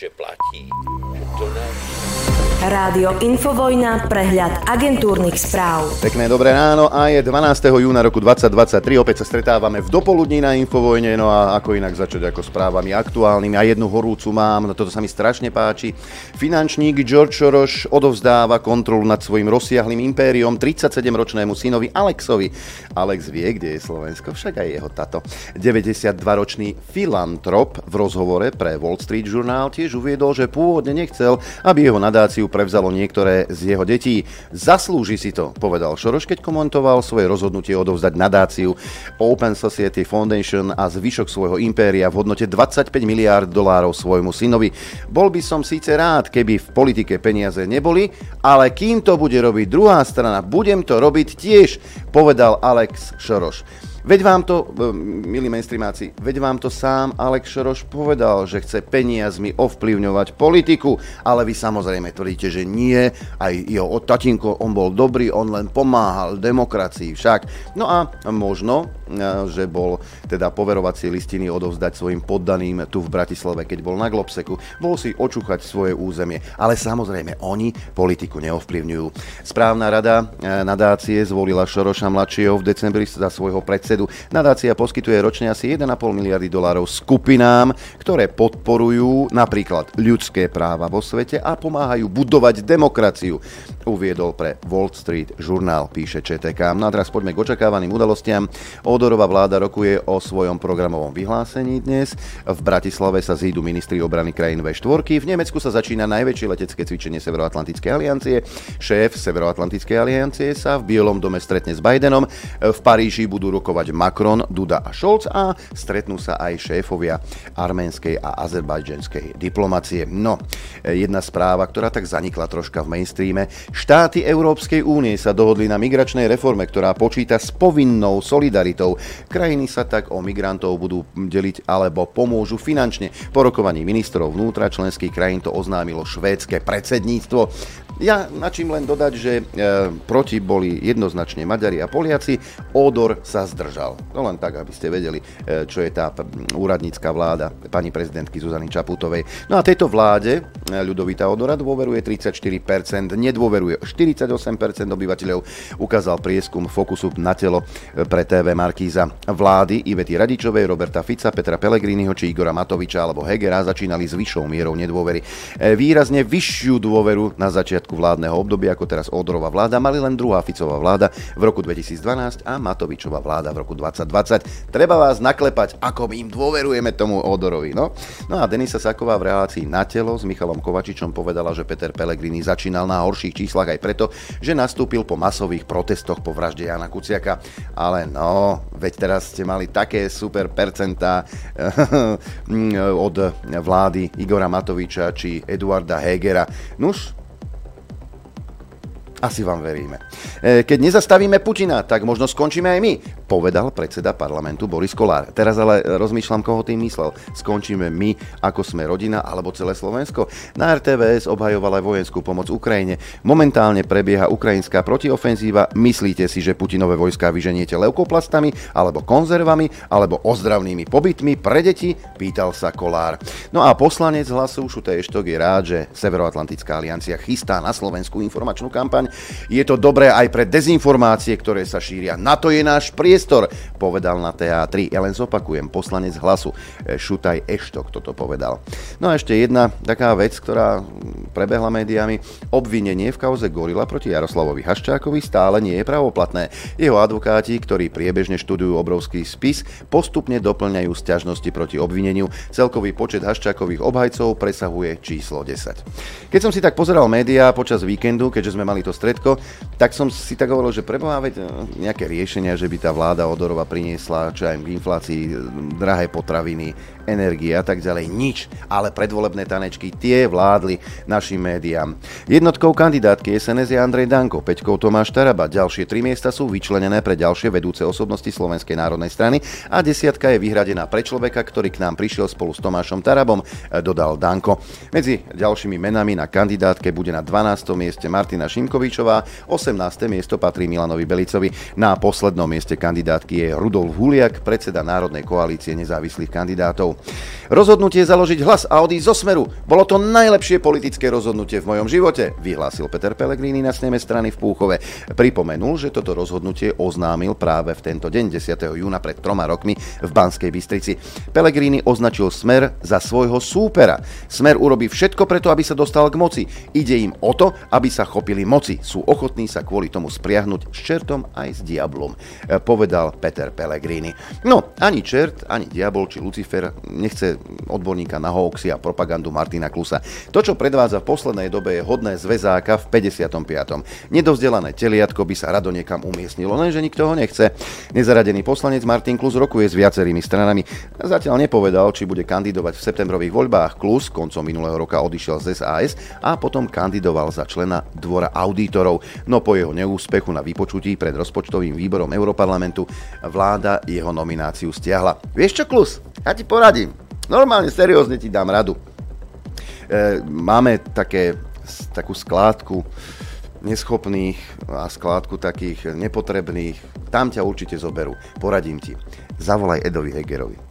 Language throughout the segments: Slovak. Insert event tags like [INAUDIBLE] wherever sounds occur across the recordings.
že platí, že to neví. Rádio Infovojna, prehľad agentúrnych správ. Pekné dobré ráno a je 12. júna roku 2023. Opäť sa stretávame v dopoludní na Infovojne, no a ako inak začať ako správami aktuálnymi. A jednu horúcu mám, no toto sa mi strašne páči. Finančník George Soros odovzdáva kontrolu nad svojim rozsiahlým impériom 37-ročnému synovi Alexovi. Alex vie, kde je Slovensko, však aj jeho tato. 92-ročný filantrop v rozhovore pre Wall Street Journal tiež uviedol, že pôvodne nechcel, aby jeho nadáciu prevzalo niektoré z jeho detí. Zaslúži si to, povedal Šoroš, keď komentoval svoje rozhodnutie odovzdať nadáciu Open Society Foundation a zvyšok svojho impéria v hodnote 25 miliárd dolárov svojmu synovi. Bol by som síce rád, keby v politike peniaze neboli, ale kým to bude robiť druhá strana, budem to robiť tiež, povedal Alex Šoroš. Veď vám to, e, milí mainstreamáci, veď vám to sám Alex Šoroš povedal, že chce peniazmi ovplyvňovať politiku, ale vy samozrejme tvrdíte, že nie, aj jeho tatinko, on bol dobrý, on len pomáhal demokracii však. No a možno, že bol teda poverovacie listiny odovzdať svojim poddaným tu v Bratislave, keď bol na Globseku, bol si očúchať svoje územie, ale samozrejme oni politiku neovplyvňujú. Správna rada e, nadácie zvolila Šoroša mladšieho v decembri za svojho predsedu. Nadácia poskytuje ročne asi 1,5 miliardy dolárov skupinám, ktoré podporujú napríklad ľudské práva vo svete a pomáhajú budovať demokraciu. Uviedol pre Wall Street žurnál, píše ČTK. No a poďme k očakávaným udalostiam. Odorová vláda rokuje o svojom programovom vyhlásení dnes. V Bratislave sa zídu ministri obrany krajín V4. V Nemecku sa začína najväčšie letecké cvičenie Severoatlantickej aliancie. Šéf Severoatlantickej aliancie sa v Bielom dome stretne s Bidenom. V Paríži budú rokovať Macron, Duda a Scholz a stretnú sa aj šéfovia arménskej a azerbajdžanskej diplomacie. No, jedna správa, ktorá tak zanikla troška v mainstreame. Štáty Európskej únie sa dohodli na migračnej reforme, ktorá počíta s povinnou solidaritou. Krajiny sa tak o migrantov budú deliť alebo pomôžu finančne. Po rokovaní ministrov vnútra členských krajín to oznámilo švédske predsedníctvo. Ja načím len dodať, že e, proti boli jednoznačne Maďari a Poliaci, Odor sa zdržal. No len tak, aby ste vedeli, e, čo je tá úradnícka vláda pani prezidentky Zuzany Čaputovej. No a tejto vláde e, Ľudovita Odora dôveruje 34%, nedôveruje 48% obyvateľov, ukázal prieskum Fokusu na telo e, pre TV Markíza. Vlády Ivety Radičovej, Roberta Fica, Petra Pellegriniho či Igora Matoviča alebo Hegera začínali s vyššou mierou nedôvery. E, výrazne vyššiu dôveru na začiatku začiatku vládneho obdobia, ako teraz Odorová vláda, mali len druhá Ficová vláda v roku 2012 a Matovičová vláda v roku 2020. Treba vás naklepať, ako my im dôverujeme tomu Odorovi. No, no a Denisa Saková v relácii na telo s Michalom Kovačičom povedala, že Peter Pellegrini začínal na horších číslach aj preto, že nastúpil po masových protestoch po vražde Jana Kuciaka. Ale no, veď teraz ste mali také super percentá [LAUGHS] od vlády Igora Matoviča či Eduarda Hegera. Nuž, asi vám veríme. E, keď nezastavíme Putina, tak možno skončíme aj my, povedal predseda parlamentu Boris Kolár. Teraz ale rozmýšľam, koho tým myslel. Skončíme my, ako sme rodina, alebo celé Slovensko? Na RTVS obhajoval aj vojenskú pomoc Ukrajine. Momentálne prebieha ukrajinská protiofenzíva. Myslíte si, že Putinové vojská vyženiete leukoplastami, alebo konzervami, alebo ozdravnými pobytmi pre deti? Pýtal sa Kolár. No a poslanec hlasu Šutej Eštok je rád, že Severoatlantická aliancia chystá na Slovensku informačnú kampaň je to dobré aj pre dezinformácie, ktoré sa šíria. Na to je náš priestor, povedal na TA3. Ja len zopakujem, poslanec hlasu e, Šutaj Eštok toto povedal. No a ešte jedna taká vec, ktorá prebehla médiami. Obvinenie v kauze Gorila proti Jaroslavovi Haščákovi stále nie je pravoplatné. Jeho advokáti, ktorí priebežne študujú obrovský spis, postupne doplňajú sťažnosti proti obvineniu. Celkový počet Haščákových obhajcov presahuje číslo 10. Keď som si tak pozeral médiá počas víkendu, keďže sme mali to stredko, tak som si tak hovoril, že preboha e, nejaké riešenia, že by tá vláda Odorova priniesla čo aj k inflácii e, drahé potraviny, energie a tak ďalej. Nič, ale predvolebné tanečky tie vládli našim médiám. Jednotkou kandidátky SNS je Andrej Danko, peťkou Tomáš Taraba. Ďalšie tri miesta sú vyčlenené pre ďalšie vedúce osobnosti Slovenskej národnej strany a desiatka je vyhradená pre človeka, ktorý k nám prišiel spolu s Tomášom Tarabom, dodal Danko. Medzi ďalšími menami na kandidátke bude na 12. mieste Martina Šimkovičová, 18. miesto patrí Milanovi Belicovi, na poslednom mieste kandidátky kandidátky je Rudolf Huliak, predseda Národnej koalície nezávislých kandidátov. Rozhodnutie založiť hlas a odísť zo smeru bolo to najlepšie politické rozhodnutie v mojom živote, vyhlásil Peter Pellegrini na sneme strany v Púchove. Pripomenul, že toto rozhodnutie oznámil práve v tento deň 10. júna pred troma rokmi v Banskej Bystrici. Pellegrini označil smer za svojho súpera. Smer urobí všetko preto, aby sa dostal k moci. Ide im o to, aby sa chopili moci. Sú ochotní sa kvôli tomu spriahnuť s čertom aj s diablom, povedal Peter Pellegrini. No, ani čert, ani diabol či Lucifer nechce odborníka na hoaxy a propagandu Martina Klusa. To, čo predvádza v poslednej dobe, je hodné zväzáka v 55. Nedovzdelané teliatko by sa rado niekam umiestnilo, lenže nikto ho nechce. Nezaradený poslanec Martin Klus rokuje s viacerými stranami. Zatiaľ nepovedal, či bude kandidovať v septembrových voľbách. Klus koncom minulého roka odišiel z SAS a potom kandidoval za člena Dvora auditorov. No po jeho neúspechu na vypočutí pred rozpočtovým výborom Európarlamentu vláda jeho nomináciu stiahla. Vieš čo, Klus? Ja ti poradím. Normálne, seriózne ti dám radu. E, máme také, takú skládku neschopných a skládku takých nepotrebných. Tam ťa určite zoberú. Poradím ti. Zavolaj Edovi Hegerovi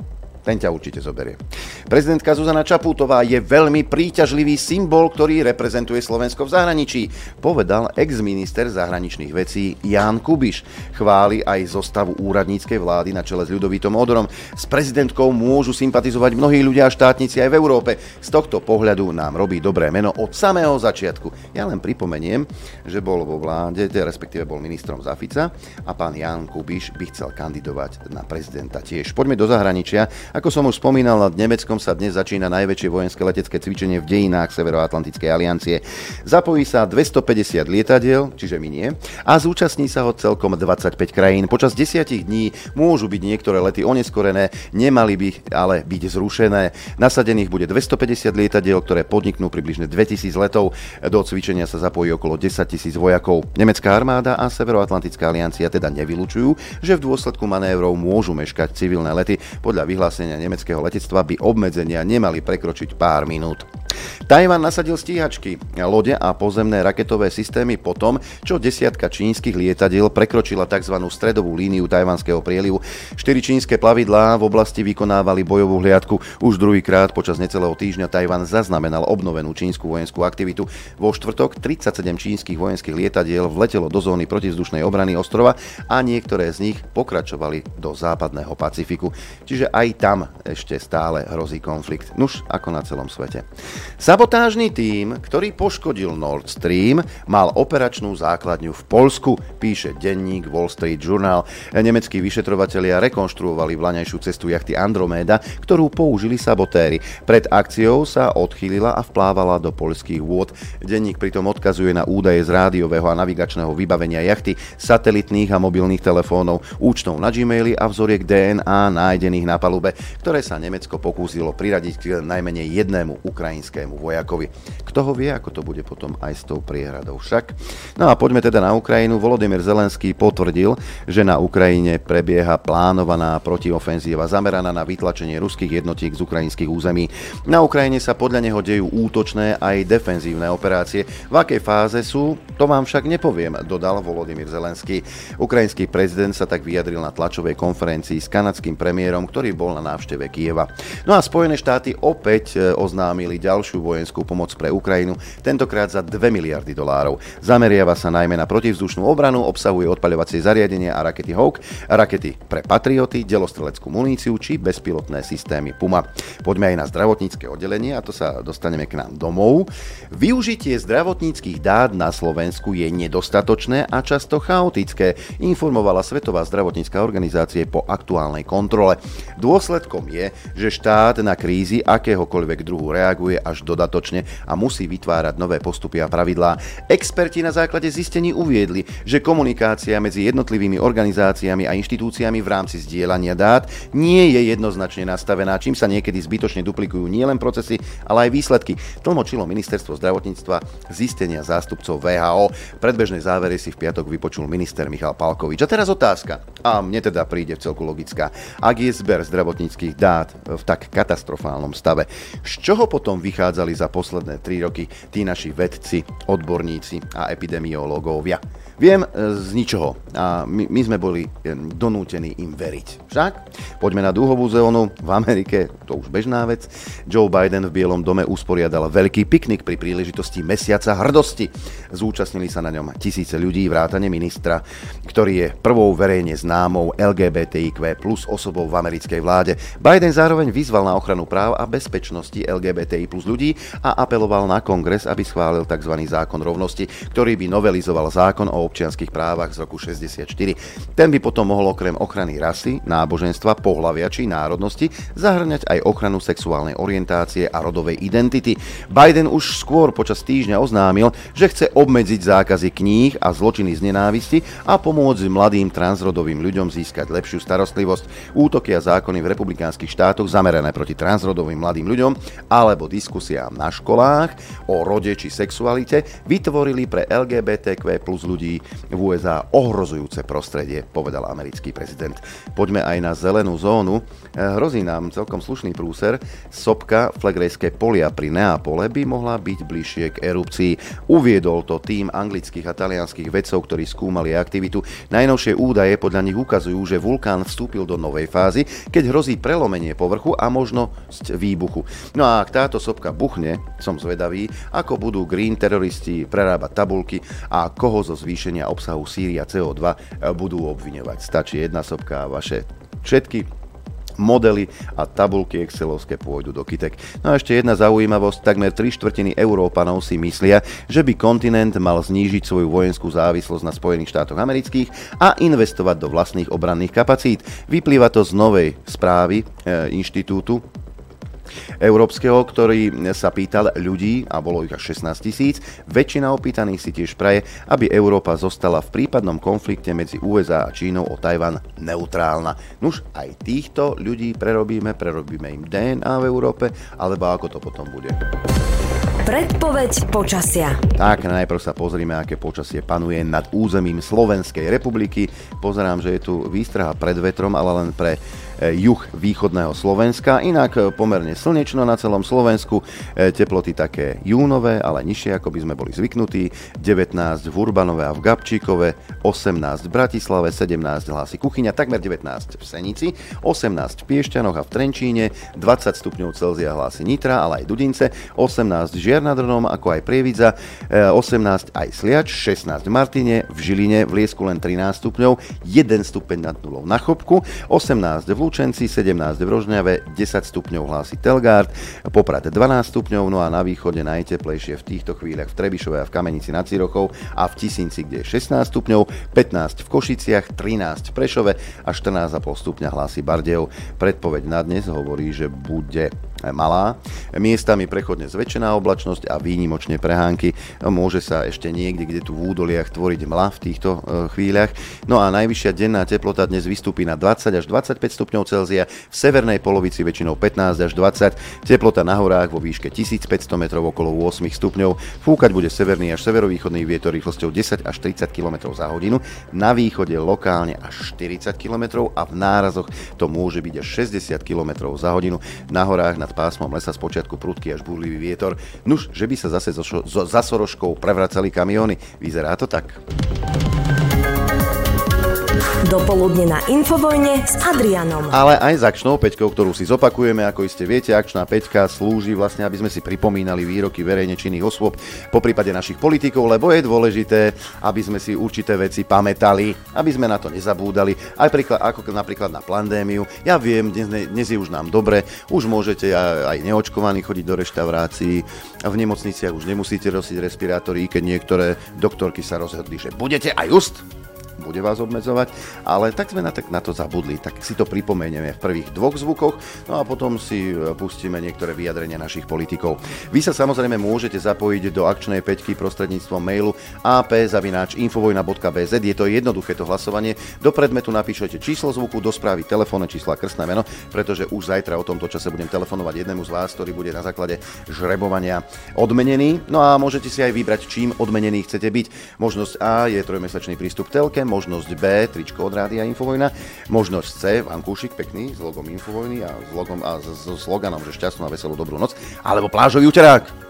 ten ťa určite zoberie. Prezidentka Zuzana Čapútová je veľmi príťažlivý symbol, ktorý reprezentuje Slovensko v zahraničí, povedal ex-minister zahraničných vecí Ján Kubiš. Chváli aj zostavu úradníckej vlády na čele s Ľudovítom Odorom. S prezidentkou môžu sympatizovať mnohí ľudia a štátnici aj v Európe. Z tohto pohľadu nám robí dobré meno od samého začiatku. Ja len pripomeniem, že bol vo vláde, respektíve bol ministrom Zafica a pán Ján Kubiš by chcel kandidovať na prezidenta tiež. Poďme do zahraničia ako som už spomínal, nad Nemeckom sa dnes začína najväčšie vojenské letecké cvičenie v dejinách Severoatlantickej aliancie. Zapojí sa 250 lietadiel, čiže my nie, a zúčastní sa ho celkom 25 krajín. Počas 10 dní môžu byť niektoré lety oneskorené, nemali by ale byť zrušené. Nasadených bude 250 lietadiel, ktoré podniknú približne 2000 letov. Do cvičenia sa zapojí okolo 10 tisíc vojakov. Nemecká armáda a Severoatlantická aliancia teda nevylučujú, že v dôsledku manévrov môžu meškať civilné lety. Podľa vyhlásenia nemeckého letectva by obmedzenia nemali prekročiť pár minút. Tajvan nasadil stíhačky, lode a pozemné raketové systémy po tom, čo desiatka čínskych lietadiel prekročila tzv. stredovú líniu tajvanského prielivu. Štyri čínske plavidlá v oblasti vykonávali bojovú hliadku. Už druhýkrát počas necelého týždňa Tajvan zaznamenal obnovenú čínsku vojenskú aktivitu. Vo štvrtok 37 čínskych vojenských lietadiel vletelo do zóny protivzdušnej obrany ostrova a niektoré z nich pokračovali do západného Pacifiku. Čiže aj tam ešte stále hrozí konflikt. Nuž ako na celom svete. Sabotážny tím, ktorý poškodil Nord Stream, mal operačnú základňu v Polsku, píše denník Wall Street Journal. Nemeckí vyšetrovatelia rekonštruovali vlaňajšiu cestu jachty Andromeda, ktorú použili sabotéry. Pred akciou sa odchýlila a vplávala do polských vôd. Denník pritom odkazuje na údaje z rádiového a navigačného vybavenia jachty, satelitných a mobilných telefónov, účtov na Gmaili a vzoriek DNA nájdených na palube, ktoré sa Nemecko pokúsilo priradiť k najmenej jednému ukrajinskému ukrajinskému vojakovi. Kto ho vie, ako to bude potom aj s tou priehradou však. No a poďme teda na Ukrajinu. Volodymyr Zelenský potvrdil, že na Ukrajine prebieha plánovaná protiofenzíva zameraná na vytlačenie ruských jednotiek z ukrajinských území. Na Ukrajine sa podľa neho dejú útočné aj defenzívne operácie. V akej fáze sú, to vám však nepoviem, dodal Volodymyr Zelenský. Ukrajinský prezident sa tak vyjadril na tlačovej konferencii s kanadským premiérom, ktorý bol na návšteve Kieva. No a Spojené štáty opäť e, oznámili ďalšie ďalšiu vojenskú pomoc pre Ukrajinu, tentokrát za 2 miliardy dolárov. Zameriava sa najmä na protivzdušnú obranu, obsahuje odpaľovacie zariadenia a rakety Hawk, rakety pre patrioty, delostreleckú muníciu či bezpilotné systémy Puma. Poďme aj na zdravotnícke oddelenie a to sa dostaneme k nám domov. Využitie zdravotníckých dát na Slovensku je nedostatočné a často chaotické, informovala Svetová zdravotnícká organizácie po aktuálnej kontrole. Dôsledkom je, že štát na krízy akéhokoľvek druhu reaguje až dodatočne a musí vytvárať nové postupy a pravidlá. Experti na základe zistení uviedli, že komunikácia medzi jednotlivými organizáciami a inštitúciami v rámci zdieľania dát nie je jednoznačne nastavená, čím sa niekedy zbytočne duplikujú nielen procesy, ale aj výsledky. Tlmočilo ministerstvo zdravotníctva zistenia zástupcov VHO. Predbežné závery si v piatok vypočul minister Michal Palkovič. A teraz otázka. A mne teda príde v celku logická. Ak je zber zdravotníckých dát v tak katastrofálnom stave, z čoho potom vychádza vychádzali za posledné 3 roky tí naši vedci, odborníci a epidemiológovia. Viem e, z ničoho a my, my sme boli e, donútení im veriť. Však? Poďme na dúhovú zónu. V Amerike, to už bežná vec, Joe Biden v Bielom dome usporiadal veľký piknik pri príležitosti Mesiaca hrdosti. Zúčastnili sa na ňom tisíce ľudí, vrátane ministra, ktorý je prvou verejne známou LGBTIQ plus osobou v americkej vláde. Biden zároveň vyzval na ochranu práv a bezpečnosti LGBTI plus ľudí a apeloval na kongres, aby schválil tzv. zákon rovnosti, ktorý by novelizoval zákon o občianských právach z roku 64. Ten by potom mohol okrem ochrany rasy, náboženstva, pohlavia či národnosti zahrňať aj ochranu sexuálnej orientácie a rodovej identity. Biden už skôr počas týždňa oznámil, že chce obmedziť zákazy kníh a zločiny z nenávisti a pomôcť mladým transrodovým ľuďom získať lepšiu starostlivosť. Útoky a zákony v republikánskych štátoch zamerané proti transrodovým mladým ľuďom alebo diskusiám na školách o rode či sexualite vytvorili pre LGBTQ plus ľudí v USA ohrozujúce prostredie, povedal americký prezident. Poďme aj na zelenú zónu. Eh, hrozí nám celkom slušný prúser. Sopka Flegrejské polia pri Neapole by mohla byť bližšie k erupcii. Uviedol to tým anglických a talianských vedcov, ktorí skúmali aktivitu. Najnovšie údaje podľa nich ukazujú, že vulkán vstúpil do novej fázy, keď hrozí prelomenie povrchu a možnosť výbuchu. No a ak táto sopka buchne, som zvedavý, ako budú green teroristi prerábať tabulky a koho zo zvýšenia obsahu síria CO2 budú obviňovať. Stačí jedna sopka a vaše všetky modely a tabulky Excelovské pôjdu do kytek. No a ešte jedna zaujímavosť, takmer 3 štvrtiny Európanov si myslia, že by kontinent mal znížiť svoju vojenskú závislosť na Spojených štátoch amerických a investovať do vlastných obranných kapacít. Vyplýva to z novej správy e, inštitútu európskeho, ktorý sa pýtal ľudí, a bolo ich až 16 tisíc, väčšina opýtaných si tiež praje, aby Európa zostala v prípadnom konflikte medzi USA a Čínou o Tajvan neutrálna. Nuž, aj týchto ľudí prerobíme, prerobíme im DNA v Európe, alebo ako to potom bude. Predpoveď počasia. Tak, najprv sa pozrime, aké počasie panuje nad územím Slovenskej republiky. Pozerám, že je tu výstraha pred vetrom, ale len pre E, juh východného Slovenska. Inak e, pomerne slnečno na celom Slovensku, e, teploty také júnové, ale nižšie ako by sme boli zvyknutí. 19 v Urbanove a v Gabčíkove, 18 v Bratislave, 17 hlási Kuchyňa, takmer 19 v Senici, 18 v Piešťanoch a v Trenčíne, 20 stupňov Celzia hlási Nitra, ale aj Dudince, 18 Žiar nad Hronom, ako aj Prievidza, 18 aj Sliač, 16 v Martine, v Žiline, v Liesku len 13 stupňov, 1 stupeň nad nulou na Chopku, 18 v Lučenci, 17 v Rožňave, 10 stupňov hlási Telgard, Poprad 12 stupňov, no a na východe najteplejšie v týchto chvíľach v Trebišove a v Kamenici nad Cirochou a v Tisinci, kde je 16 stupňov, 15 v Košiciach, 13 v Prešove a 14,5 stupňa hlási Bardejov. Predpoveď na dnes hovorí, že bude malá. Miestami prechodne zväčšená oblačnosť a výnimočne prehánky. Môže sa ešte niekde, kde tu v údoliach tvoriť mla v týchto e, chvíľach. No a najvyššia denná teplota dnes vystúpi na 20 až 25 stupňov Celzia, v severnej polovici väčšinou 15 až 20, teplota na horách vo výške 1500 metrov okolo 8 stupňov, fúkať bude severný až severovýchodný vietor rýchlosťou 10 až 30 km za hodinu, na východe lokálne až 40 km a v nárazoch to môže byť až 60 km za hodinu, na horách na nad pásmom lesa spočiatku prudký až búrlivý vietor. Nuž, že by sa zase zo, zo, za Soroškou prevracali kamiony. Vyzerá to tak. Dopoludne na Infovojne s Adrianom. Ale aj s akčnou peťkou, ktorú si zopakujeme, ako iste viete, akčná peťka slúži vlastne, aby sme si pripomínali výroky verejne činných osôb, po prípade našich politikov, lebo je dôležité, aby sme si určité veci pamätali, aby sme na to nezabúdali, aj príklad, ako napríklad na pandémiu. Ja viem, dnes, dnes je už nám dobre, už môžete aj neočkovaní chodiť do reštaurácií, v nemocniciach už nemusíte nosiť respirátory, keď niektoré doktorky sa rozhodli, že budete aj just bude vás obmedzovať, ale tak sme na, tak na to zabudli, tak si to pripomenieme v prvých dvoch zvukoch, no a potom si e, pustíme niektoré vyjadrenia našich politikov. Vy sa samozrejme môžete zapojiť do akčnej peťky prostredníctvom mailu ap.infovojna.bz, je to jednoduché to hlasovanie, do predmetu napíšete číslo zvuku, do správy telefónne čísla krstné meno, pretože už zajtra o tomto čase budem telefonovať jednému z vás, ktorý bude na základe žrebovania odmenený. No a môžete si aj vybrať, čím odmenený chcete byť. Možnosť A je trojmesačný prístup telke, možnosť B, tričko od Rádia Infovojna, možnosť C, vankúšik pekný s logom Infovojny a s, logom, a so sloganom, že šťastnú a veselú dobrú noc, alebo plážový uterák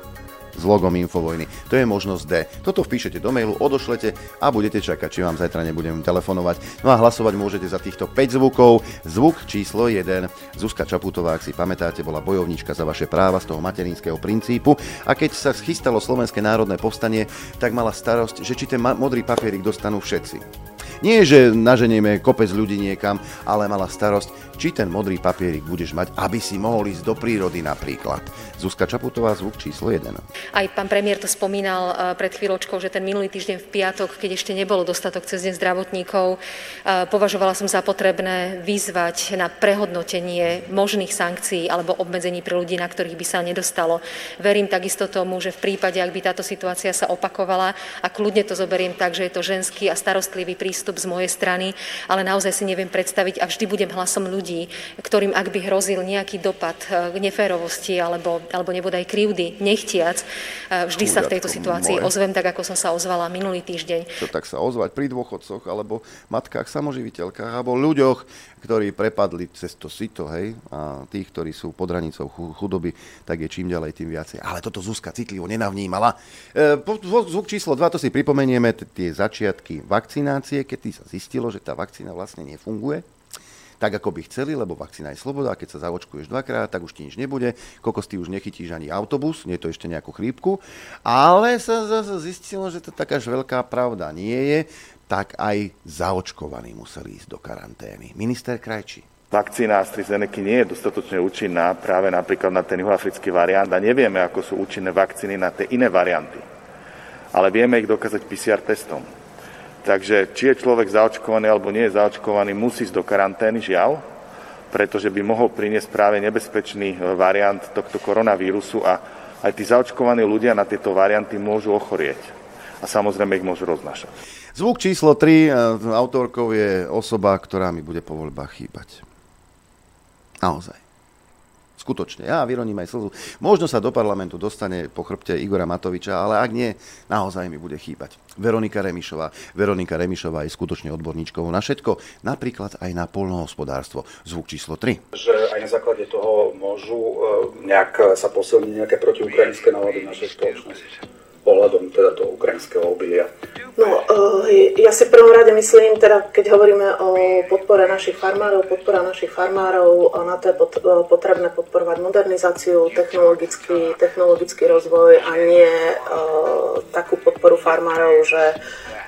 s logom Infovojny. To je možnosť D. Toto vpíšete do mailu, odošlete a budete čakať, či vám zajtra nebudem telefonovať. No a hlasovať môžete za týchto 5 zvukov. Zvuk číslo 1. Zuzka Čaputová, ak si pamätáte, bola bojovníčka za vaše práva z toho materinského princípu a keď sa schystalo Slovenské národné povstanie, tak mala starosť, že či ten modrý papierik dostanú všetci. Nie, že naženieme kopec ľudí niekam, ale mala starosť, či ten modrý papierik budeš mať, aby si mohol ísť do prírody napríklad. Zuzka Čaputová, zvuk číslo 1. Aj pán premiér to spomínal e, pred chvíľočkou, že ten minulý týždeň v piatok, keď ešte nebolo dostatok cez deň zdravotníkov, e, považovala som za potrebné vyzvať na prehodnotenie možných sankcií alebo obmedzení pre ľudí, na ktorých by sa nedostalo. Verím takisto tomu, že v prípade, ak by táto situácia sa opakovala, a kľudne to zoberiem tak, že je to ženský a starostlivý prístup z mojej strany, ale naozaj si neviem predstaviť a vždy budem hlasom ľudí, ktorým ak by hrozil nejaký dopad k e, neférovosti alebo alebo nebodaj krivdy, nechtiac, vždy sa v tejto situácii moje. ozvem tak, ako som sa ozvala minulý týždeň. Čo tak sa ozvať pri dôchodcoch, alebo matkách, samoživiteľkách, alebo ľuďoch, ktorí prepadli cez to sito, hej, a tých, ktorí sú pod hranicou chudoby, tak je čím ďalej, tým viacej. Ale toto Zuzka citlivo nenavnímala. E, zvuk číslo 2, to si pripomenieme, tie začiatky vakcinácie, keď sa zistilo, že tá vakcína vlastne nefunguje tak, ako by chceli, lebo vakcína je sloboda keď sa zaočkuješ dvakrát, tak už ti nič nebude. Kokos ty už nechytíš ani autobus, nie to ešte nejakú chrípku. Ale sa zase zistilo, že to taká veľká pravda nie je, tak aj zaočkovaní museli ísť do karantény. Minister Krajčí. Vakcína AstraZeneca nie je dostatočne účinná práve napríklad na ten juhoafrický variant a nevieme, ako sú účinné vakcíny na tie iné varianty. Ale vieme ich dokázať PCR testom. Takže či je človek zaočkovaný alebo nie je zaočkovaný, musí ísť do karantény, žiaľ, pretože by mohol priniesť práve nebezpečný e, variant tohto koronavírusu a aj tí zaočkovaní ľudia na tieto varianty môžu ochorieť. A samozrejme ich môžu roznášať. Zvuk číslo 3, e, autorkou je osoba, ktorá mi bude po voľbách chýbať. Naozaj. Skutočne, ja vyroním aj slzu. Možno sa do parlamentu dostane po chrbte Igora Matoviča, ale ak nie, naozaj mi bude chýbať. Veronika Remišová. Veronika Remišová je skutočne odborníčkou na všetko, napríklad aj na polnohospodárstvo. Zvuk číslo 3. Že aj na základe toho môžu e, nejak sa posilniť nejaké protiukrajinské nálady našej spoločnosti ohľadom teda toho ukrajinského obilia? No, eh, ja si v prvom rade myslím, teda keď hovoríme o podpore našich farmárov, podpora našich farmárov, na to je eh, potrebné podporovať modernizáciu, technologický, technologický rozvoj a nie uh, takú podporu farmárov, že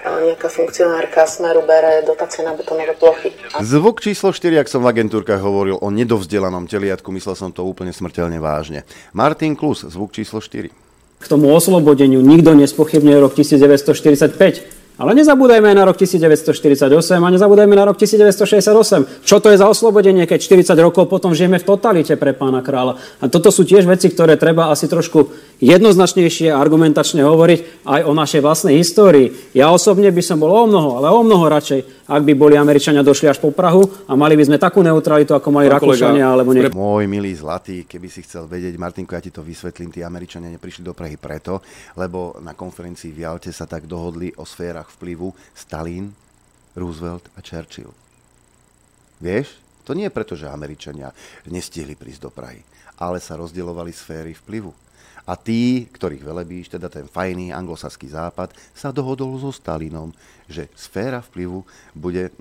nejaká funkcionárka Smeru bere dotácie na betonové plochy. Zvuk číslo 4, ak som v agentúrkach hovoril o nedovzdelanom teliatku, myslel som to úplne smrteľne vážne. Martin Klus, zvuk číslo 4. K tomu oslobodeniu nikto nespochybňuje rok 1945. Ale nezabúdajme aj na rok 1948 a nezabúdajme na rok 1968. Čo to je za oslobodenie, keď 40 rokov potom žijeme v totalite pre pána kráľa. A toto sú tiež veci, ktoré treba asi trošku jednoznačnejšie a argumentačne hovoriť aj o našej vlastnej histórii. Ja osobne by som bol o mnoho, ale o mnoho radšej, ak by boli Američania došli až po Prahu a mali by sme takú neutralitu, ako mali Rakúšania alebo nie. Môj milý zlatý, keby si chcel vedieť, Martinko, ja ti to vysvetlím, tí Američania neprišli do Prahy preto, lebo na konferencii v Jalte sa tak dohodli o sférach vplyvu Stalin, Roosevelt a Churchill. Vieš, to nie je preto, že Američania nestihli prísť do Prahy, ale sa rozdielovali sféry vplyvu. A tí, ktorých velebíš, teda ten fajný anglosaský západ, sa dohodol so Stalinom, že sféra vplyvu bude e,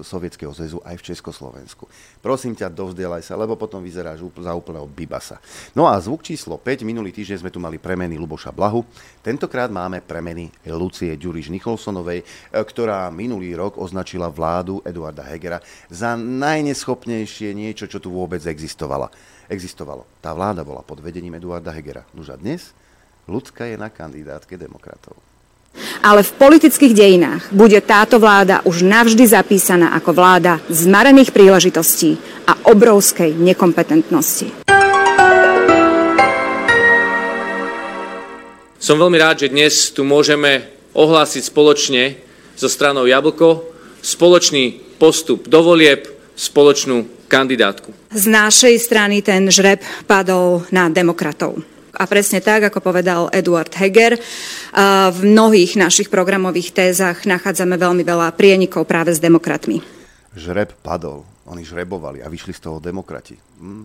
Sovietskeho zväzu aj v Československu. Prosím ťa, dovzdielaj sa, lebo potom vyzeráš za úplného bibasa. No a zvuk číslo 5, minulý týždeň sme tu mali premeny Luboša Blahu. Tentokrát máme premeny Lucie Ďuriš Nicholsonovej, e, ktorá minulý rok označila vládu Eduarda Hegera za najneschopnejšie niečo, čo tu vôbec existovalo. Existovalo. Tá vláda bola pod vedením Eduarda Hegera. Nuž a dnes ľudská je na kandidátke demokratov. Ale v politických dejinách bude táto vláda už navždy zapísaná ako vláda zmarených príležitostí a obrovskej nekompetentnosti. Som veľmi rád, že dnes tu môžeme ohlásiť spoločne so stranou Jablko spoločný postup do volieb, spoločnú kandidátku. Z našej strany ten žreb padol na demokratov. A presne tak, ako povedal Eduard Heger, v mnohých našich programových tézach nachádzame veľmi veľa prienikov práve s demokratmi. Žreb padol, oni žrebovali a vyšli z toho demokrati. Hm?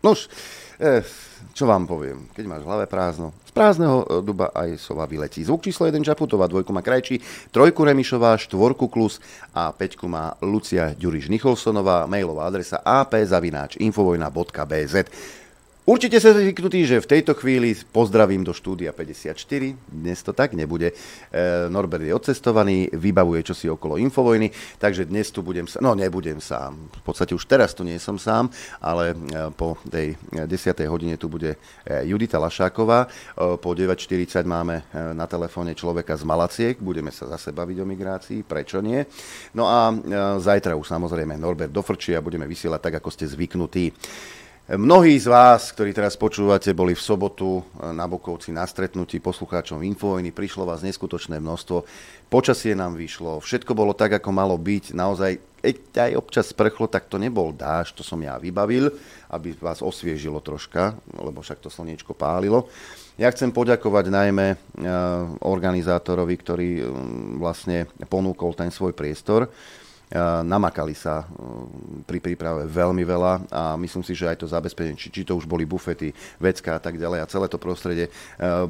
Nož, eh, čo vám poviem, keď máš hlave prázdno, z prázdneho e, duba aj sova vyletí. Zvuk číslo 1 Čaputová, dvojku má Krajčí, trojku Remišová, štvorku Klus a peťku má Lucia Ďuriš Nicholsonová, mailová adresa apzavináč.infovojna.bz. Určite sa zvyknutí, že v tejto chvíli pozdravím do štúdia 54. Dnes to tak nebude. E, Norbert je odcestovaný, vybavuje čosi okolo Infovojny, takže dnes tu budem sám. No, nebudem sám. V podstate už teraz tu nie som sám, ale e, po tej 10. hodine tu bude e, Judita Lašáková. E, po 9.40 máme na telefóne človeka z Malaciek. Budeme sa zase baviť o migrácii, prečo nie. No a zajtra už samozrejme Norbert dofrčí a budeme vysielať tak, ako ste zvyknutí. Mnohí z vás, ktorí teraz počúvate, boli v sobotu na Bokovci na stretnutí poslucháčom Infovojny. Prišlo vás neskutočné množstvo. Počasie nám vyšlo. Všetko bolo tak, ako malo byť. Naozaj, keď aj občas sprchlo, tak to nebol dáž, to som ja vybavil, aby vás osviežilo troška, lebo však to slniečko pálilo. Ja chcem poďakovať najmä e, organizátorovi, ktorý vlastne ponúkol ten svoj priestor namakali sa pri príprave veľmi veľa a myslím si, že aj to zabezpečenie, či, či to už boli bufety, vecka a tak ďalej a celé to prostredie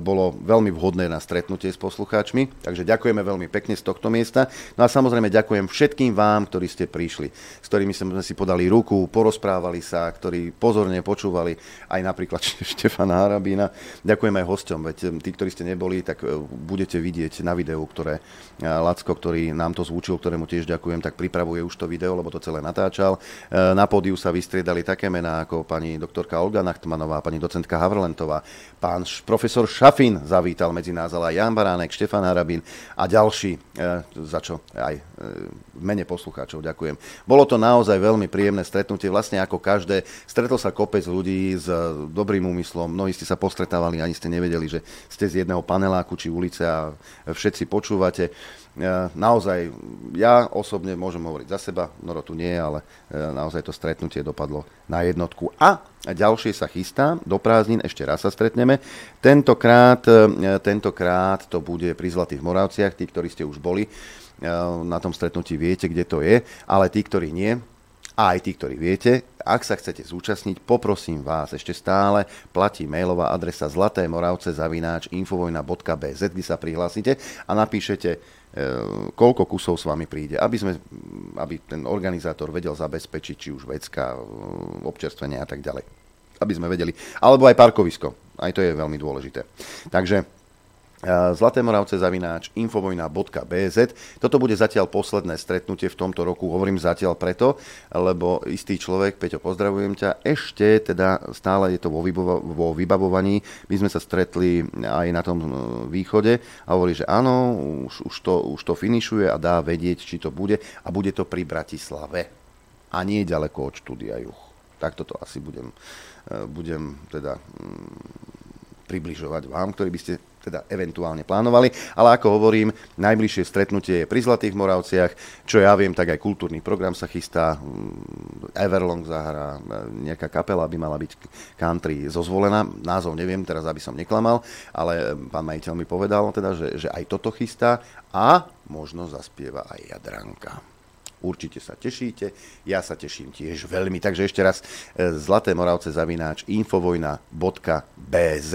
bolo veľmi vhodné na stretnutie s poslucháčmi. Takže ďakujeme veľmi pekne z tohto miesta. No a samozrejme ďakujem všetkým vám, ktorí ste prišli, s ktorými sme si podali ruku, porozprávali sa, ktorí pozorne počúvali aj napríklad [LAUGHS] Štefana Harabína. Ďakujem aj hosťom, veď tí, ktorí ste neboli, tak e, budete vidieť na videu, ktoré Lacko, ktorý nám to zvučil, ktorému tiež ďakujem, tak pripravuje už to video, lebo to celé natáčal. E, na pódiu sa vystriedali také mená ako pani doktorka Olga Nachtmanová, pani docentka Havrlentová, pán profesor Šafin zavítal medzi nás, ale aj Jan Baránek, Štefan Harabín a ďalší, e, za čo aj e, mene poslucháčov ďakujem. Bolo to naozaj veľmi príjemné stretnutie, vlastne ako každé. Stretol sa kopec ľudí s dobrým úmyslom, mnohí ste sa postretávali, ani ste nevedeli, že ste z jedného paneláku či ulice a všetci počúvate naozaj, ja osobne môžem hovoriť za seba, Noro tu nie, ale e, naozaj to stretnutie dopadlo na jednotku. A ďalšie sa chystá, do prázdnin ešte raz sa stretneme. Tentokrát, e, tentokrát to bude pri Zlatých Moravciach, tí, ktorí ste už boli e, na tom stretnutí, viete, kde to je, ale tí, ktorí nie, a aj tí, ktorí viete, ak sa chcete zúčastniť, poprosím vás, ešte stále platí mailová adresa zlatémoravce.infovojna.bz, kde sa prihlásite a napíšete E, koľko kusov s vami príde, aby, sme, aby ten organizátor vedel zabezpečiť či už vecka, e, občerstvenie a tak ďalej. Aby sme vedeli. Alebo aj parkovisko. Aj to je veľmi dôležité. Takže Zlaté Moravce zavináč infovojna.bz. Toto bude zatiaľ posledné stretnutie v tomto roku. Hovorím zatiaľ preto, lebo istý človek, Peťo, pozdravujem ťa, ešte teda stále je to vo, vybavo- vo vybavovaní. My sme sa stretli aj na tom e, východe a hovorí, že áno, už, už, to, už to finišuje a dá vedieť, či to bude a bude to pri Bratislave a nie ďaleko od štúdia Juch. Tak toto asi budem, e, budem teda mm, približovať vám, ktorí by ste teda eventuálne plánovali. Ale ako hovorím, najbližšie stretnutie je pri Zlatých Moravciach, čo ja viem, tak aj kultúrny program sa chystá, mm, Everlong zahrá, e, nejaká kapela by mala byť country zozvolená, názov neviem, teraz aby som neklamal, ale pán majiteľ mi povedal teda, že, že aj toto chystá a možno zaspieva aj Jadranka. Určite sa tešíte, ja sa teším tiež veľmi. Takže ešte raz e, Zlaté Moravce zavináč infovojna.bz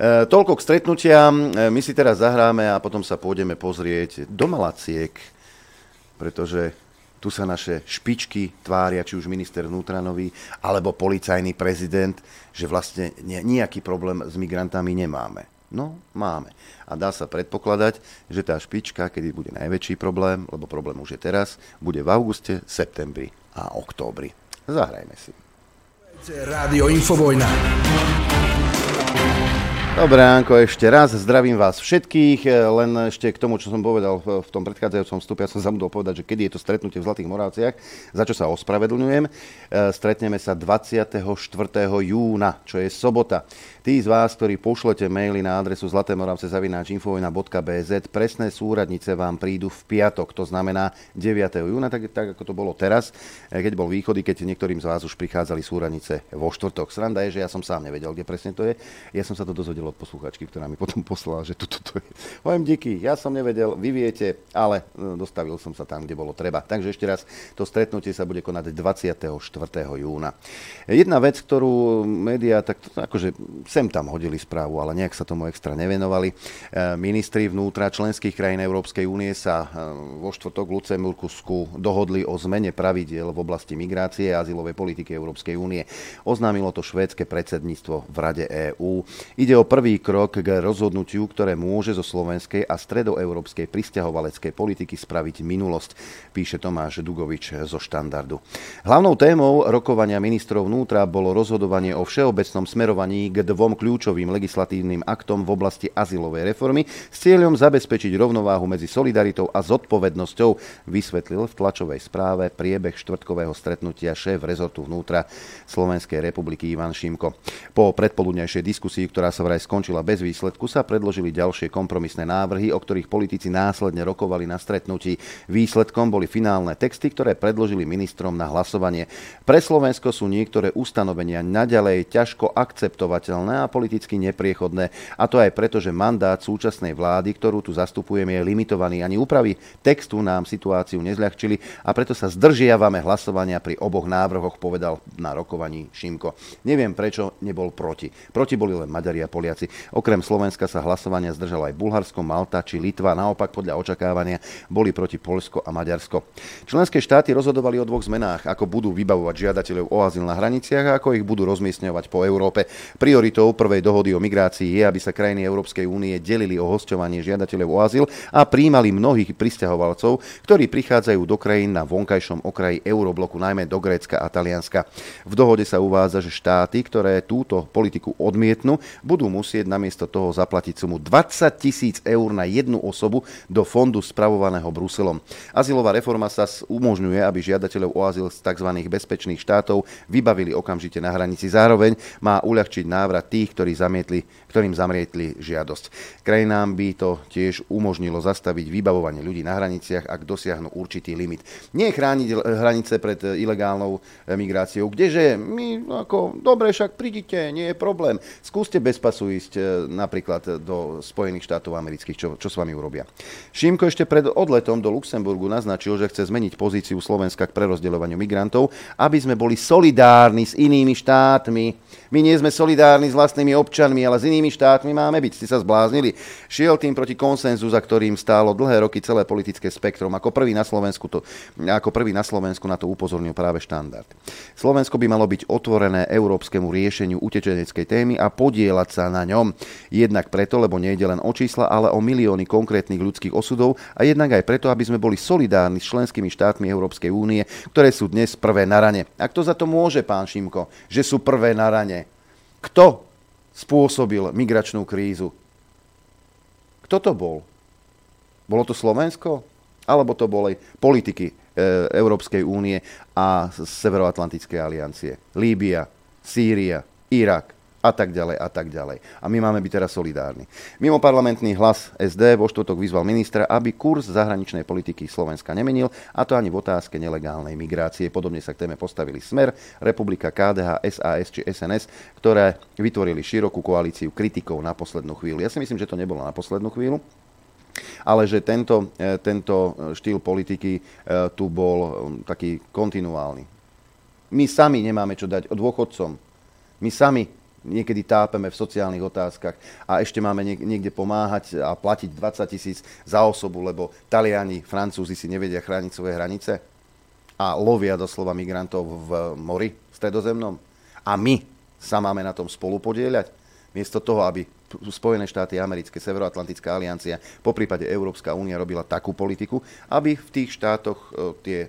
toľko k stretnutiam. E, my si teraz zahráme a potom sa pôjdeme pozrieť do Malaciek, pretože tu sa naše špičky tvária, či už minister vnútranový, alebo policajný prezident, že vlastne nejaký problém s migrantami nemáme. No, máme. A dá sa predpokladať, že tá špička, kedy bude najväčší problém, lebo problém už je teraz, bude v auguste, septembri a októbri. Zahrajme si. Rádio Infovojna. Dobré ránko ešte raz, zdravím vás všetkých, len ešte k tomu, čo som povedal v tom predchádzajúcom vstupe, ja som zabudol povedať, že kedy je to stretnutie v Zlatých Moravciach, za čo sa ospravedlňujem. E, stretneme sa 24. júna, čo je sobota. Tí z vás, ktorí pošlete maily na adresu zlatémoravce.infovojna.bz, presné súradnice vám prídu v piatok, to znamená 9. júna, tak, tak ako to bolo teraz, eh, keď bol východy, keď niektorým z vás už prichádzali súradnice vo štvrtok. Sranda je, že ja som sám nevedel, kde presne to je. Ja som sa to dozvedel od posluchačky, ktorá mi potom poslala, že toto to, to je. Poviem díky, ja som nevedel, vy viete, ale eh, dostavil som sa tam, kde bolo treba. Takže ešte raz, to stretnutie sa bude konať 24. júna. Jedna vec, ktorú médiá tak akože sem tam hodili správu, ale nejak sa tomu extra nevenovali. E, ministri vnútra členských krajín Európskej únie sa e, vo štvrtok v Lucembursku dohodli o zmene pravidiel v oblasti migrácie a azylovej politiky Európskej únie. Oznámilo to švédske predsedníctvo v Rade EÚ. Ide o prvý krok k rozhodnutiu, ktoré môže zo slovenskej a stredoeurópskej pristahovaleckej politiky spraviť minulosť, píše Tomáš Dugovič zo štandardu. Hlavnou témou rokovania ministrov vnútra bolo rozhodovanie o všeobecnom smerovaní k dvom kľúčovým legislatívnym aktom v oblasti azylovej reformy s cieľom zabezpečiť rovnováhu medzi solidaritou a zodpovednosťou, vysvetlil v tlačovej správe priebeh štvrtkového stretnutia šéf rezortu vnútra Slovenskej republiky Ivan Šimko. Po predpoludnejšej diskusii, ktorá sa vraj skončila bez výsledku, sa predložili ďalšie kompromisné návrhy, o ktorých politici následne rokovali na stretnutí. Výsledkom boli finálne texty, ktoré predložili ministrom na hlasovanie. Pre Slovensko sú niektoré ustanovenia naďalej ťažko akceptovateľné a politicky nepriechodné. A to aj preto, že mandát súčasnej vlády, ktorú tu zastupujeme, je limitovaný. Ani úpravy textu nám situáciu nezľahčili a preto sa zdržiavame hlasovania pri oboch návrhoch, povedal na rokovaní Šimko. Neviem, prečo nebol proti. Proti boli len Maďari a Poliaci. Okrem Slovenska sa hlasovania zdržalo aj Bulharsko, Malta či Litva. Naopak podľa očakávania boli proti Polsko a Maďarsko. Členské štáty rozhodovali o dvoch zmenách, ako budú vybavovať žiadateľov o azyl na hraniciach a ako ich budú rozmiestňovať po Európe. Prioritou prvej dohody o migrácii je, aby sa krajiny Európskej únie delili o hosťovanie žiadateľov o azyl a príjmali mnohých pristahovalcov, ktorí prichádzajú do krajín na vonkajšom okraji eurobloku, najmä do Grécka a Talianska. V dohode sa uvádza, že štáty, ktoré túto politiku odmietnú, budú musieť namiesto toho zaplatiť sumu 20 tisíc eur na jednu osobu do fondu spravovaného Bruselom. Azylová reforma sa umožňuje, aby žiadateľov o azyl z tzv. bezpečných štátov vybavili okamžite na hranici. Zároveň má uľahčiť návrat tých, ktorí zamietli, ktorým zamietli žiadosť. Krajinám by to tiež umožnilo zastaviť vybavovanie ľudí na hraniciach, ak dosiahnu určitý limit. Nie chrániť hranice pred ilegálnou migráciou, kdeže my ako, dobre, však prídite, nie je problém. Skúste bez pasu ísť e, napríklad do Spojených štátov amerických, čo, čo s vami urobia. Šimko ešte pred odletom do Luxemburgu naznačil, že chce zmeniť pozíciu Slovenska k prerozdeľovaniu migrantov, aby sme boli solidárni s inými štátmi. My nie sme solidárni s vlastnými občanmi, ale s inými štátmi máme byť. Ste sa zbláznili. Šiel tým proti konsenzu, za ktorým stálo dlhé roky celé politické spektrum. Ako prvý na Slovensku, to, ako prvý na Slovensku na to upozornil práve štandard. Slovensko by malo byť otvorené európskemu riešeniu utečeneckej témy a podielať sa na ňom. Jednak preto, lebo nejde len o čísla, ale o milióny konkrétnych ľudských osudov a jednak aj preto, aby sme boli solidárni s členskými štátmi Európskej únie, ktoré sú dnes prvé na rane. A kto za to môže, pán Šimko, že sú prvé na rane? Kto spôsobil migračnú krízu? Kto to bol? Bolo to Slovensko? Alebo to boli politiky e, Európskej únie a Severoatlantickej aliancie? Líbia, Sýria, Irak, a tak ďalej a tak ďalej. A my máme byť teraz solidárni. Mimo parlamentný hlas SD vo štvrtok vyzval ministra, aby kurz zahraničnej politiky Slovenska nemenil, a to ani v otázke nelegálnej migrácie. Podobne sa k téme postavili Smer, Republika KDH, SAS či SNS, ktoré vytvorili širokú koalíciu kritikov na poslednú chvíľu. Ja si myslím, že to nebolo na poslednú chvíľu, ale že tento, e, tento štýl politiky e, tu bol taký kontinuálny. My sami nemáme čo dať dôchodcom. My sami niekedy tápeme v sociálnych otázkach a ešte máme niekde pomáhať a platiť 20 tisíc za osobu, lebo Taliani, Francúzi si nevedia chrániť svoje hranice a lovia doslova migrantov v mori stredozemnom. A my sa máme na tom spolu podieľať, miesto toho, aby Spojené štáty americké, Severoatlantická aliancia, po prípade Európska únia robila takú politiku, aby v tých štátoch e, tie e,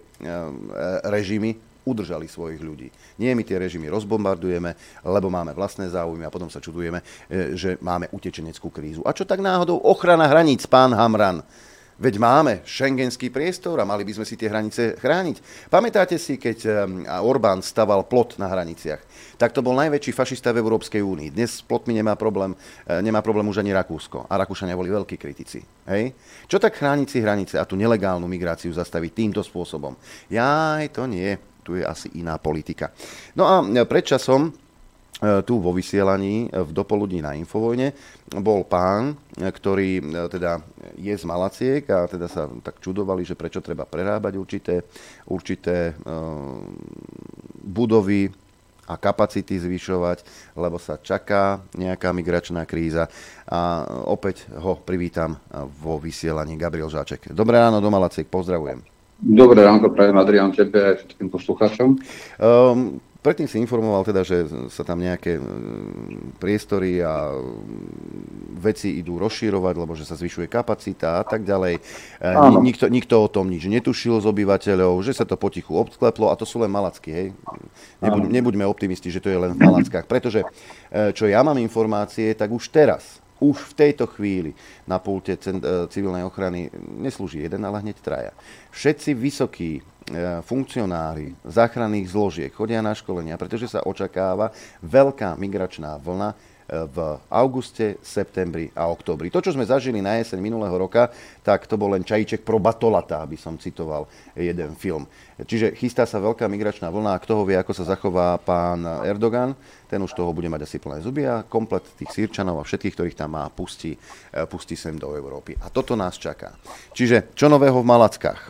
režimy udržali svojich ľudí. Nie my tie režimy rozbombardujeme, lebo máme vlastné záujmy a potom sa čudujeme, e, že máme utečeneckú krízu. A čo tak náhodou ochrana hraníc, pán Hamran? Veď máme šengenský priestor a mali by sme si tie hranice chrániť. Pamätáte si, keď um, Orbán staval plot na hraniciach? Tak to bol najväčší fašista v Európskej únii. Dnes s plotmi nemá problém, e, nemá problém už ani Rakúsko. A Rakúšania boli veľkí kritici. Hej? Čo tak chrániť si hranice a tú nelegálnu migráciu zastaviť týmto spôsobom? Jaj, to nie. Tu je asi iná politika. No a predčasom E, tu vo vysielaní e, v dopoludní na Infovojne bol pán, e, ktorý teda je z Malaciek a teda sa tak čudovali, že prečo treba prerábať určité, určité budovy a kapacity zvyšovať, lebo sa čaká nejaká migračná kríza. A opäť ho privítam vo vysielaní Gabriel Žáček. Dobré ráno do Malaciek, pozdravujem. Dobré ráno, prajem Adrian tebe aj všetkým poslucháčom. Um, Predtým si informoval teda, že sa tam nejaké e, priestory a veci idú rozširovať, lebo že sa zvyšuje kapacita a tak ďalej. Áno. Nikto, nikto o tom nič netušil z obyvateľov, že sa to potichu obskleplo a to sú len malacky, hej. Nebuď, nebuďme optimisti, že to je len v Malackách, pretože čo ja mám informácie, tak už teraz, už v tejto chvíli na pulte civilnej ochrany neslúži jeden, ale hneď traja. Všetci vysokí E, funkcionári záchranných zložiek chodia na školenia, pretože sa očakáva veľká migračná vlna e, v auguste, septembri a oktobri. To, čo sme zažili na jeseň minulého roka, tak to bol len čajíček pro batolata, aby som citoval jeden film. Čiže chystá sa veľká migračná vlna a kto ho vie, ako sa zachová pán Erdogan, ten už toho bude mať asi plné zuby a komplet tých sírčanov a všetkých, ktorých tam má, pustí, e, pustí sem do Európy. A toto nás čaká. Čiže čo nového v Malackách?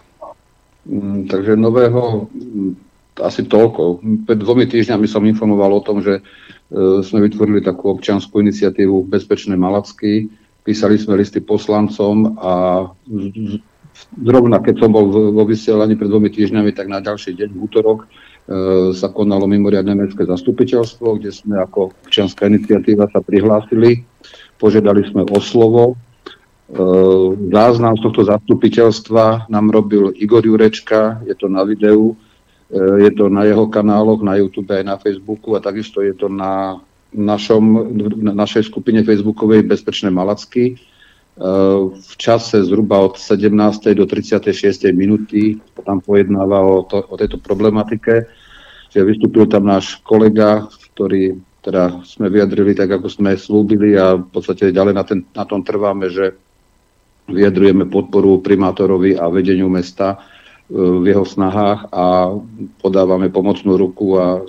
Mm, takže nového mm, asi toľko. Pred dvomi týždňami som informoval o tom, že sme vytvorili takú občianskú iniciatívu Bezpečné Malacky. Písali sme listy poslancom a zrovna keď som bol vo vysielaní pred dvomi týždňami, tak na ďalší deň, v útorok, e, sa konalo mimoriadne mestské zastupiteľstvo, kde sme ako občianská iniciatíva sa prihlásili. Požiadali sme o slovo Ehm, záznam z tohto zastupiteľstva nám robil Igor Jurečka, je to na videu, je to na jeho kanáloch, na YouTube aj na Facebooku a takisto je to na, našom, na našej skupine facebookovej Bezpečné Malacky. Ehm, v čase zhruba od 17. do 36. minúty tam pojednáva o, to, o tejto problematike. Že vystúpil tam náš kolega, ktorý teda sme vyjadrili tak, ako sme slúbili a v podstate ďalej na, ten, na tom trváme, že vyjadrujeme podporu primátorovi a vedeniu mesta e, v jeho snahách a podávame pomocnú ruku a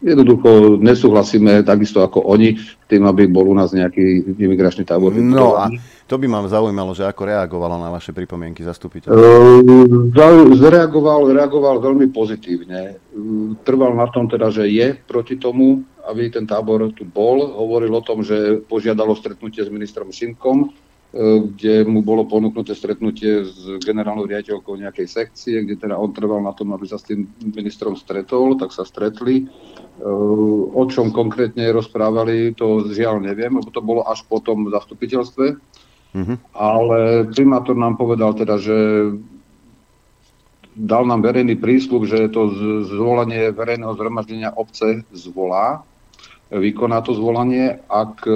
jednoducho nesúhlasíme takisto ako oni tým, aby bol u nás nejaký imigračný tábor. No a to by ma zaujímalo, že ako reagovalo na vaše pripomienky zastupiteľ. Uh, zareagoval, reagoval veľmi pozitívne. Uh, trval na tom teda, že je proti tomu, aby ten tábor tu bol. Hovoril o tom, že požiadalo stretnutie s ministrom Šimkom, kde mu bolo ponúknuté stretnutie s generálnou riaditeľkou nejakej sekcie, kde teda on trval na tom, aby sa s tým ministrom stretol, tak sa stretli. E, o čom konkrétne rozprávali, to žiaľ neviem, lebo to bolo až po tom zastupiteľstve. Mm-hmm. Ale primátor nám povedal teda, že dal nám verejný prísľub, že to zvolanie verejného zhromaždenia obce zvolá vykoná to zvolanie, ak e,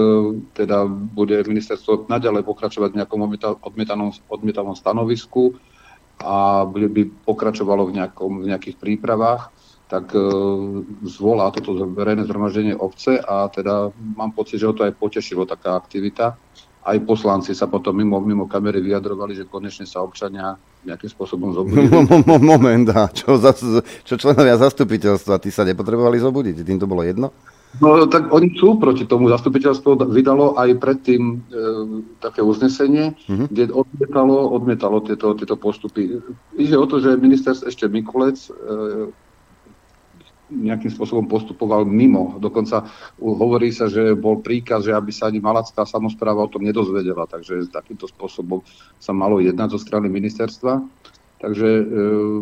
teda bude ministerstvo naďalej pokračovať v nejakom odmietanom, odmietanom stanovisku a by pokračovalo v, nejakom, v nejakých prípravách, tak e, zvolá toto verejné zhromaždenie obce a teda mám pocit, že ho to aj potešilo taká aktivita. Aj poslanci sa potom mimo, mimo kamery vyjadrovali, že konečne sa občania nejakým spôsobom zobudili. [LAUGHS] Moment, čo, čo členovia zastupiteľstva, tí sa nepotrebovali zobudiť? Tým to bolo jedno? No tak oni sú proti tomu. Zastupiteľstvo vydalo aj predtým e, také uznesenie, uh-huh. kde odmietalo, odmietalo tieto, tieto postupy. Ide o to, že minister ešte Mikulec e, nejakým spôsobom postupoval mimo. Dokonca hovorí sa, že bol príkaz, že aby sa ani malacká samozpráva o tom nedozvedela. Takže takýmto spôsobom sa malo jednať zo strany ministerstva. Takže e,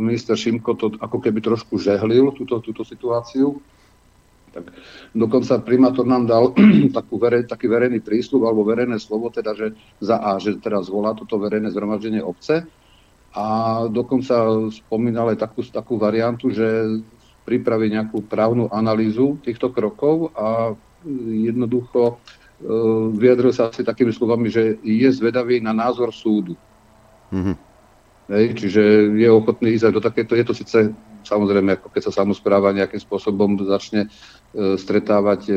minister Šimko to ako keby trošku žehlil túto, túto situáciu tak dokonca primátor nám dal [CLEARS THROAT] takú verej, taký verejný prísľub alebo verejné slovo, teda, že za A, že teraz zvolá toto verejné zhromaždenie obce a dokonca spomínal aj takú, takú variantu, že pripraví nejakú právnu analýzu týchto krokov a jednoducho e, vyjadril sa asi takými slovami, že je zvedavý na názor súdu. Mm-hmm. Hej, čiže je ochotný ísť do takéto, je to síce samozrejme, ako keď sa samozpráva nejakým spôsobom začne e, stretávať e,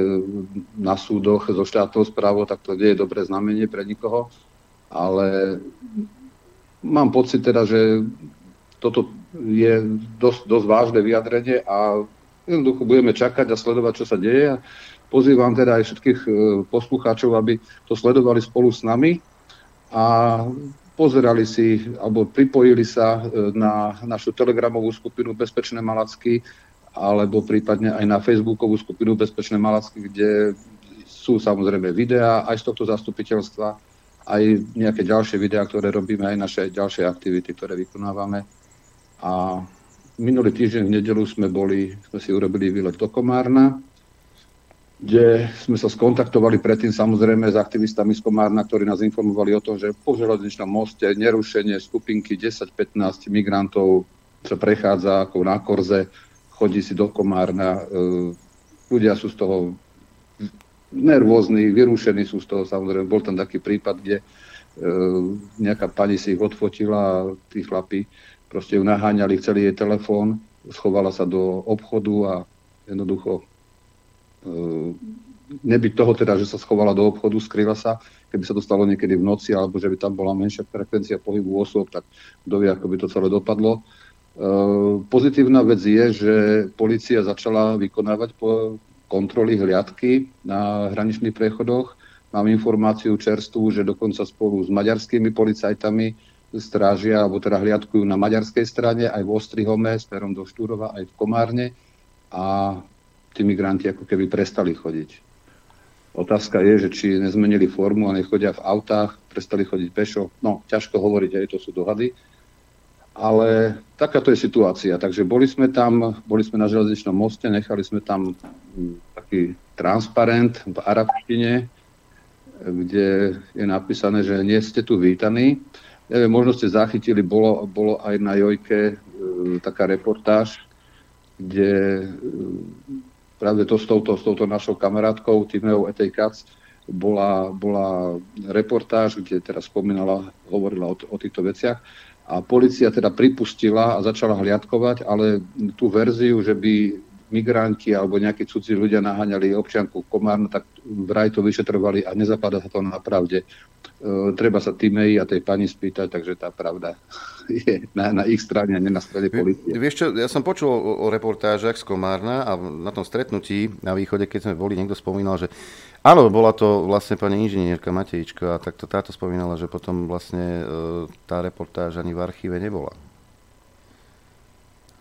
na súdoch so štátnou správou, tak to nie je dobré znamenie pre nikoho, ale mám pocit teda, že toto je dosť, dosť vážne vyjadrenie a jednoducho budeme čakať a sledovať, čo sa deje. Pozývam teda aj všetkých e, poslucháčov, aby to sledovali spolu s nami a pozerali si alebo pripojili sa e, na našu telegramovú skupinu Bezpečné Malacky alebo prípadne aj na facebookovú skupinu Bezpečné Malacky, kde sú samozrejme videá aj z tohto zastupiteľstva, aj nejaké ďalšie videá, ktoré robíme, aj naše ďalšie aktivity, ktoré vykonávame. A minulý týždeň v nedelu sme boli, sme si urobili výlet do Komárna, kde sme sa skontaktovali predtým samozrejme s aktivistami z Komárna, ktorí nás informovali o tom, že po železničnom moste nerušenie skupinky 10-15 migrantov sa prechádza ako na korze, chodí si do Komárna. E, ľudia sú z toho nervózni, vyrušení sú z toho samozrejme. Bol tam taký prípad, kde e, nejaká pani si ich odfotila a tí chlapi proste ju naháňali, chceli jej telefón, schovala sa do obchodu a jednoducho nebyť toho teda, že sa schovala do obchodu, skryla sa, keby sa to stalo niekedy v noci, alebo že by tam bola menšia frekvencia pohybu osôb, tak kto vie, ako by to celé dopadlo. Ehm, pozitívna vec je, že policia začala vykonávať kontroly hliadky na hraničných prechodoch. Mám informáciu čerstvú, že dokonca spolu s maďarskými policajtami strážia, alebo teda hliadkujú na maďarskej strane, aj v Ostrihome, smerom do Štúrova, aj v Komárne. A tí migranti ako keby prestali chodiť. Otázka je, že či nezmenili formu a nechodia v autách, prestali chodiť pešo. No, ťažko hovoriť, aj to sú dohady. Ale takáto je situácia. Takže boli sme tam, boli sme na železničnom moste, nechali sme tam hm, taký transparent v arabštine, kde je napísané, že nie ste tu vítaní. Neviem, možno ste zachytili, bolo, bolo aj na Jojke e, taká reportáž, kde práve to s touto, s touto našou kamarátkou Timeou Etejkac bola, bola reportáž, kde teraz spomínala, hovorila o, o týchto veciach a policia teda pripustila a začala hliadkovať, ale tú verziu, že by migranti alebo nejakí cudzí ľudia naháňali občianku Komárna, tak vraj to vyšetrovali a nezapadá sa to na pravde. E, treba sa Timei a tej pani spýtať, takže tá pravda je na, na ich strane a nie na strane policie. Vieš čo, ja som počul o, o reportážach z Komárna a na tom stretnutí na východe, keď sme boli, niekto spomínal, že áno, bola to vlastne pani inžinierka Matejčka a takto táto spomínala, že potom vlastne e, tá reportáž ani v archíve nebola.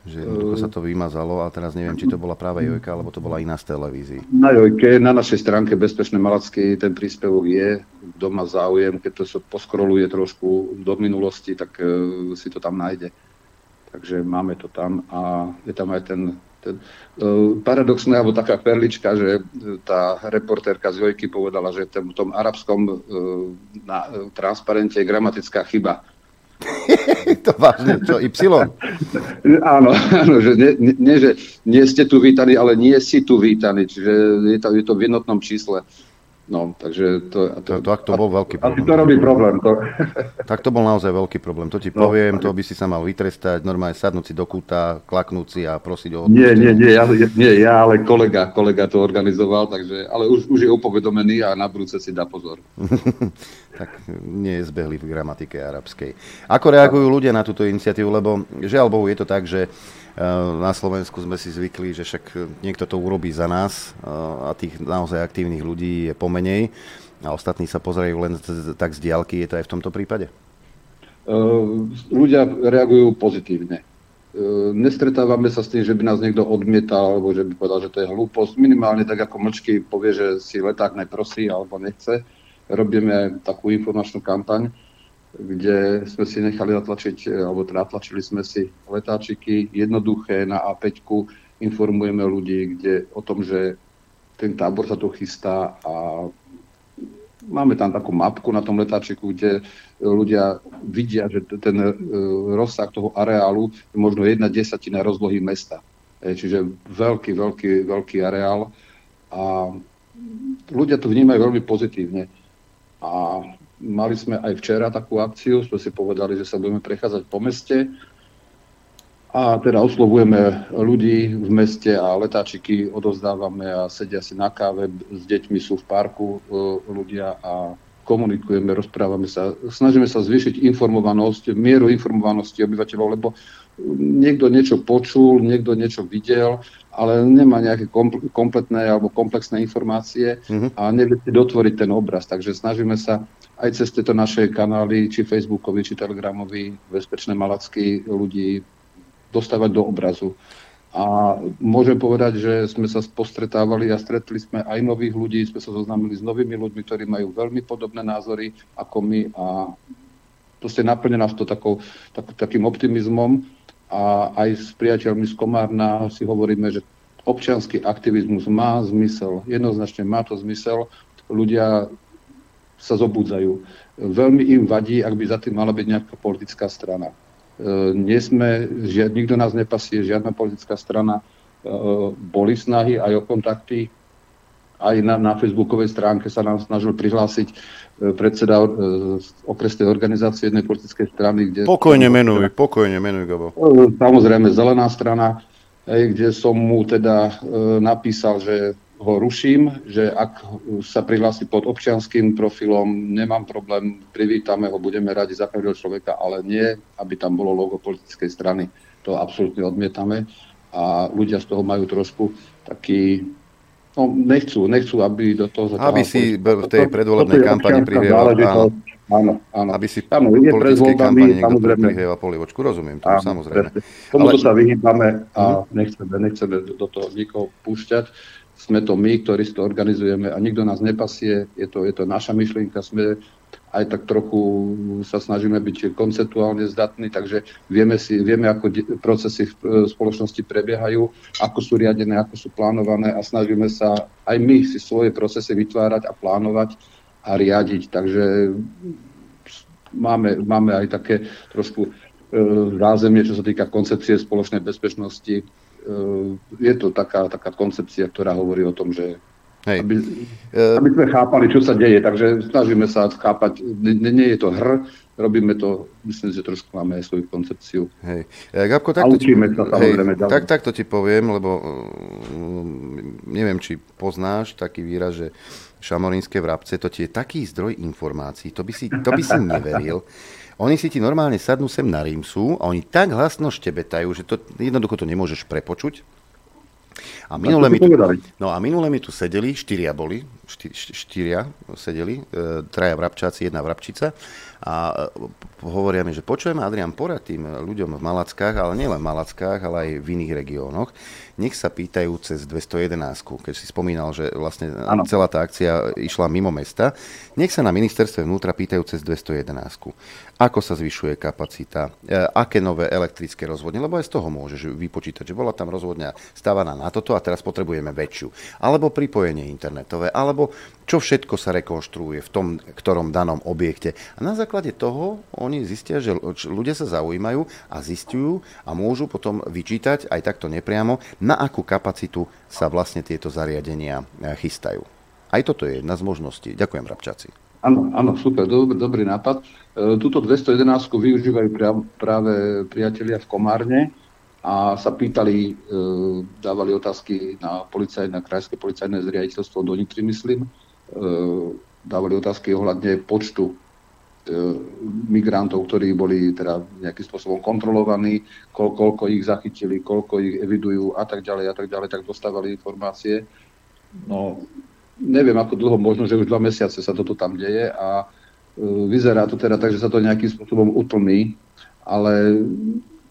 Že jednoducho sa to vymazalo, ale teraz neviem, či to bola práve Jojka, alebo to bola iná z televízií. Na Jojke, na našej stránke Bezpečné Malacky ten príspevok je, doma záujem, keď to sa poskroluje trošku do minulosti, tak uh, si to tam nájde. Takže máme to tam a je tam aj ten, ten uh, paradoxné, alebo taká perlička, že tá reportérka z Jojky povedala, že v tom arabskom uh, na, uh, transparente je gramatická chyba [LAUGHS] to vážne, čo, Y? áno, áno, že nie, nie, že nie ste tu vítaní, ale nie si tu vítaní, čiže je to, je to v jednotnom čísle. No, takže to... to, to, to, to bol veľký problém. Asi to robí problém. To. [LAUGHS] Tak to bol naozaj veľký problém. To ti no, poviem, to by si sa mal vytrestať, normálne sadnúť si do kúta, klaknúť si a prosiť o Nie, nie, nie, ja, nie, ja, ale kolega, kolega to organizoval, takže, ale už, už je upovedomený a na budúce si dá pozor. [LAUGHS] tak nie je zbehli v gramatike arabskej. Ako reagujú ľudia na túto iniciatívu, lebo žiaľ Bohu je to tak, že na Slovensku sme si zvykli, že však niekto to urobí za nás a tých naozaj aktívnych ľudí je pomenej a ostatní sa pozerajú len tak z diálky. Je to aj v tomto prípade? Ľudia reagujú pozitívne. Nestretávame sa s tým, že by nás niekto odmietal, alebo že by povedal, že to je hlúposť. Minimálne tak ako mlčky povie, že si leták neprosí alebo nechce. Robíme takú informačnú kampaň kde sme si nechali natlačiť, e, alebo teda natlačili sme si letáčiky jednoduché na A5, informujeme ľudí kde, o tom, že ten tábor sa tu chystá a máme tam takú mapku na tom letáčiku, kde ľudia vidia, že ten rozsah toho areálu je možno jedna desatina rozlohy mesta. Čiže veľký, veľký, veľký areál a ľudia to vnímajú veľmi pozitívne. A mali sme aj včera takú akciu, sme si povedali, že sa budeme prechádzať po meste. A teda oslovujeme ľudí v meste a letáčiky odovzdávame a sedia si na káve, s deťmi sú v parku e, ľudia a komunikujeme, rozprávame sa, snažíme sa zvýšiť informovanosť, mieru informovanosti obyvateľov, lebo niekto niečo počul, niekto niečo videl, ale nemá nejaké kompletné alebo komplexné informácie mm-hmm. a nevie si dotvoriť ten obraz. Takže snažíme sa aj cez tieto naše kanály, či Facebookovi, či Telegramovi, Bezpečné Malacky ľudí dostávať do obrazu. A môžem povedať, že sme sa postretávali a stretli sme aj nových ľudí, sme sa zoznámili s novými ľuďmi, ktorí majú veľmi podobné názory ako my a proste naplne nás to takou, tak, takým optimizmom a aj s priateľmi z Komárna si hovoríme, že občianský aktivizmus má zmysel, jednoznačne má to zmysel, ľudia sa zobudzajú. Veľmi im vadí, ak by za tým mala byť nejaká politická strana. E, nie sme, žiad, nikto nás nepasie, žiadna politická strana. E, boli snahy aj o kontakty, aj na, na facebookovej stránke sa nám snažil prihlásiť e, predseda okresnej organizácie jednej politickej strany. Kde pokojne menuj, pokojne menuj, Gabo. Samozrejme, zelená strana, kde som mu teda napísal, že ho ruším, že ak sa prihlási pod občianským profilom, nemám problém, privítame ho, budeme radi za každého človeka, ale nie, aby tam bolo logo politickej strany. To absolútne odmietame a ľudia z toho majú trošku taký No, nechcú, nechcú, aby do toho... Aby si v tej predvolebnej kampani prihrieval, áno, áno, áno. Aby si áno, v politickej kampani niekto prihrieval polivočku, rozumiem tomu, áno, samozrejme. Tomuto Ale... sa vyhýbame a mhm. nechceme, nechceme do toho nikoho púšťať. Sme to my, ktorí si to organizujeme a nikto nás nepasie, je to, je to naša myšlienka, sme aj tak trochu sa snažíme byť konceptuálne zdatní, takže vieme, si, vieme ako procesy v spoločnosti prebiehajú, ako sú riadené, ako sú plánované a snažíme sa aj my si svoje procesy vytvárať a plánovať a riadiť. Takže máme, máme aj také trošku e, zázemie, čo sa týka koncepcie spoločnej bezpečnosti, Ehm, je to taká, taká koncepcia, ktorá hovorí o tom, že Hej. Aby, ehm, aby sme chápali, čo sa deje. Takže snažíme sa chápať, nie, nie je to hr, robíme to, myslím, že trošku máme aj svoju koncepciu. Hej. E, Gabko, takto ti, sa hej, tak, takto ti poviem, lebo um, neviem, či poznáš taký výraz, že šamorinské vrabce, to ti je taký zdroj informácií, to by si, to by si neveril. Oni si ti normálne sadnú sem na rímsu a oni tak hlasno štebetajú, že to, jednoducho to nemôžeš prepočuť. A minule, mi tu, no a minule mi tu sedeli, štyria boli, šty, štyria sedeli, e, traja vrabčáci, jedna vrabčica a e, hovoria mi, že počujeme Adrian porad tým ľuďom v Malackách, ale nielen v Malackách, ale aj v iných regiónoch, nech sa pýtajú cez 211, keď si spomínal, že vlastne ano. celá tá akcia išla mimo mesta, nech sa na ministerstve vnútra pýtajú cez 211 ako sa zvyšuje kapacita, e, aké nové elektrické rozvodne, lebo aj z toho môžeš vypočítať, že bola tam rozvodňa stávaná na toto a teraz potrebujeme väčšiu. Alebo pripojenie internetové, alebo čo všetko sa rekonštruuje v tom ktorom danom objekte. A na základe toho oni zistia, že ľudia sa zaujímajú a zistujú a môžu potom vyčítať aj takto nepriamo, na akú kapacitu sa vlastne tieto zariadenia e, chystajú. Aj toto je jedna z možností. Ďakujem, Rabčáci. Áno, áno, super, dobrý, dobrý nápad. E, túto 211 využívajú práve priatelia v Komárne a sa pýtali, e, dávali otázky na policaj, na krajské policajné zriaditeľstvo do Nitry, myslím, dávali otázky ohľadne počtu migrantov, ktorí boli teda nejakým spôsobom kontrolovaní, koľko ich zachytili, koľko ich evidujú a tak ďalej a tak ďalej, tak dostávali informácie. No, neviem ako dlho, možno, že už dva mesiace sa toto tam deje a uh, vyzerá to teda tak, že sa to nejakým spôsobom utlmí, ale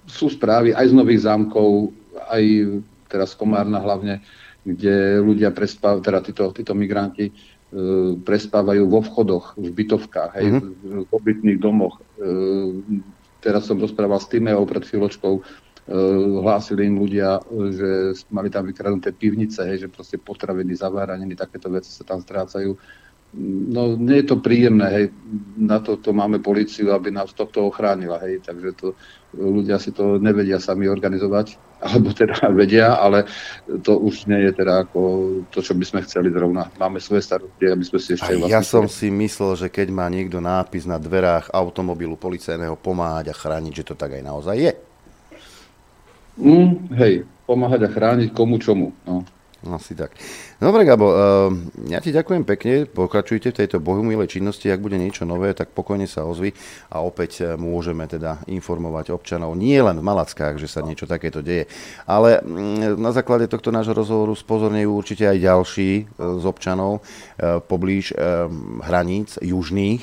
sú správy aj z Nových zámkov, aj teraz Komárna hlavne, kde ľudia prespávajú, teda títo, títo migranti prespávajú vo vchodoch, v bytovkách, hej, mm-hmm. v, obytných domoch. Uh, teraz som rozprával s Timeou pred chvíľočkou, Eh, hlásili im ľudia, že mali tam vykradnuté pivnice, hej, že proste potraviny, zaváraniny, takéto veci sa tam strácajú. no nie je to príjemné, hej, na to, to máme policiu, aby nás tohto ochránila, hej, takže to ľudia si to nevedia sami organizovať, alebo teda [LAUGHS] vedia, ale to už nie je teda ako to, čo by sme chceli zrovna. Máme svoje starosti, aby sme si ešte... A ja som si myslel, že keď má niekto nápis na dverách automobilu policajného pomáhať a chrániť, že to tak aj naozaj je. Mm, hej, pomáhať a chrániť komu čomu. No. Asi tak. Dobre, Gabo, uh, ja ti ďakujem pekne, pokračujte v tejto bohumilej činnosti, ak bude niečo nové, tak pokojne sa ozvi a opäť eh, môžeme teda informovať občanov, nie len v Malackách, že sa niečo takéto deje, ale mm, na základe tohto nášho rozhovoru spozornejú určite aj ďalší eh, z občanov poblíž hraníc južných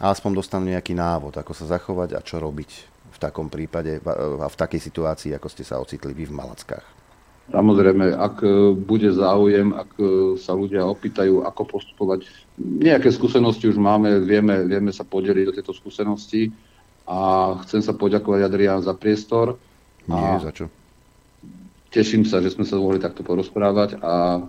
a aspoň dostanú nejaký návod, ako sa zachovať a čo robiť v takom prípade a v takej situácii, ako ste sa ocitli vy v Malackách. Samozrejme, ak e, bude záujem, ak e, sa ľudia opýtajú, ako postupovať, nejaké skúsenosti už máme, vieme, vieme sa podeliť do tejto skúsenosti a chcem sa poďakovať Adrián za priestor. Nie, za čo? Teším sa, že sme sa mohli takto porozprávať a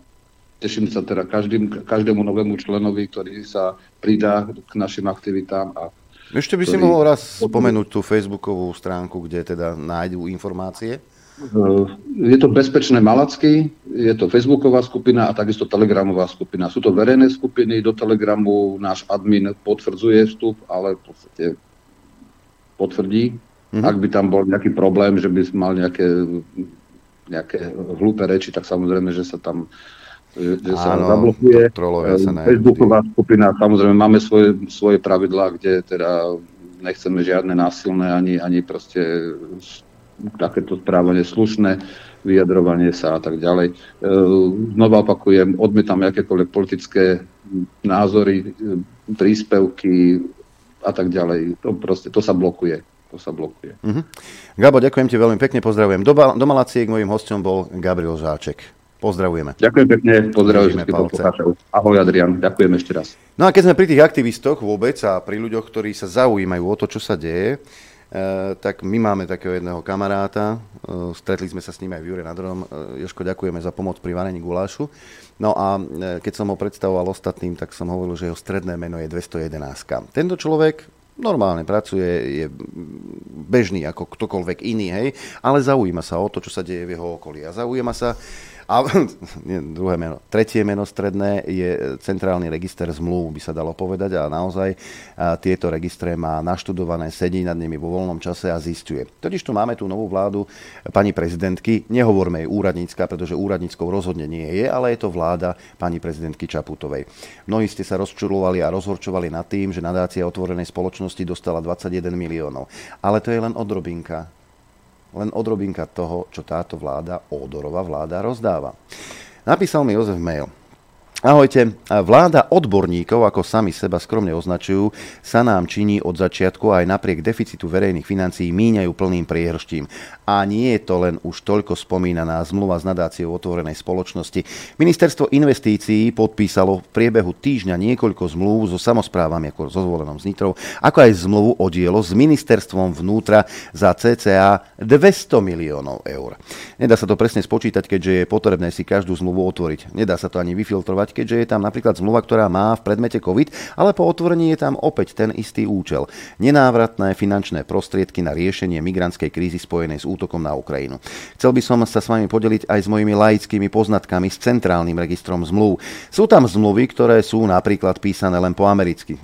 teším sa teda každým, každému novému členovi, ktorý sa pridá k našim aktivitám a ešte by si mohol raz spomenúť tú facebookovú stránku, kde teda nájdú informácie? Je to Bezpečné Malacky, je to Facebooková skupina a takisto Telegramová skupina. Sú to verejné skupiny, do Telegramu náš admin potvrdzuje vstup, ale v podstate potvrdí. Mm-hmm. Ak by tam bol nejaký problém, že by mal nejaké, nejaké hlúpe reči, tak samozrejme, že sa tam že sa Áno, zablokuje. Sa Facebooková skupina, samozrejme máme svoje, svoje pravidlá, kde teda nechceme žiadne násilné ani, ani proste takéto správanie slušné, vyjadrovanie sa a tak ďalej. E, znova opakujem, odmietam akékoľvek politické názory, e, príspevky a tak ďalej. To proste, to sa blokuje. To sa blokuje. Uh-huh. Gabo, ďakujem ti veľmi pekne, pozdravujem. Do, do Malaciek mojim hostom bol Gabriel Žáček. Pozdravujeme. Ďakujem pekne, pozdravujem všetkých poslucháčov. Ahoj Adrian, ďakujem ešte raz. No a keď sme pri tých aktivistoch vôbec a pri ľuďoch, ktorí sa zaujímajú o to, čo sa deje, tak my máme takého jedného kamaráta, eh, stretli sme sa s ním aj v Jure nad Rom. Eh, Joško, ďakujeme za pomoc pri varení gulášu. No a keď som ho predstavoval ostatným, tak som hovoril, že jeho stredné meno je 211. Tento človek normálne pracuje, je bežný ako ktokoľvek iný, hej, ale zaujíma sa o to, čo sa deje v jeho okolí. A zaujíma sa a [LAUGHS] druhé meno. Tretie meno stredné je centrálny register zmluv, by sa dalo povedať. A naozaj a tieto registre má naštudované, sedí nad nimi vo voľnom čase a zistuje. Totiž tu máme tú novú vládu pani prezidentky. Nehovorme jej úradnícka, pretože úradníckou rozhodne nie je, ale je to vláda pani prezidentky Čaputovej. Mnohí ste sa rozčulovali a rozhorčovali nad tým, že nadácia otvorenej spoločnosti dostala 21 miliónov. Ale to je len odrobinka len odrobinka toho, čo táto vláda, Ódorová vláda, rozdáva. Napísal mi Jozef mail. Ahojte. Vláda odborníkov, ako sami seba skromne označujú, sa nám činí od začiatku aj napriek deficitu verejných financií míňajú plným priehrštím. A nie je to len už toľko spomínaná zmluva s nadáciou otvorenej spoločnosti. Ministerstvo investícií podpísalo v priebehu týždňa niekoľko zmluv so samozprávami ako so zvolenom z Nitrou, ako aj zmluvu o dielo s ministerstvom vnútra za cca 200 miliónov eur. Nedá sa to presne spočítať, keďže je potrebné si každú zmluvu otvoriť. Nedá sa to ani vyfiltrovať, keďže je tam napríklad zmluva, ktorá má v predmete COVID, ale po otvorení je tam opäť ten istý účel. Nenávratné finančné prostriedky na riešenie migrantskej krízy spojenej s útokom na Ukrajinu. Chcel by som sa s vami podeliť aj s mojimi laickými poznatkami s centrálnym registrom zmluv. Sú tam zmluvy, ktoré sú napríklad písané len po americky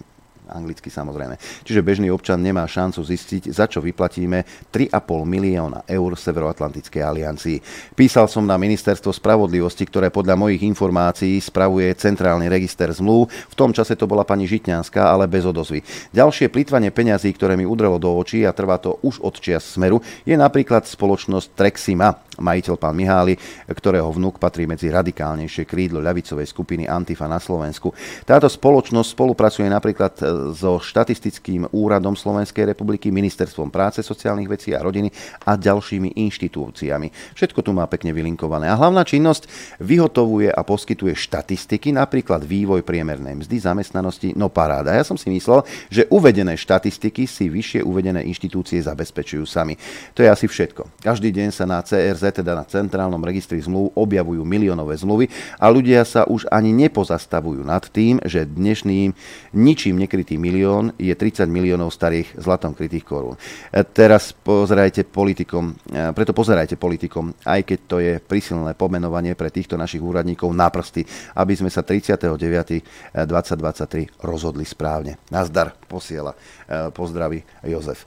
anglicky samozrejme. Čiže bežný občan nemá šancu zistiť, za čo vyplatíme 3,5 milióna eur Severoatlantickej aliancii. Písal som na ministerstvo spravodlivosti, ktoré podľa mojich informácií spravuje centrálny register zmluv. V tom čase to bola pani Žitňanská, ale bez odozvy. Ďalšie plýtvanie peňazí, ktoré mi udrelo do očí a trvá to už od čias smeru, je napríklad spoločnosť Trexima, majiteľ pán Mihály, ktorého vnúk patrí medzi radikálnejšie krídlo ľavicovej skupiny Antifa na Slovensku. Táto spoločnosť spolupracuje napríklad so štatistickým úradom Slovenskej republiky, Ministerstvom práce, sociálnych vecí a rodiny a ďalšími inštitúciami. Všetko tu má pekne vylinkované. A hlavná činnosť vyhotovuje a poskytuje štatistiky, napríklad vývoj priemernej mzdy, zamestnanosti, no paráda. Ja som si myslel, že uvedené štatistiky si vyššie uvedené inštitúcie zabezpečujú sami. To je asi všetko. Každý deň sa na CRZ Teda na Centrálnom registri zmluv, objavujú miliónové zmluvy a ľudia sa už ani nepozastavujú nad tým, že dnešným ničím nekrytý milión je 30 miliónov starých zlatom krytých korún. E, teraz pozerajte politikom, e, preto pozerajte politikom, aj keď to je prísilné pomenovanie pre týchto našich úradníkov na prsty, aby sme sa 39.2023 rozhodli správne. Nazdar posiela pozdraví Jozef.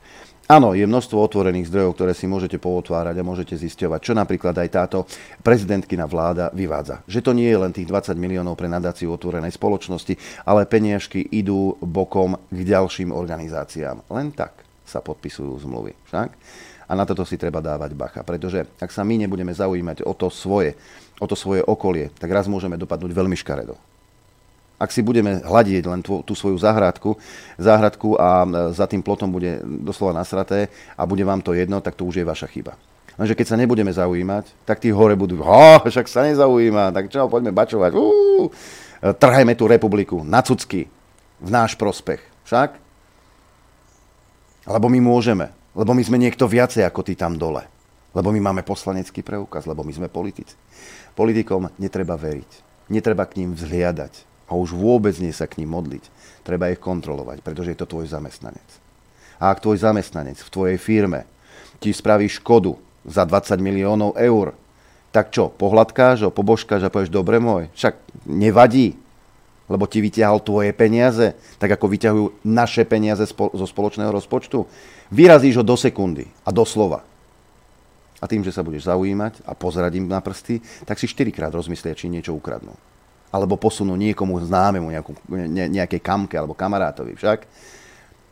Áno, je množstvo otvorených zdrojov, ktoré si môžete pootvárať a môžete zisťovať, čo napríklad aj táto prezidentkina vláda vyvádza. Že to nie je len tých 20 miliónov pre nadáciu otvorenej spoločnosti, ale peniažky idú bokom k ďalším organizáciám. Len tak sa podpisujú zmluvy. Však? A na toto si treba dávať bacha, pretože ak sa my nebudeme zaujímať o to svoje, o to svoje okolie, tak raz môžeme dopadnúť veľmi škaredo ak si budeme hľadiť len tú, tú svoju záhradku, záhradku a e, za tým plotom bude doslova nasraté a bude vám to jedno, tak to už je vaša chyba. Lenže keď sa nebudeme zaujímať, tak tí hore budú, ho, však sa nezaujíma, tak čo, poďme bačovať, uh, trhajme tú republiku na cucky, v náš prospech. Však? Lebo my môžeme, lebo my sme niekto viacej ako ty tam dole. Lebo my máme poslanecký preukaz, lebo my sme politici. Politikom netreba veriť, netreba k ním vzhliadať a už vôbec nie sa k ním modliť. Treba ich kontrolovať, pretože je to tvoj zamestnanec. A ak tvoj zamestnanec v tvojej firme ti spraví škodu za 20 miliónov eur, tak čo, pohľadkáš ho, pobožkáš a povieš, dobre môj, však nevadí, lebo ti vyťahol tvoje peniaze, tak ako vyťahujú naše peniaze zo spoločného rozpočtu. Vyrazíš ho do sekundy a doslova. A tým, že sa budeš zaujímať a pozerať im na prsty, tak si štyrikrát rozmyslia, či niečo ukradnú alebo posunú niekomu známemu, nejakú, ne, nejakej kamke alebo kamarátovi však.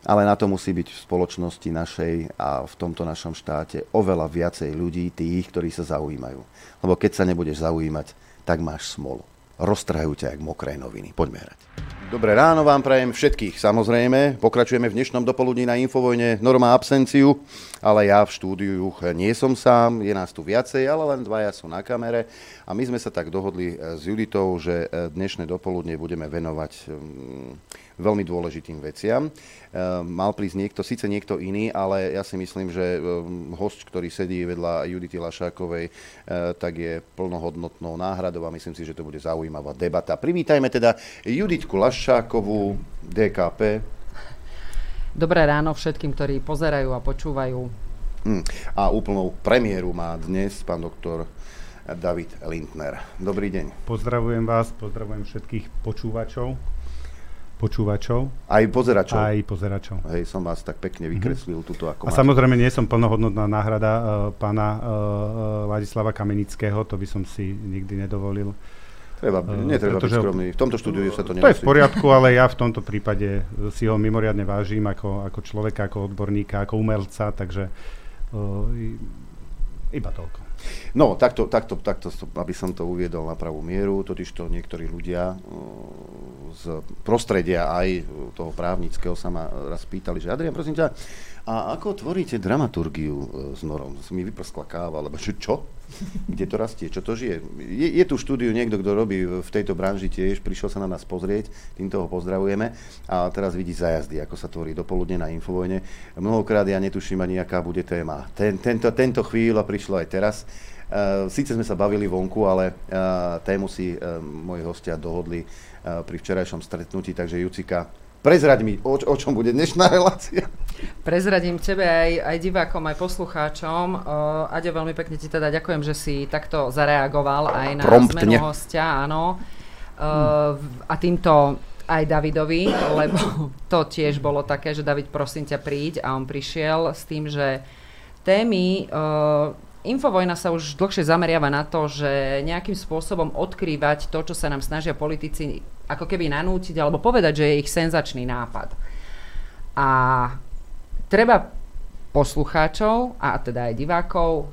Ale na to musí byť v spoločnosti našej a v tomto našom štáte oveľa viacej ľudí, tých, ktorí sa zaujímajú. Lebo keď sa nebudeš zaujímať, tak máš smolu. Roztrhajú ťa jak mokré noviny. Poďme hrať. Dobré ráno vám prajem všetkých, samozrejme. Pokračujeme v dnešnom dopoludní na Infovojne. Norma absenciu, ale ja v štúdiu nie som sám, je nás tu viacej, ale len dvaja sú na kamere. A my sme sa tak dohodli s Juditou, že dnešné dopoludne budeme venovať mm, veľmi dôležitým veciam. E, mal prísť niekto, síce niekto iný, ale ja si myslím, že e, host, ktorý sedí vedľa Judity Lašákovej, e, tak je plnohodnotnou náhradou a myslím si, že to bude zaujímavá debata. Privítajme teda Juditku Lašákovú, DKP. Dobré ráno všetkým, ktorí pozerajú a počúvajú. Hm. A úplnou premiéru má dnes pán doktor David Lindner. Dobrý deň. Pozdravujem vás, pozdravujem všetkých počúvačov počúvačov. Aj pozeračov. Aj pozeračov. Hej, som vás tak pekne mhm. vykreslil mm-hmm. tuto ako A máte. samozrejme nie som plnohodnotná náhrada uh, pána uh, Ladislava Kamenického, to by som si nikdy nedovolil. Treba, netreba byť skromný. V tomto štúdiu sa to nemusí. To je v poriadku, ale ja v tomto prípade si ho mimoriadne vážim ako, ako človeka, ako odborníka, ako umelca, takže uh, iba toľko. No, takto, takto, takto, aby som to uviedol na pravú mieru, totiž to niektorí ľudia z prostredia aj toho právnického sa ma raz pýtali, že Adrian, prosím ťa, a ako tvoríte dramaturgiu e, s Norom? Mi vyprskla káva, alebo čo? čo? [LAUGHS] Kde to rastie? Čo to žije? Je, je tu štúdiu niekto, kto robí v tejto branži tiež, prišiel sa na nás pozrieť, týmto ho pozdravujeme a teraz vidí zajazdy, ako sa tvorí dopoludne na Infovojne. Mnohokrát ja netuším ani, aká bude téma. Ten, tento, tento chvíľa prišlo aj teraz. Uh, Síce sme sa bavili vonku, ale uh, tému si uh, moji hostia dohodli pri včerajšom stretnutí, takže Jucika, Prezraď mi, o, o čom bude dnešná relácia. Prezradím tebe aj, aj divákom, aj poslucháčom. Uh, Aďo, veľmi pekne ti teda ďakujem, že si takto zareagoval aj na Promptne. zmenu hostia, áno. Uh, a týmto aj Davidovi, lebo to tiež bolo také, že David, prosím ťa, príď a on prišiel s tým, že témy uh, Infovojna sa už dlhšie zameriava na to, že nejakým spôsobom odkrývať to, čo sa nám snažia politici ako keby nanútiť alebo povedať, že je ich senzačný nápad. A treba poslucháčov a teda aj divákov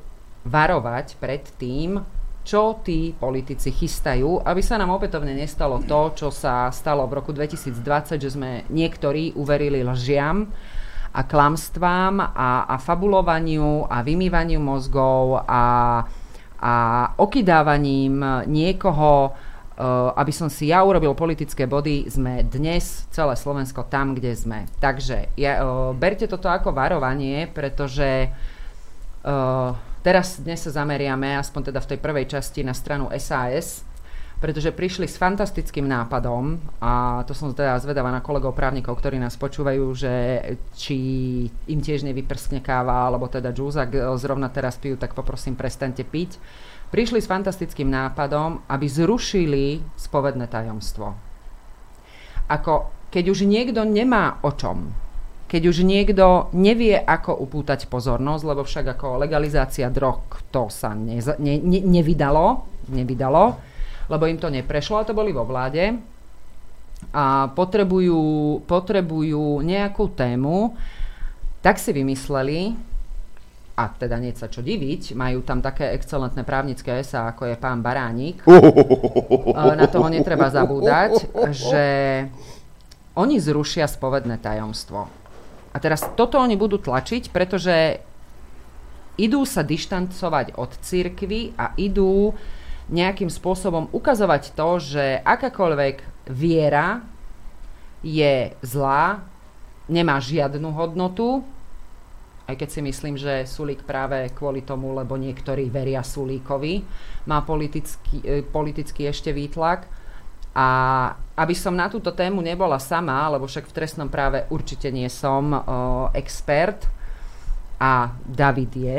varovať pred tým, čo tí politici chystajú, aby sa nám opätovne nestalo to, čo sa stalo v roku 2020, že sme niektorí uverili lžiam, a klamstvám a, a fabulovaniu a vymývaniu mozgov a, a okydávaním niekoho, aby som si ja urobil politické body, sme dnes celé Slovensko tam, kde sme. Takže ja, uh, berte toto ako varovanie, pretože uh, teraz dnes sa zameriame, aspoň teda v tej prvej časti, na stranu SAS, pretože prišli s fantastickým nápadom a to som teda zvedavá na kolegov právnikov, ktorí nás počúvajú, že či im tiež nevyprskne káva, alebo teda džús, zrovna teraz pijú, tak poprosím, prestaňte piť. Prišli s fantastickým nápadom, aby zrušili spovedné tajomstvo. Ako keď už niekto nemá o čom, keď už niekto nevie, ako upútať pozornosť, lebo však ako legalizácia drog to sa ne, ne, ne, nevydalo, nevydalo, lebo im to neprešlo, a to boli vo vláde a potrebujú, potrebujú nejakú tému, tak si vymysleli, a teda nie sa čo diviť, majú tam také excelentné právnické esa, ako je pán Baránik. Na toho netreba zabúdať, že oni zrušia spovedné tajomstvo. A teraz toto oni budú tlačiť, pretože idú sa dištancovať od cirkvy a idú nejakým spôsobom ukazovať to, že akákoľvek viera je zlá, nemá žiadnu hodnotu, aj keď si myslím, že Sulík práve kvôli tomu, lebo niektorí veria Sulíkovi, má politický, e, politický ešte výtlak. A aby som na túto tému nebola sama, lebo však v trestnom práve určite nie som o, expert, a David je,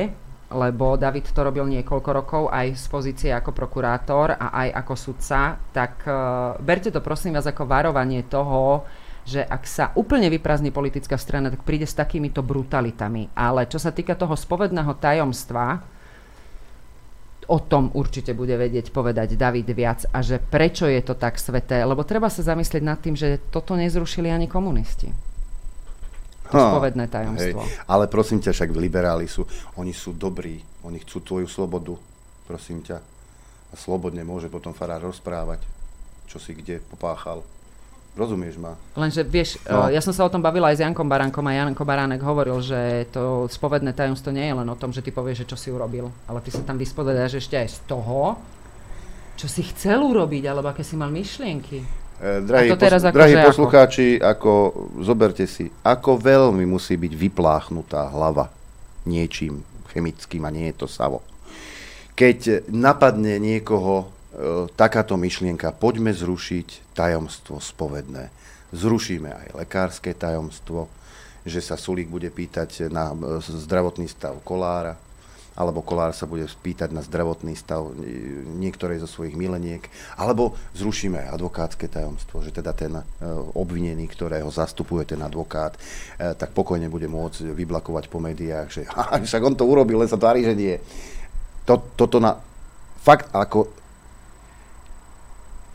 lebo David to robil niekoľko rokov aj z pozície ako prokurátor a aj ako sudca, tak uh, berte to prosím vás ako varovanie toho, že ak sa úplne vyprázdni politická strana, tak príde s takýmito brutalitami. Ale čo sa týka toho spovedného tajomstva, o tom určite bude vedieť povedať David viac a že prečo je to tak sveté, lebo treba sa zamyslieť nad tým, že toto nezrušili ani komunisti to ha, spovedné tajomstvo. Hej. Ale prosím ťa, však liberáli sú, oni sú dobrí, oni chcú tvoju slobodu, prosím ťa. A slobodne môže potom farár rozprávať, čo si kde popáchal. Rozumieš ma? Lenže vieš, no. ja som sa o tom bavila aj s Jankom Baránkom a Janko Baránek hovoril, že to spovedné tajomstvo nie je len o tom, že ty povieš, že čo si urobil, ale ty sa tam vyspovedáš ešte aj z toho, čo si chcel urobiť, alebo aké si mal myšlienky. Eh, drahí, pos- ako drahí poslucháči, ako, zoberte si, ako veľmi musí byť vypláchnutá hlava niečím chemickým a nie je to savo. Keď napadne niekoho takáto myšlienka, poďme zrušiť tajomstvo spovedné. Zrušíme aj lekárske tajomstvo, že sa Sulík bude pýtať na e, zdravotný stav kolára, alebo kolár sa bude spýtať na zdravotný stav niektorej zo svojich mileniek, alebo zrušíme advokátske tajomstvo, že teda ten e, obvinený, ktorého zastupuje ten advokát, e, tak pokojne bude môcť vyblakovať po médiách, že [LAUGHS] však on to urobil, len sa tvári, že nie. To, toto na fakt ako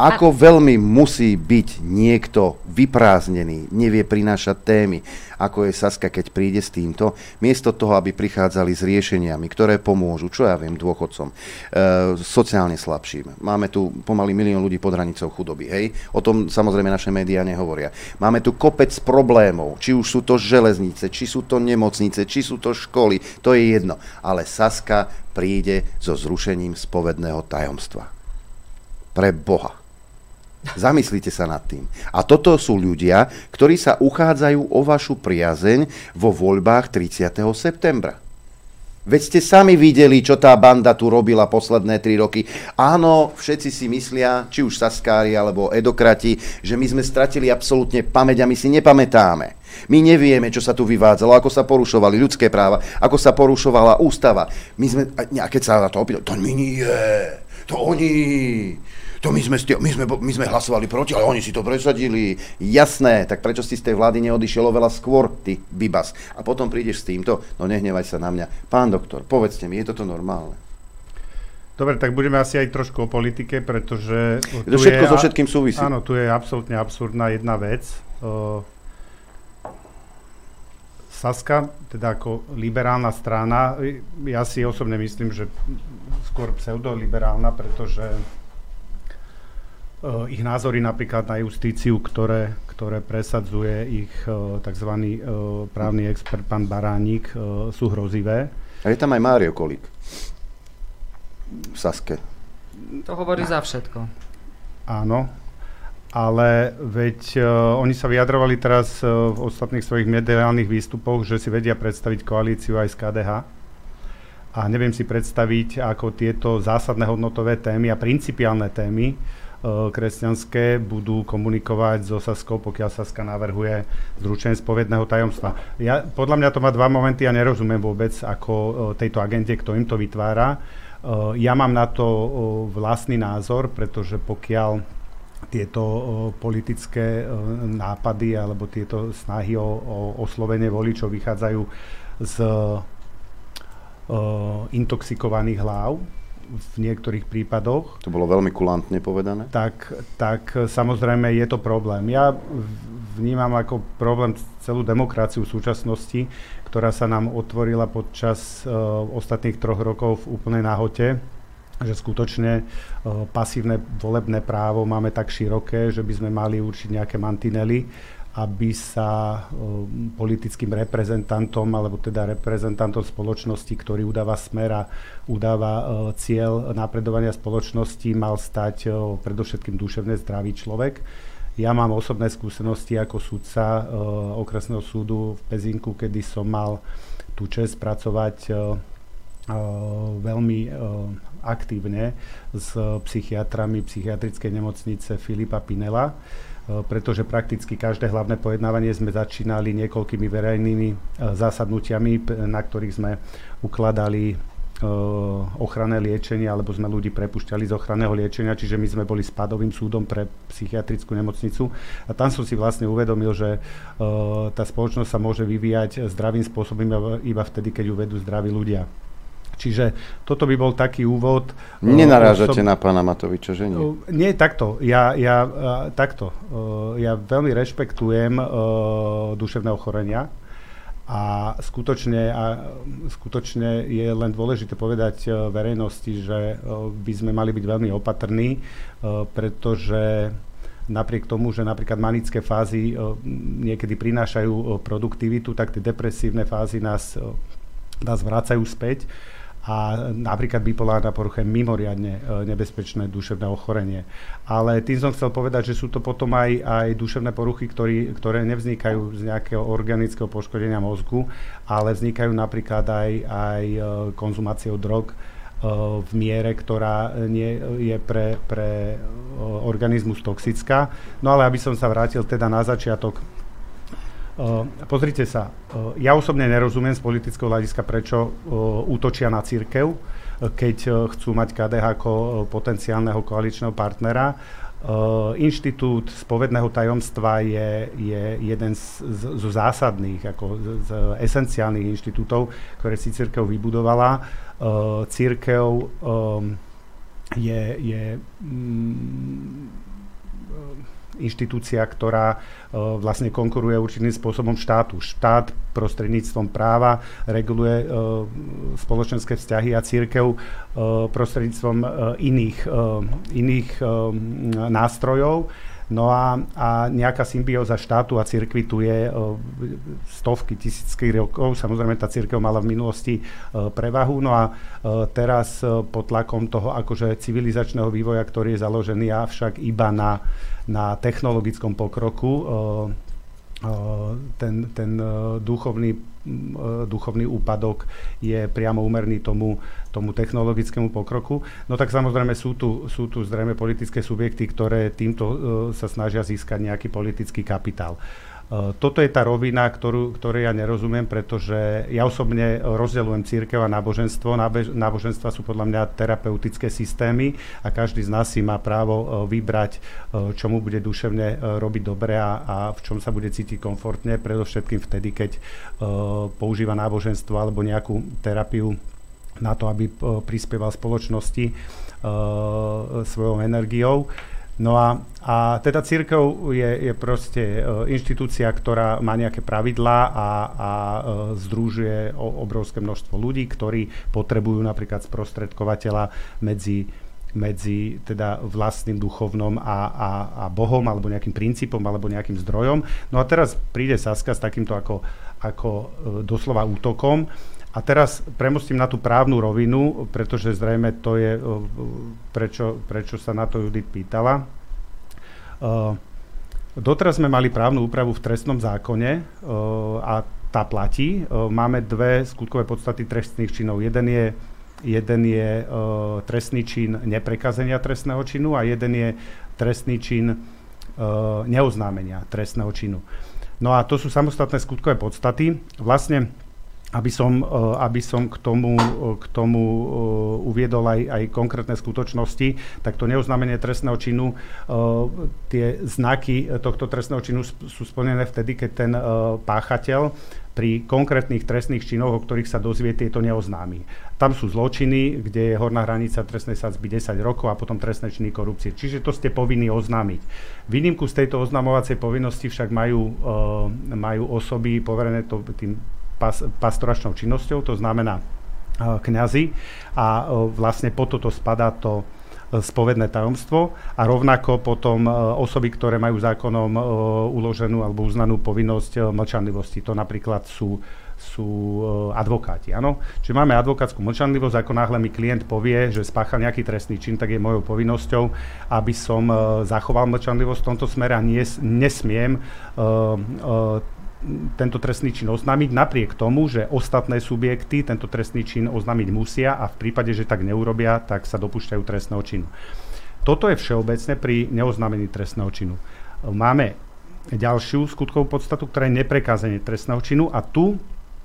ako veľmi musí byť niekto vyprázdnený, nevie prinášať témy, ako je Saska, keď príde s týmto, miesto toho, aby prichádzali s riešeniami, ktoré pomôžu, čo ja viem, dôchodcom, e, sociálne slabším. Máme tu pomaly milión ľudí pod hranicou chudoby, hej? O tom samozrejme naše médiá nehovoria. Máme tu kopec problémov, či už sú to železnice, či sú to nemocnice, či sú to školy, to je jedno. Ale Saska príde so zrušením spovedného tajomstva. Pre Boha. Zamyslite sa nad tým. A toto sú ľudia, ktorí sa uchádzajú o vašu priazeň vo voľbách 30. septembra. Veď ste sami videli, čo tá banda tu robila posledné tri roky. Áno, všetci si myslia, či už Saskári alebo Edokrati, že my sme stratili absolútne pamäť a my si nepamätáme. My nevieme, čo sa tu vyvádzalo, ako sa porušovali ľudské práva, ako sa porušovala ústava. My sme, a keď sa na to opýtali, to my nie, to oni, to my sme, my, sme, my sme hlasovali proti, ale oni si to presadili. Jasné, tak prečo si z tej vlády neodišiel oveľa skôr, ty Bibas? A potom prídeš s týmto, no nehnevaj sa na mňa. Pán doktor, povedzte mi, je toto normálne? Dobre, tak budeme asi aj trošku o politike, pretože... To všetko je, so všetkým súvisí. Áno, tu je absolútne absurdná jedna vec. Saska, teda ako liberálna strana, ja si osobne myslím, že skôr pseudoliberálna, pretože ich názory napríklad na justíciu, ktoré, ktoré presadzuje ich eh, tzv. Eh, právny expert pán Baránik, sú hrozivé. A je tam aj Mário Kolík v Saske. To hovorí za všetko. Áno, ale veď uh, oni sa vyjadrovali teraz uh, v ostatných svojich mediálnych výstupoch, že si vedia predstaviť koalíciu aj z KDH. a neviem si predstaviť, ako tieto zásadné hodnotové témy a principiálne témy kresťanské budú komunikovať so Saskou, pokiaľ Saska navrhuje zručenie spovedného tajomstva. Ja, podľa mňa to má dva momenty ja nerozumiem vôbec, ako tejto agente, kto im to vytvára. Ja mám na to vlastný názor, pretože pokiaľ tieto politické nápady alebo tieto snahy o, o oslovenie voličov vychádzajú z intoxikovaných hlav, v niektorých prípadoch. To bolo veľmi kulantne povedané. Tak, tak samozrejme je to problém. Ja vnímam ako problém celú demokraciu v súčasnosti, ktorá sa nám otvorila počas uh, ostatných troch rokov v úplnej náhote že skutočne uh, pasívne volebné právo máme tak široké, že by sme mali určiť nejaké mantinely aby sa politickým reprezentantom, alebo teda reprezentantom spoločnosti, ktorý udáva smera, udáva cieľ napredovania spoločnosti, mal stať predovšetkým duševne zdravý človek. Ja mám osobné skúsenosti ako sudca okresného súdu v Pezinku, kedy som mal tú čest pracovať veľmi aktívne s psychiatrami psychiatrickej nemocnice Filipa Pinela pretože prakticky každé hlavné pojednávanie sme začínali niekoľkými verejnými e, zásadnutiami, na ktorých sme ukladali e, ochranné liečenie, alebo sme ľudí prepušťali z ochranného liečenia, čiže my sme boli spadovým súdom pre psychiatrickú nemocnicu. A tam som si vlastne uvedomil, že tá spoločnosť sa môže vyvíjať zdravým spôsobom iba vtedy, keď ju vedú zdraví ľudia. Čiže toto by bol taký úvod. Nenarážate som, na pána Matoviča, že nie? Nie, takto. Ja, ja, takto. Ja veľmi rešpektujem duševné ochorenia a skutočne, a skutočne je len dôležité povedať verejnosti, že by sme mali byť veľmi opatrní, pretože napriek tomu, že napríklad manické fázy niekedy prinášajú produktivitu, tak tie depresívne fázy nás, nás vracajú späť a napríklad bipolárna porucha je mimoriadne e, nebezpečné duševné ochorenie. Ale tým som chcel povedať, že sú to potom aj, aj duševné poruchy, ktorý, ktoré nevznikajú z nejakého organického poškodenia mozgu, ale vznikajú napríklad aj, aj e, konzumáciou drog, e, v miere, ktorá nie je pre, pre organizmus toxická. No ale aby som sa vrátil teda na začiatok pozrite sa, uh, ja osobne nerozumiem z politického hľadiska, prečo uh, útočia na církev, keď chcú mať KDH ako potenciálneho koaličného partnera. Inštitút spovedného tajomstva je, je jeden z, z, z zásadných, ako z, z esenciálnych inštitútov, ktoré si církev vybudovala. Církev um, je, je mm, inštitúcia, ktorá e, vlastne konkuruje určitým spôsobom štátu. Štát prostredníctvom práva reguluje e, spoločenské vzťahy a církev e, prostredníctvom iných, iných nástrojov. No a, a nejaká symbióza štátu a cirkvi tu je stovky, tisícky rokov. Samozrejme, tá církev mala v minulosti prevahu. No a teraz pod tlakom toho akože civilizačného vývoja, ktorý je založený avšak iba na na technologickom pokroku. Ten, ten duchovný, duchovný úpadok je priamo úmerný tomu, tomu technologickému pokroku. No tak samozrejme sú tu, sú tu zrejme politické subjekty, ktoré týmto sa snažia získať nejaký politický kapitál. E, toto je tá rovina, ktorú, ktoré ja nerozumiem, pretože ja osobne rozdeľujem církev a náboženstvo. Náboženstva sú podľa mňa terapeutické systémy a každý z nás si má právo e, vybrať, čo mu bude duševne robiť dobre a, a v čom sa bude cítiť komfortne, predovšetkým vtedy, keď používa náboženstvo alebo nejakú terapiu na to, aby prispieval spoločnosti svojou energiou. No a, a teda církev je, je proste e, inštitúcia, ktorá má nejaké pravidlá a, a e, združuje obrovské množstvo ľudí, ktorí potrebujú napríklad sprostredkovateľa medzi medzi teda vlastným duchovnom a, a, a Bohom alebo nejakým princípom alebo nejakým zdrojom. No a teraz príde Saska s takýmto ako, ako e, doslova útokom a teraz premostím na tú právnu rovinu, pretože zrejme to je, prečo, prečo sa na to Judith pýtala. Doteraz sme mali právnu úpravu v trestnom zákone a tá platí. Máme dve skutkové podstaty trestných činov. Jeden je Jeden je trestný čin neprekazenia trestného činu a jeden je trestný čin neoznámenia trestného činu. No a to sú samostatné skutkové podstaty. Vlastne aby som, e, aby som k tomu, k tomu uviedol aj, aj konkrétne skutočnosti, tak to neoznámenie trestného činu, tie znaky tohto trestného činu sú splnené vtedy, keď ten páchateľ pri konkrétnych trestných činoch, o ktorých sa dozvie, tieto neoznámi. Tam sú zločiny, kde je horná hranica trestnej sadzby 10 rokov a potom trestné činy korupcie. Čiže to ste povinní oznámiť. Výnimku z tejto oznamovacej povinnosti však majú, majú osoby poverené to, tým pas, pastoračnou činnosťou, to znamená uh, kňazi a uh, vlastne po toto spadá to spovedné tajomstvo a rovnako potom e, osoby, ktoré majú zákonom e, uloženú alebo uznanú povinnosť e, mlčanlivosti. To napríklad sú sú advokáti. Áno? Čiže máme advokátsku mlčanlivosť, ako náhle mi klient povie, že spáchal nejaký trestný čin, tak je mojou povinnosťou, aby som zachoval mlčanlivosť v tomto smere a nes, nesmiem tento trestný čin oznámiť, napriek tomu, že ostatné subjekty tento trestný čin oznámiť musia a v prípade, že tak neurobia, tak sa dopúšťajú trestného činu. Toto je všeobecné pri neoznámení trestného činu. Máme ďalšiu skutkovú podstatu, ktorá je neprekázanie trestného činu a tu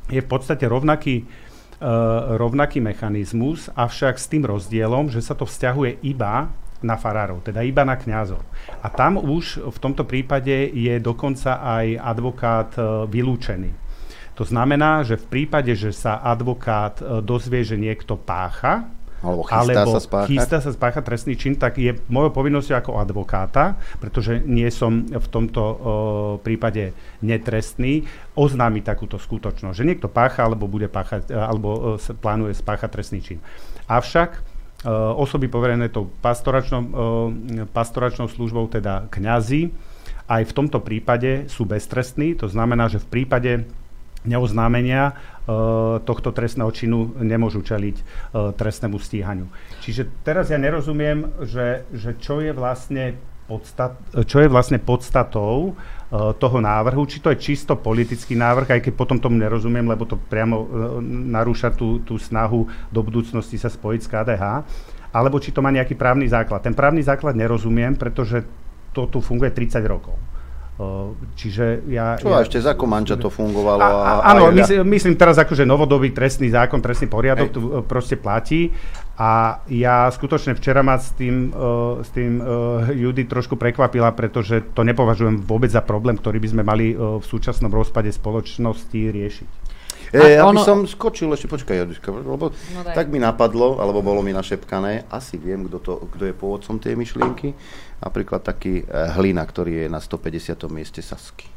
je v podstate rovnaký, uh, rovnaký mechanizmus, avšak s tým rozdielom, že sa to vzťahuje iba na farárov, teda iba na kňazov. A tam už v tomto prípade je dokonca aj advokát e, vylúčený. To znamená, že v prípade, že sa advokát e, dozvie, že niekto pácha, alebo chystá, alebo sa, spáchať. chystá sa spáchať trestný čin, tak je mojou povinnosťou ako advokáta, pretože nie som v tomto o, e, prípade netrestný, oznámiť takúto skutočnosť, že niekto pácha alebo bude páchať, alebo o, plánuje spáchať trestný čin. Avšak osoby poverené tou pastoračnou, eh, pastoračnou službou, teda kňazi, aj v tomto prípade sú beztrestní. To znamená, že v prípade neoznámenia e, tohto trestného činu nemôžu čeliť trestnému stíhaniu. Čiže teraz ja nerozumiem, že, že čo je vlastne podstat, čo je vlastne podstatou uh, toho návrhu, či to je čisto politický návrh, aj keď potom tomu nerozumiem, lebo to priamo uh, narúša tú, tú snahu do budúcnosti sa spojiť s KDH, alebo či to má nejaký právny základ. Ten právny základ nerozumiem, pretože to tu funguje 30 rokov. Čiže ja... Čo ja, ešte za Komanča to fungovalo? A, a, áno, myslím, myslím teraz že novodobý trestný zákon, trestný poriadok Hej. tu e, proste platí a ja skutočne včera ma s tým, uh, s tým uh, Judy trošku prekvapila, pretože to nepovažujem vôbec za problém, ktorý by sme mali uh, v súčasnom rozpade spoločnosti riešiť. E, aby ono... som skočil, ešte počkaj, Jadiška, lebo no tak mi napadlo, alebo bolo mi našepkané, asi viem, kto, to, kto je pôvodcom tej myšlienky. Napríklad taký Hlina, ktorý je na 150. mieste Sasky.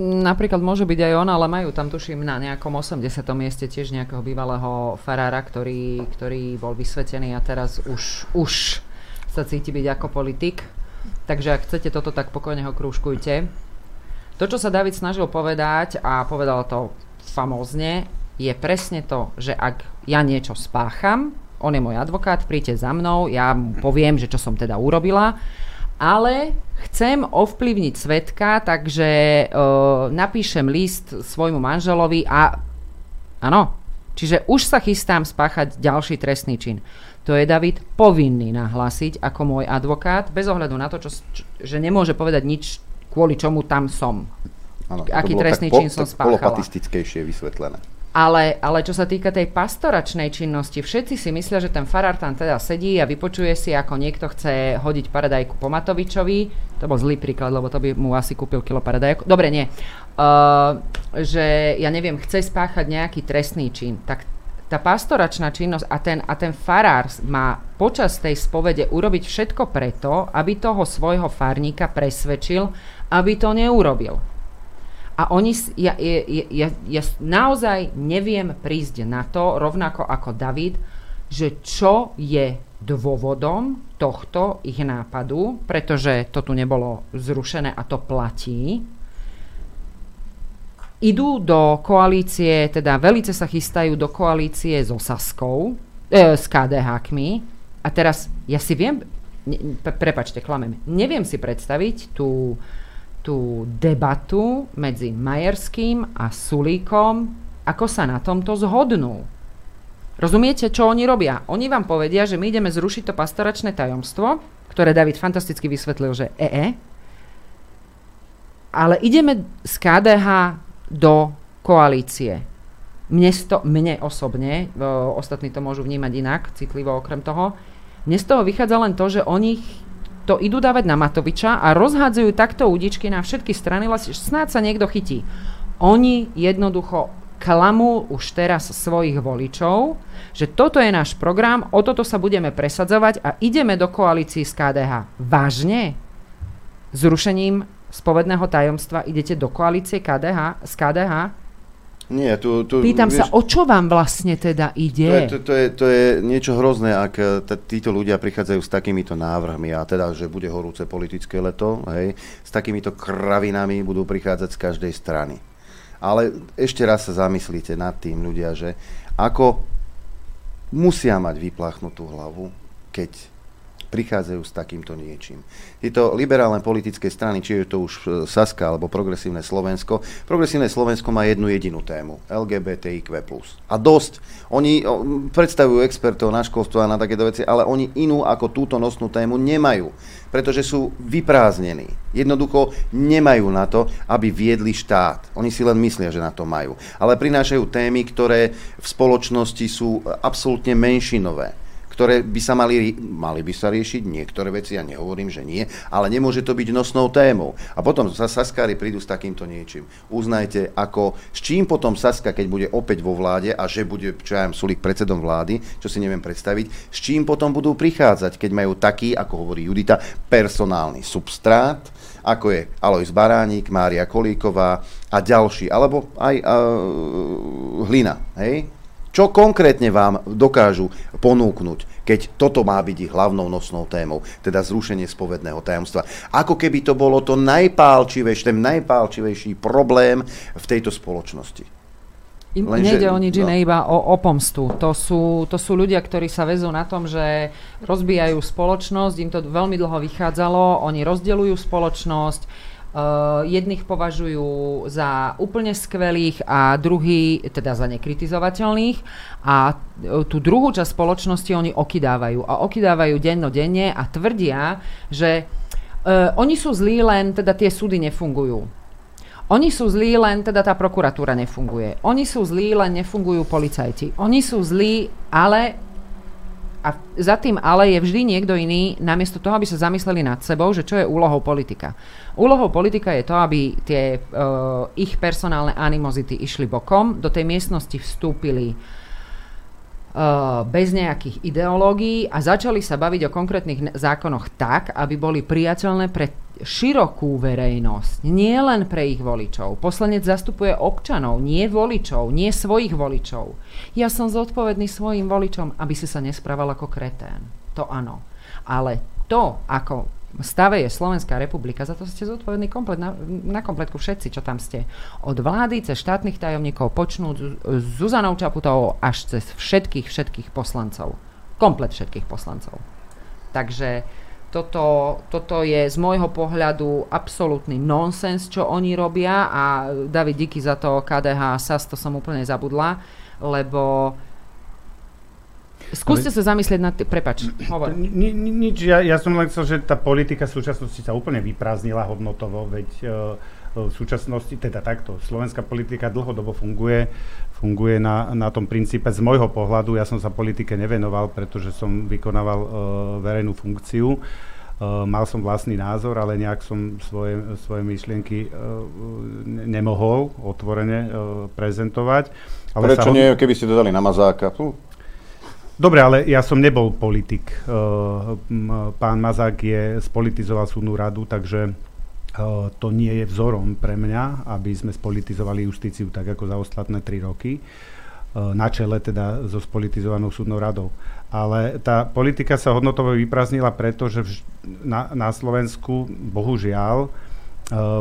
Napríklad môže byť aj on, ale majú tam tuším na nejakom 80. mieste tiež nejakého bývalého farára, ktorý, ktorý bol vysvetený a teraz už, už sa cíti byť ako politik. Takže ak chcete toto, tak pokojne ho krúžkujte. To, čo sa David snažil povedať a povedal to famózne, je presne to, že ak ja niečo spácham, on je môj advokát, príďte za mnou, ja mu poviem, že čo som teda urobila, ale chcem ovplyvniť svetka, takže uh, napíšem list svojmu manželovi a áno, čiže už sa chystám spáchať ďalší trestný čin. To je David povinný nahlásiť ako môj advokát, bez ohľadu na to, čo, čo, že nemôže povedať nič, kvôli čomu tam som. Ano, Aký trestný čin som spáchala. polopatistickejšie vysvetlené. Ale, ale čo sa týka tej pastoračnej činnosti, všetci si myslia, že ten farár tam teda sedí a vypočuje si, ako niekto chce hodiť paradajku po Matovičovi. To bol zlý príklad, lebo to by mu asi kúpil kilo paradajku. Dobre, nie. Uh, že, ja neviem, chce spáchať nejaký trestný čin. Tak tá pastoračná činnosť a ten, a ten farár má počas tej spovede urobiť všetko preto, aby toho svojho farníka presvedčil, aby to neurobil. A oni, ja, ja, ja, ja naozaj neviem prísť na to, rovnako ako David, že čo je dôvodom tohto ich nápadu, pretože to tu nebolo zrušené a to platí. Idú do koalície, teda velice sa chystajú do koalície so Saskou, e, s KDH-kmi. A teraz ja si viem, ne, prepačte, klamem, neviem si predstaviť tú tú debatu medzi Majerským a Sulíkom, ako sa na tomto zhodnú. Rozumiete, čo oni robia? Oni vám povedia, že my ideme zrušiť to pastoračné tajomstvo, ktoré David fantasticky vysvetlil, že EE, ale ideme z KDH do koalície. Mne, sto, mne osobne, o, ostatní to môžu vnímať inak, citlivo okrem toho, mne z toho vychádza len to, že oni to idú dávať na Matoviča a rozhádzajú takto údičky na všetky strany, snáď sa niekto chytí. Oni jednoducho klamú už teraz svojich voličov, že toto je náš program, o toto sa budeme presadzovať a ideme do koalícií s KDH. Vážne? Zrušením spovedného tajomstva idete do koalície KDH, s KDH? Nie, tu, tu, Pýtam vieš, sa, o čo vám vlastne teda ide? To je, to, to je, to je niečo hrozné, ak e, t- títo ľudia prichádzajú s takýmito návrhmi a teda, že bude horúce politické leto, hej, s takýmito kravinami budú prichádzať z každej strany. Ale ešte raz sa zamyslíte nad tým ľudia, že ako musia mať vypláchnutú hlavu, keď prichádzajú s takýmto niečím. Tieto liberálne politické strany, či je to už e, Saska alebo Progresívne Slovensko, Progresívne Slovensko má jednu jedinú tému, LGBTIQ+. A dosť. Oni predstavujú expertov na školstvo a na takéto veci, ale oni inú ako túto nosnú tému nemajú, pretože sú vyprázdnení. Jednoducho nemajú na to, aby viedli štát. Oni si len myslia, že na to majú. Ale prinášajú témy, ktoré v spoločnosti sú absolútne menšinové ktoré by sa mali, mali by sa riešiť, niektoré veci, ja nehovorím, že nie, ale nemôže to byť nosnou témou. A potom sa Saskári prídu s takýmto niečím. Uznajte, ako, s čím potom Saska, keď bude opäť vo vláde a že bude, čo ja viem, predsedom vlády, čo si neviem predstaviť, s čím potom budú prichádzať, keď majú taký, ako hovorí Judita, personálny substrát, ako je Alois Baránik, Mária Kolíková a ďalší, alebo aj uh, Hlina, hej? Čo konkrétne vám dokážu ponúknuť, keď toto má byť ich hlavnou nosnou témou, teda zrušenie spovedného tajomstva. Ako keby to bolo to najpálčivejší, ten najpálčivejší problém v tejto spoločnosti. Im Lenže, nejde o nič no. iné, iba o, o pomstu. To sú, to sú ľudia, ktorí sa vezú na tom, že rozbijajú spoločnosť, im to veľmi dlho vychádzalo, oni rozdeľujú spoločnosť, jedných považujú za úplne skvelých a druhý teda za nekritizovateľných a uh, tú druhú časť spoločnosti oni okydávajú a okydávajú denne a tvrdia, že uh, oni sú zlí len, teda tie súdy nefungujú. Oni sú zlí, len teda tá prokuratúra nefunguje. Oni sú zlí, len nefungujú policajti. Oni sú zlí, ale a za tým ale je vždy niekto iný, namiesto toho, aby sa zamysleli nad sebou, že čo je úlohou politika. Úlohou politika je to, aby tie uh, ich personálne animozity išli bokom, do tej miestnosti vstúpili uh, bez nejakých ideológií a začali sa baviť o konkrétnych zákonoch tak, aby boli priateľné pre širokú verejnosť, nie len pre ich voličov. Poslanec zastupuje občanov, nie voličov, nie svojich voličov. Ja som zodpovedný svojim voličom, aby si sa nesprával ako kretén. To áno. Ale to, ako stave je Slovenská republika, za to ste zodpovední komplet, na, na kompletku všetci, čo tam ste. Od vlády cez štátnych tajomníkov počnúť Zuzanou Čaputovou až cez všetkých, všetkých poslancov. Komplet všetkých poslancov. Takže toto, toto je z môjho pohľadu absolútny nonsens, čo oni robia a David, díky za to KDH SAS, to som úplne zabudla, lebo Skúste sa zamyslieť na tým, prepač, hovor. Ni, ni, nič, ja, ja som len chcel, že tá politika v súčasnosti sa úplne vyprázdnila hodnotovo, veď uh, v súčasnosti, teda takto, slovenská politika dlhodobo funguje, funguje na, na tom princípe z môjho pohľadu, ja som sa politike nevenoval, pretože som vykonával uh, verejnú funkciu. Uh, mal som vlastný názor, ale nejak som svoje, svoje myšlienky uh, nemohol otvorene uh, prezentovať. Ale Prečo ho... nie, keby ste dodali na mazáka? Uh. Dobre, ale ja som nebol politik. Uh, pán Mazák je spolitizoval súdnu radu, takže uh, to nie je vzorom pre mňa, aby sme spolitizovali justíciu tak ako za ostatné tri roky. Uh, na čele teda so spolitizovanou súdnou radou. Ale tá politika sa hodnotovo vyprázdnila preto, že na, na Slovensku, bohužiaľ,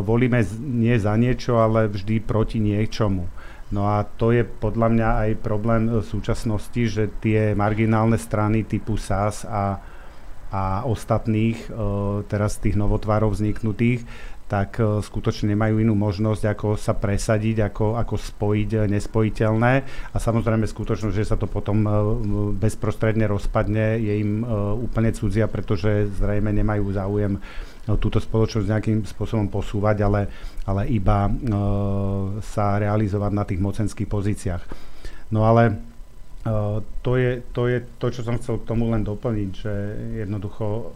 volíme nie za niečo, ale vždy proti niečomu. No a to je podľa mňa aj problém v súčasnosti, že tie marginálne strany typu SAS a, a ostatných, uh, teraz tých novotvárov vzniknutých, tak skutočne nemajú inú možnosť, ako sa presadiť, ako, ako spojiť nespojiteľné a samozrejme skutočnosť, že sa to potom bezprostredne rozpadne, je im úplne cudzia, pretože zrejme nemajú záujem túto spoločnosť nejakým spôsobom posúvať, ale, ale iba sa realizovať na tých mocenských pozíciách. No ale to, je, to je to, čo som chcel k tomu len doplniť, že jednoducho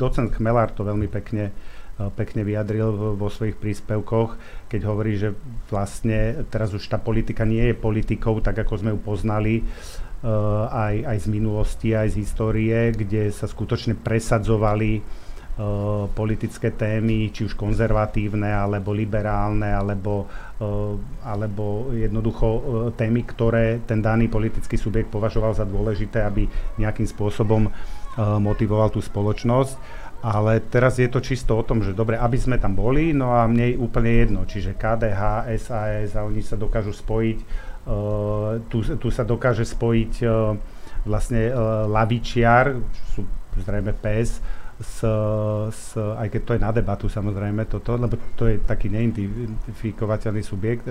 docent Chmelár to veľmi pekne, uh, pekne vyjadril vo svojich príspevkoch, keď hovorí, že vlastne teraz už tá politika nie je politikou, tak ako sme ju poznali aj, aj z minulosti, aj z histórie, kde sa skutočne presadzovali Eh, politické témy, či už konzervatívne, alebo liberálne, alebo, eh, alebo jednoducho témy, ktoré ten daný politický subjekt považoval za dôležité, aby nejakým spôsobom motivoval tú spoločnosť. Ale teraz je to čisto o tom, že dobre, aby sme tam boli, no a mne je úplne jedno, čiže KDH, SAS a oni sa dokážu spojiť, tu, tu sa dokáže spojiť vlastne lavičiar, sú zrejme PS, s, s, aj keď to je na debatu samozrejme toto, lebo to je taký neidentifikovateľný subjekt,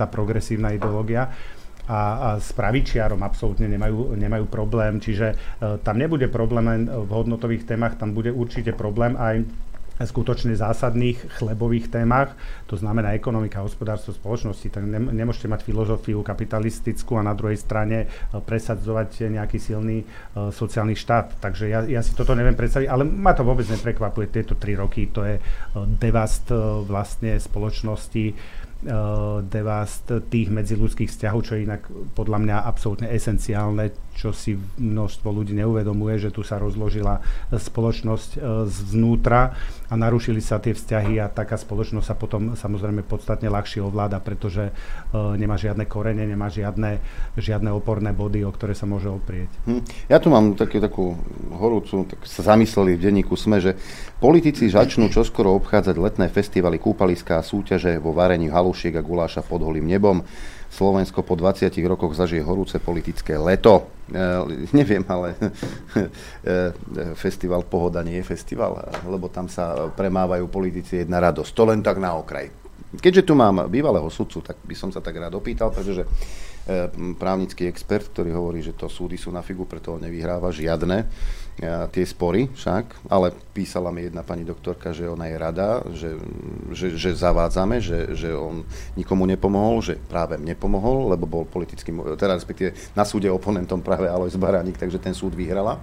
tá progresívna ideológia, a, a s pravičiarom absolútne nemajú, nemajú problém, čiže uh, tam nebude problém len v hodnotových témach, tam bude určite problém aj skutočne zásadných chlebových témach, to znamená ekonomika, hospodárstvo spoločnosti, tak ne, nemôžete mať filozofiu kapitalistickú a na druhej strane e, presadzovať nejaký silný uh, sociálny štát. Takže ja, ja si toto neviem predstaviť, ale ma to vôbec neprekvapuje. Tieto tri roky to je devast vlastne spoločnosti, devast tých medziludských vzťahov, čo je inak podľa mňa absolútne esenciálne, čo si množstvo ľudí neuvedomuje, že tu sa rozložila spoločnosť zvnútra a narušili sa tie vzťahy a taká spoločnosť sa potom samozrejme podstatne ľahšie ovláda, pretože uh, nemá žiadne korene, nemá žiadne, žiadne oporné body, o ktoré sa môže oprieť. Hm. Ja tu mám také, takú horúcu, tak sa zamysleli v denníku SME, že politici [CLEARS THROAT] začnú čoskoro obchádzať letné festivaly, kúpaliská súťaže vo varení halušiek a guláša pod holým nebom. Slovensko po 20 rokoch zažije horúce politické leto. E, neviem, ale [LAUGHS] e, festival Pohoda nie je festival, lebo tam sa premávajú politici jedna radosť. To len tak na okraj. Keďže tu mám bývalého sudcu, tak by som sa tak rád opýtal, pretože e, právnický expert, ktorý hovorí, že to súdy sú na figu, preto on nevyhráva žiadne tie spory však, ale písala mi jedna pani doktorka, že ona je rada, že, že, že zavádzame, že, že on nikomu nepomohol, že práve mne pomohol, lebo bol politickým, teda respektíve na súde oponentom práve Alois Baránik, takže ten súd vyhrala.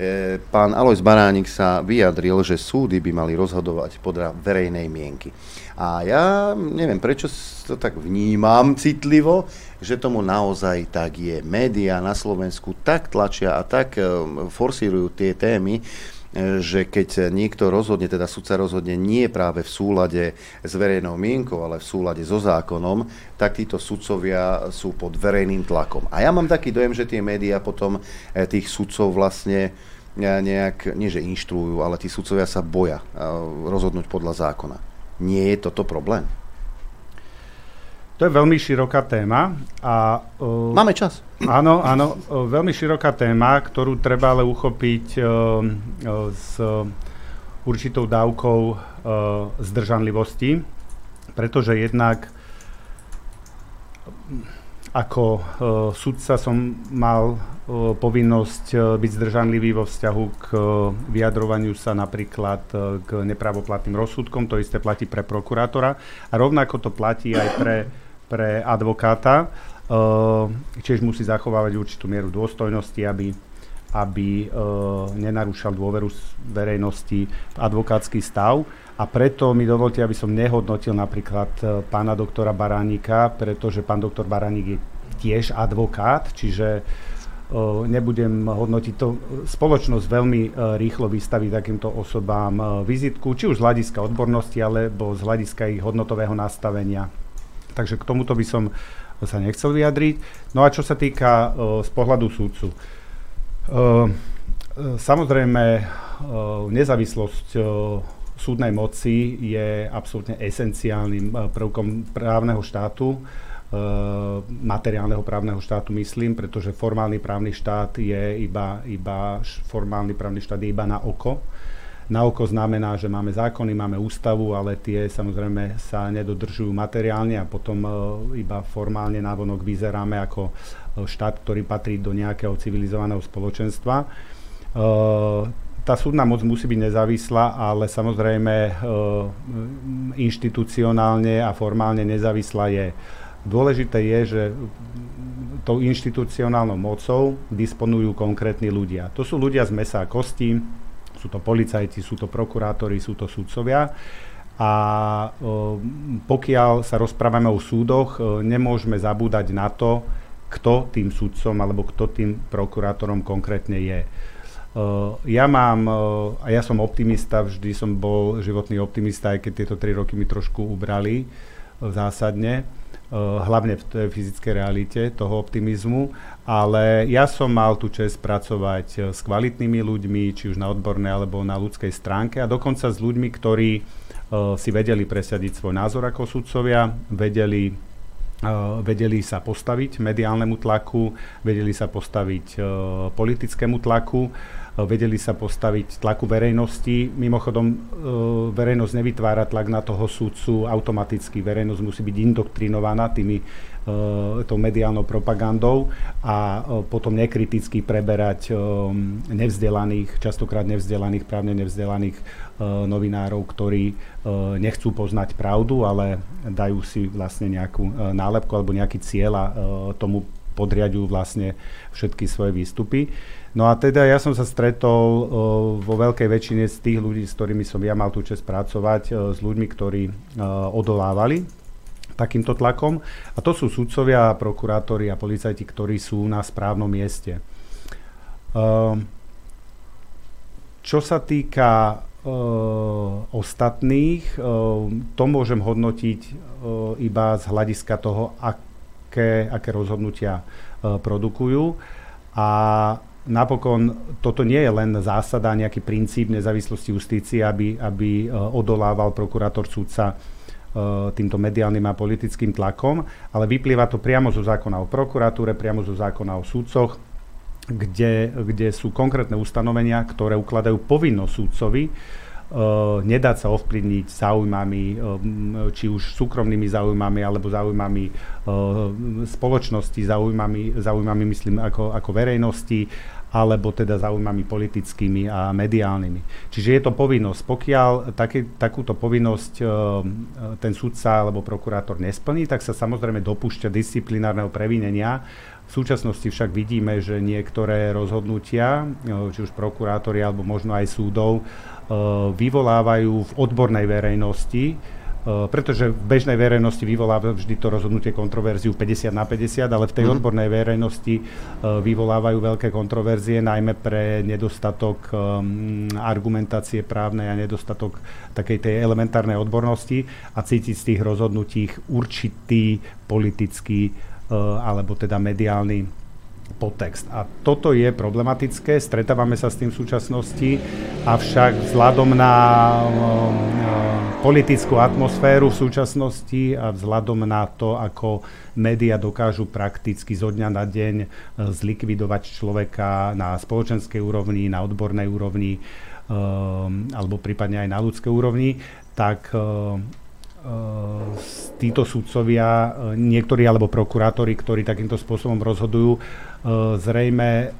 E, pán Alois Baránik sa vyjadril, že súdy by mali rozhodovať podľa verejnej mienky. A ja neviem, prečo to tak vnímam citlivo, že tomu naozaj tak je. Média na Slovensku tak tlačia a tak e, forsírujú tie témy, e, že keď niekto rozhodne, teda sudca rozhodne nie práve v súlade s verejnou mienkou, ale v súlade so zákonom, tak títo sudcovia sú pod verejným tlakom. A ja mám taký dojem, že tie médiá potom e, tých sudcov vlastne nejak, nie že inštruujú, ale tí sudcovia sa boja rozhodnúť podľa zákona. Nie je toto problém? To je veľmi široká téma. A, uh, Máme čas. Áno, áno, uh, veľmi široká téma, ktorú treba ale uchopiť uh, uh, s určitou dávkou uh, zdržanlivosti, pretože jednak ako uh, sudca som mal povinnosť e, byť zdržanlivý vo vzťahu k e, vyjadrovaniu sa napríklad e, k nepravoplatným rozsudkom, to isté platí pre prokurátora a rovnako to platí aj pre, pre advokáta, čiže musí zachovávať určitú mieru dôstojnosti, aby, aby nenarúšal dôveru verejnosti v advokátsky stav. A preto mi dovolte, aby som nehodnotil napríklad pána doktora Baránika, pretože pán doktor Baránik je tiež advokát, čiže nebudem hodnotiť to. Spoločnosť veľmi e, rýchlo vystaví takýmto osobám e, vizitku, či už z hľadiska odbornosti, alebo z hľadiska ich hodnotového nastavenia. Takže k tomuto by som sa nechcel vyjadriť. No a čo sa týka e, z pohľadu súdcu. Samozrejme, nezávislosť súdnej moci je absolútne esenciálnym prvkom právneho štátu materiálneho právneho štátu myslím, pretože formálny právny štát je iba, iba formálny právny štát je iba na oko. na oko znamená, že máme zákony, máme ústavu, ale tie samozrejme sa nedodržujú materiálne a potom e, iba formálne návonok vyzeráme ako e, štát, ktorý patrí do nejakého civilizovaného spoločenstva. Tá súdna moc musí byť nezávislá, ale samozrejme inštitucionálne a formálne nezávislá je. Dôležité je, že tou inštitucionálnou mocou disponujú konkrétni ľudia. To sú ľudia z mesa a kostí, sú to policajti, sú to prokurátori, sú to sudcovia. A pokiaľ sa rozprávame o súdoch, nemôžeme zabúdať na to, kto tým sudcom alebo kto tým prokurátorom konkrétne je. Ja mám, a ja som optimista, vždy som bol životný optimista, aj keď tieto tri roky mi trošku ubrali zásadne hlavne v tej fyzickej realite toho optimizmu, ale ja som mal tú čest pracovať eh, s kvalitnými ľuďmi, či už na odbornej alebo na ľudskej stránke a dokonca s ľuďmi, ktorí eh, si vedeli presadiť svoj názor ako sudcovia, vedeli vedeli sa postaviť mediálnemu tlaku, vedeli sa postaviť politickému tlaku vedeli sa postaviť tlaku verejnosti. Mimochodom, e, verejnosť nevytvára tlak na toho súdcu automaticky. Verejnosť musí byť indoktrinovaná tými e, tou mediálnou propagandou a potom nekriticky preberať nevzdelaných, častokrát nevzdelaných, právne nevzdelaných novinárov, ktorí nechcú poznať pravdu, ale dajú si vlastne nejakú nálepku alebo nejaký cieľ a tomu podriadujú vlastne všetky svoje výstupy. No a teda ja som sa stretol uh, vo veľkej väčšine z tých ľudí, s ktorými som ja mal tú čest pracovať, uh, s ľuďmi, ktorí uh, odolávali takýmto tlakom. A to sú sudcovia, prokurátori a policajti, ktorí sú na správnom mieste. Čo sa týka ostatných, to môžem hodnotiť iba z hľadiska toho, aké, aké rozhodnutia produkujú. A napokon toto nie je len zásada, nejaký princíp nezávislosti justície, aby, aby e, odolával prokurátor súdca e, týmto mediálnym a politickým tlakom, ale vyplýva to priamo zo zákona o prokuratúre, priamo zo zákona o súdcoch, kde, kde sú konkrétne ustanovenia, ktoré ukladajú povinnosť súdcovi nedá sa ovplyvniť záujmami, uh, či už súkromnými záujmami, alebo záujmami uh, spoločnosti, záujmami, záujmami myslím ako, ako verejnosti, alebo teda záujmami politickými a mediálnymi. Čiže je to povinnosť. Pokiaľ taký, takúto povinnosť ten sudca alebo prokurátor nesplní, tak sa samozrejme dopúšťa disciplinárneho previnenia. V súčasnosti však vidíme, že niektoré rozhodnutia, či už prokurátori alebo možno aj súdov, Eh, vyvolávajú v odbornej verejnosti, eh, pretože v bežnej verejnosti vyvoláva vždy to rozhodnutie kontroverziu 50 na 50, ale v tej mm. odbornej verejnosti eh, vyvolávajú veľké kontroverzie, najmä pre nedostatok argumentácie právnej a nedostatok takej tej elementárnej odbornosti a cítiť z tých rozhodnutí určitý politický alebo teda mediálny podtext. A toto je problematické, stretávame sa s tým v súčasnosti, avšak vzhľadom na um, um, politickú atmosféru v súčasnosti a vzhľadom na to, ako média dokážu prakticky zo dňa na deň uh, zlikvidovať človeka na spoločenskej úrovni, na odbornej úrovni um, alebo prípadne aj na ľudskej úrovni, tak títo sudcovia, niektorí alebo prokurátori, ktorí takýmto spôsobom rozhodujú, zrejme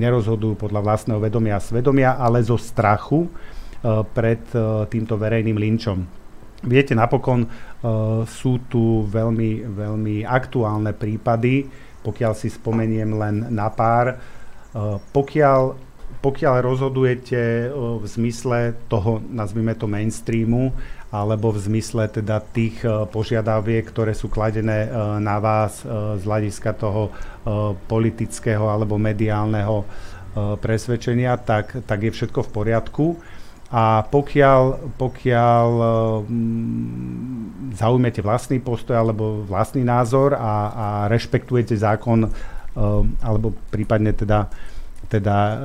nerozhodujú podľa vlastného vedomia a svedomia, ale zo strachu pred týmto verejným linčom. Viete, napokon sú tu veľmi, veľmi aktuálne prípady, pokiaľ si spomeniem len na pár. Pokiaľ, pokiaľ rozhodujete v zmysle toho, nazvime to mainstreamu, alebo v zmysle teda tých e, požiadaviek, ktoré sú kladené e, na vás e, z hľadiska toho politického alebo mediálneho presvedčenia, tak, tak je všetko v poriadku. A pokiaľ, pokiaľ zaujmete vlastný postoj alebo vlastný názor a, a rešpektujete zákon alebo prípadne teda, teda uh,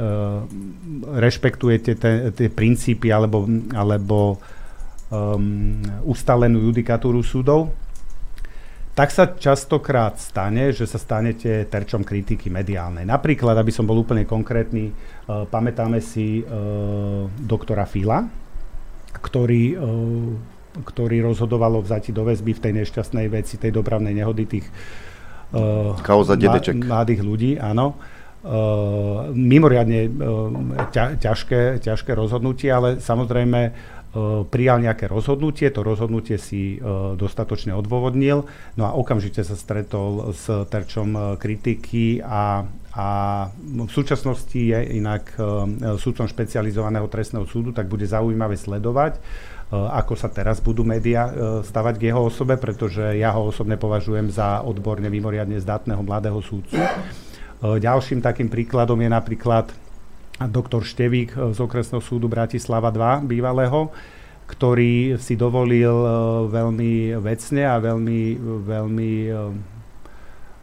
rešpektujete tie princípy alebo, alebo um, ustalenú judikatúru súdov, tak sa častokrát stane, že sa stanete terčom kritiky mediálnej. Napríklad, aby som bol úplne konkrétny, uh, pamätáme si uh, doktora Fila, ktorý, uh, ktorý rozhodoval o vzati do väzby v tej nešťastnej veci, tej dopravnej nehody tých uh, Kauza dedeček. mladých ľudí, áno. Uh, mimoriadne uh, ťa, ťažké, ťažké rozhodnutie, ale samozrejme prijal nejaké rozhodnutie, to rozhodnutie si e, dostatočne odôvodnil, no a okamžite sa stretol s terčom e, kritiky a, a v súčasnosti je inak súdcom špecializovaného trestného súdu, tak bude zaujímavé sledovať, ako sa teraz budú médiá stavať k jeho osobe, pretože ja ho osobne považujem za odborne mimoriadne zdatného mladého súdcu. Ďalším takým príkladom je napríklad doktor Števík eh, z okresného súdu Bratislava 2 bývalého, ktorý si dovolil eh, veľmi vecne a veľmi, veľmi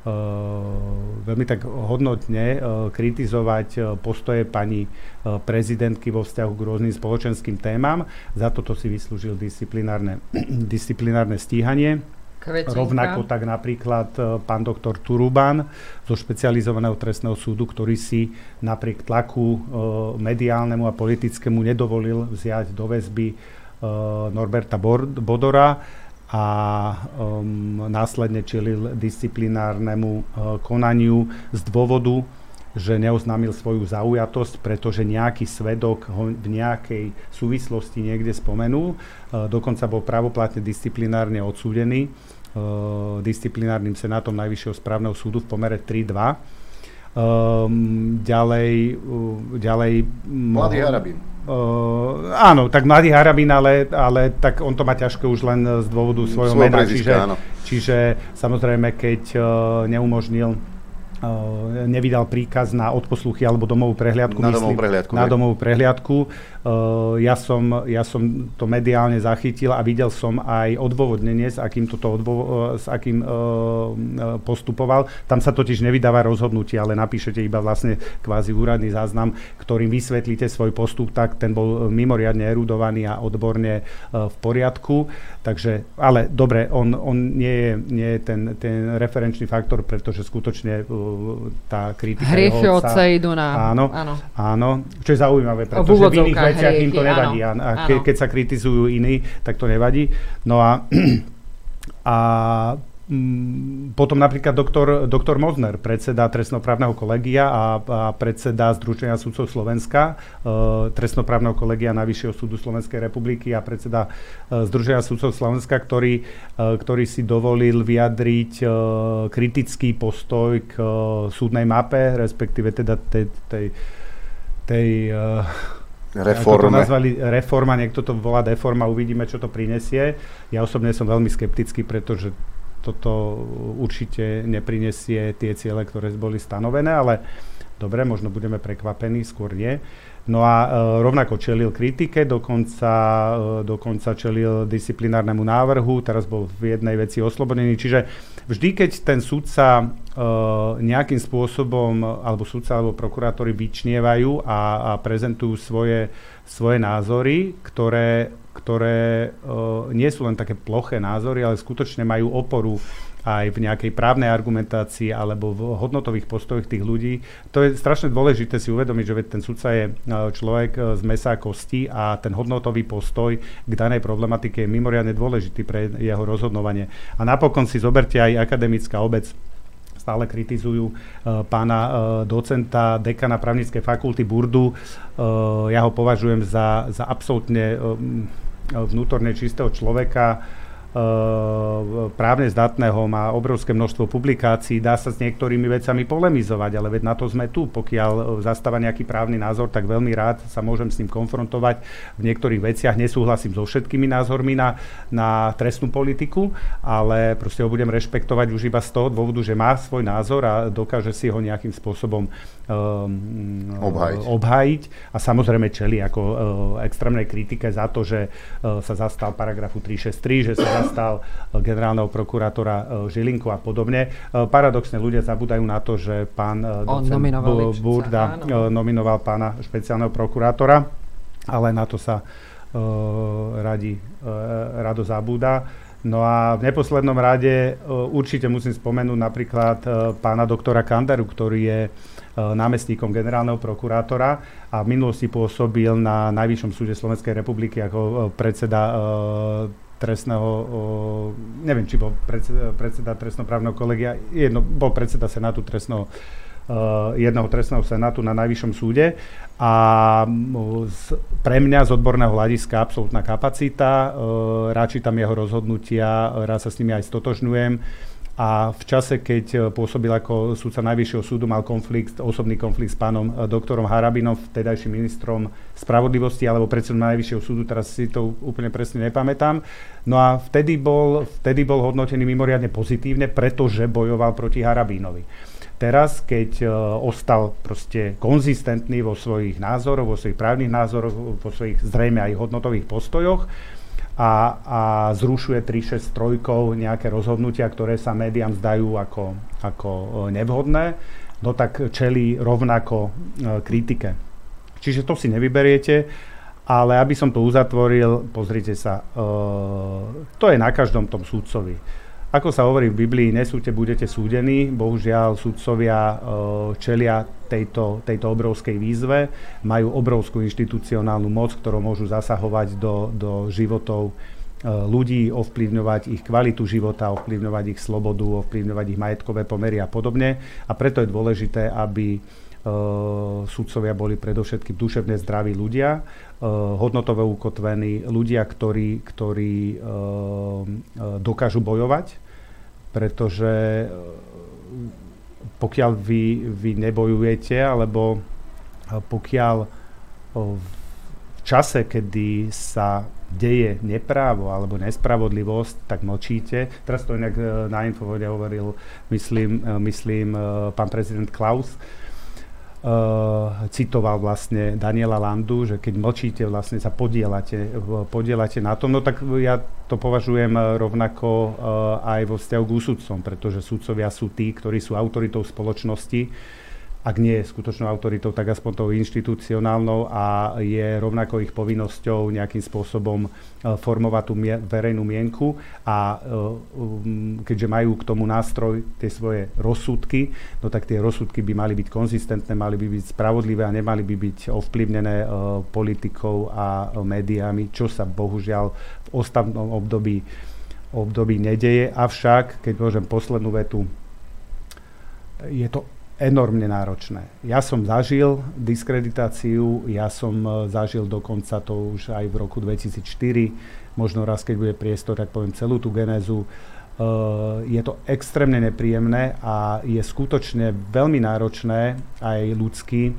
Uh, veľmi tak hodnotne kritizovať postoje pani prezidentky vo vzťahu k rôznym spoločenským témam. Za toto si vyslúžil disciplinárne, [CLEARS THROAT] disciplinárne stíhanie. Kvetinka. Rovnako tak napríklad e, pán doktor Turuban zo špecializovaného trestného súdu, ktorý si napriek tlaku e, mediálnemu a politickému nedovolil vziať do väzby e, Norberta Bodora a následne čelil disciplinárnemu konaniu z dôvodu, že neoznámil svoju zaujatosť, pretože nejaký svedok ho v nejakej súvislosti niekde spomenul. Dokonca bol pravoplatne disciplinárne odsúdený disciplinárnym senátom Najvyššieho správneho súdu v pomere 3-2. Um, ďalej, uh, ďalej... Mladý Harabín. Uh, áno, tak mladý Harabín, ale, ale tak on to má ťažké už len z dôvodu svojho Svoje mena. Čiže, áno. čiže samozrejme, keď uh, neumožnil nevydal príkaz na odposluchy alebo domovú prehliadku. Na domovú prehliadku, Na domovú prehliadku. Uh, ja, som, ja som to mediálne zachytil a videl som aj odôvodnenie, s akým, toto odvo- uh, s akým uh, uh, postupoval. Tam sa totiž nevydáva rozhodnutie, ale napíšete iba vlastne kvázi úradný záznam, ktorým vysvetlíte svoj postup, tak ten bol mimoriadne erudovaný a odborne uh, v poriadku. Takže, ale dobre, on, on nie je, nie je ten, ten referenčný faktor, pretože skutočne uh, tá kritika Hriechy otca idú na... Áno, áno. áno, čo je zaujímavé, pretože v iných veciach im to nevadí. áno, A, a ke, áno. keď sa kritizujú iní, tak to nevadí. No a, [CLEARS THROAT] a mm, potom napríklad doktor, doktor Mozner, predseda trestnoprávneho kolegia a, a predseda Združenia sudcov Slovenska, e, trestnoprávneho kolegia Najvyššieho súdu Slovenskej republiky a predseda e, Združenia sudcov Slovenska, ktorý, e, ktorý si dovolil vyjadriť e, kritický postoj k e, súdnej mape, respektíve teda tej, tej, tej e, ako to Reforme. nazvali reforma, niekto to volá deforma, uvidíme, čo to prinesie. Ja osobne som veľmi skeptický, pretože toto určite neprinesie tie ciele, ktoré boli stanovené, ale dobre, možno budeme prekvapení, skôr nie. No a e, rovnako čelil kritike, dokonca, e, dokonca čelil disciplinárnemu návrhu, teraz bol v jednej veci oslobodený. Čiže vždy, keď ten sudca e, nejakým spôsobom, alebo sudca, alebo prokurátori vyčnievajú a, a prezentujú svoje, svoje názory, ktoré, ktoré nie sú len také ploché názory, ale skutočne majú oporu aj v nejakej právnej argumentácii alebo v hodnotových postojoch tých ľudí. To je strašne dôležité si uvedomiť, že ten sudca je e, človek e, z mesa a kosti a ten hodnotový postoj k danej problematike je mimoriadne dôležitý pre jeho rozhodnovanie. A napokon si zoberte aj akademická obec stále kritizujú e, pána docenta, dekana právnickej fakulty Burdu. Ja ho považujem za, za absolútne vnútorne čistého človeka, právne zdatného, má obrovské množstvo publikácií, dá sa s niektorými vecami polemizovať, ale veď na to sme tu. Pokiaľ e, zastáva nejaký právny názor, tak veľmi rád sa môžem s ním konfrontovať v niektorých veciach. Nesúhlasím so všetkými názormi na, na trestnú politiku, ale proste ho budem rešpektovať už iba z toho dôvodu, že má svoj názor a dokáže si ho nejakým spôsobom um, Obhájiť. obhájiť a samozrejme čeli ako uh, extrémnej kritike za to, že uh, sa zastal paragrafu 363, že sa zastal uh, generálneho prokurátora uh, Žilinku a podobne. Uh, paradoxne ľudia zabúdajú na to, že pán uh, docent Burda áno. uh, nominoval pána špeciálneho prokurátora, ale na to sa uh, radi, uh, rado zabúda. No a v neposlednom rade určite musím spomenúť napríklad pána doktora Kandaru, ktorý je námestníkom generálneho prokurátora a v minulosti pôsobil na Najvyššom súde Slovenskej republiky ako predseda trestného, neviem, či bol predseda, trestnoprávneho kolegia, jedno, bol predseda Senátu trestného jedného trestného senátu na Najvyššom súde. A pre mňa z odborného hľadiska absolútna kapacita, rád tam jeho rozhodnutia, rád sa s nimi aj stotožňujem a v čase, keď e, pôsobil ako súdca Najvyššieho súdu, mal konflikt, osobný konflikt s pánom e, doktorom Harabinom, vtedajším ministrom spravodlivosti alebo predsedom Najvyššieho súdu, teraz si to úplne presne nepamätám. No a vtedy bol, vtedy bol hodnotený mimoriadne pozitívne, pretože bojoval proti Harabínovi. Teraz, keď uh, ostal proste konzistentný vo svojich názoroch, vo svojich právnych názoroch, vo svojich zrejme aj hodnotových postojoch, a, a zrušuje 363 nejaké rozhodnutia, ktoré sa médiám zdajú ako, ako e, nevhodné, no tak čelí rovnako e, kritike. Čiže to si nevyberiete, ale aby som to uzatvoril, pozrite sa, e, to je na každom tom súdcovi ako sa hovorí v Biblii, nesúďte, budete súdení. Bohužiaľ, sudcovia e, čelia tejto, tejto obrovskej výzve, majú obrovskú inštitucionálnu moc, ktorou môžu zasahovať do, do životov e, ľudí, ovplyvňovať ich kvalitu života, ovplyvňovať ich slobodu, ovplyvňovať ich majetkové pomery a podobne. A preto je dôležité, aby sudcovia boli predovšetkým duševne zdraví ľudia, uh, hodnotovo ukotvení ľudia, ktorí, ktorí uh, dokážu bojovať pretože pokiaľ vy, vy nebojujete, alebo pokiaľ v čase, kedy sa deje neprávo alebo nespravodlivosť, tak mlčíte. Teraz to inak na Infovode hovoril, myslím, myslím pán prezident Klaus, citoval vlastne Daniela Landu, že keď mlčíte, vlastne sa podielate, podielate na tom, no tak ja to považujem rovnako uh, aj vo vzťahu k úsudcom, pretože sudcovia sú tí, ktorí sú autoritou spoločnosti, ak nie je skutočnou autoritou, tak aspoň tou inštitucionálnou a je rovnako ich povinnosťou nejakým spôsobom e, formovať tú verejnú mienku a e, um, keďže majú k tomu nástroj tie svoje rozsudky, no tak tie rozsudky by mali byť konzistentné, mali by byť spravodlivé a nemali by byť ovplyvnené e, politikou a médiami, čo sa bohužiaľ v ostatnom období, období nedeje. Avšak, keď môžem poslednú vetu, je to enormne náročné. Ja som zažil diskreditáciu, ja som e, zažil dokonca to už aj v roku 2004, možno raz, keď bude priestor, tak poviem celú tú genézu. E, je to extrémne nepríjemné a je skutočne veľmi náročné aj ľudský e,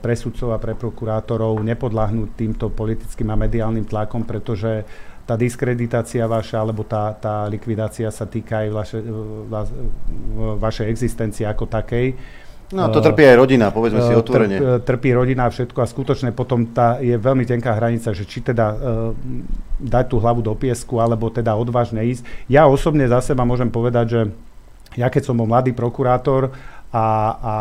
pre sudcov a pre prokurátorov nepodľahnúť týmto politickým a mediálnym tlakom, pretože tá diskreditácia vaša alebo tá, tá likvidácia sa týka aj vaše, va, vašej existencie ako takej. No to trpí aj rodina, povedzme si otvorene. Trp, trpí rodina a všetko a skutočne potom tá je veľmi tenká hranica, že či teda uh, dať tú hlavu do piesku, alebo teda odvážne ísť. Ja osobne za seba môžem povedať, že ja keď som bol mladý prokurátor, a, a,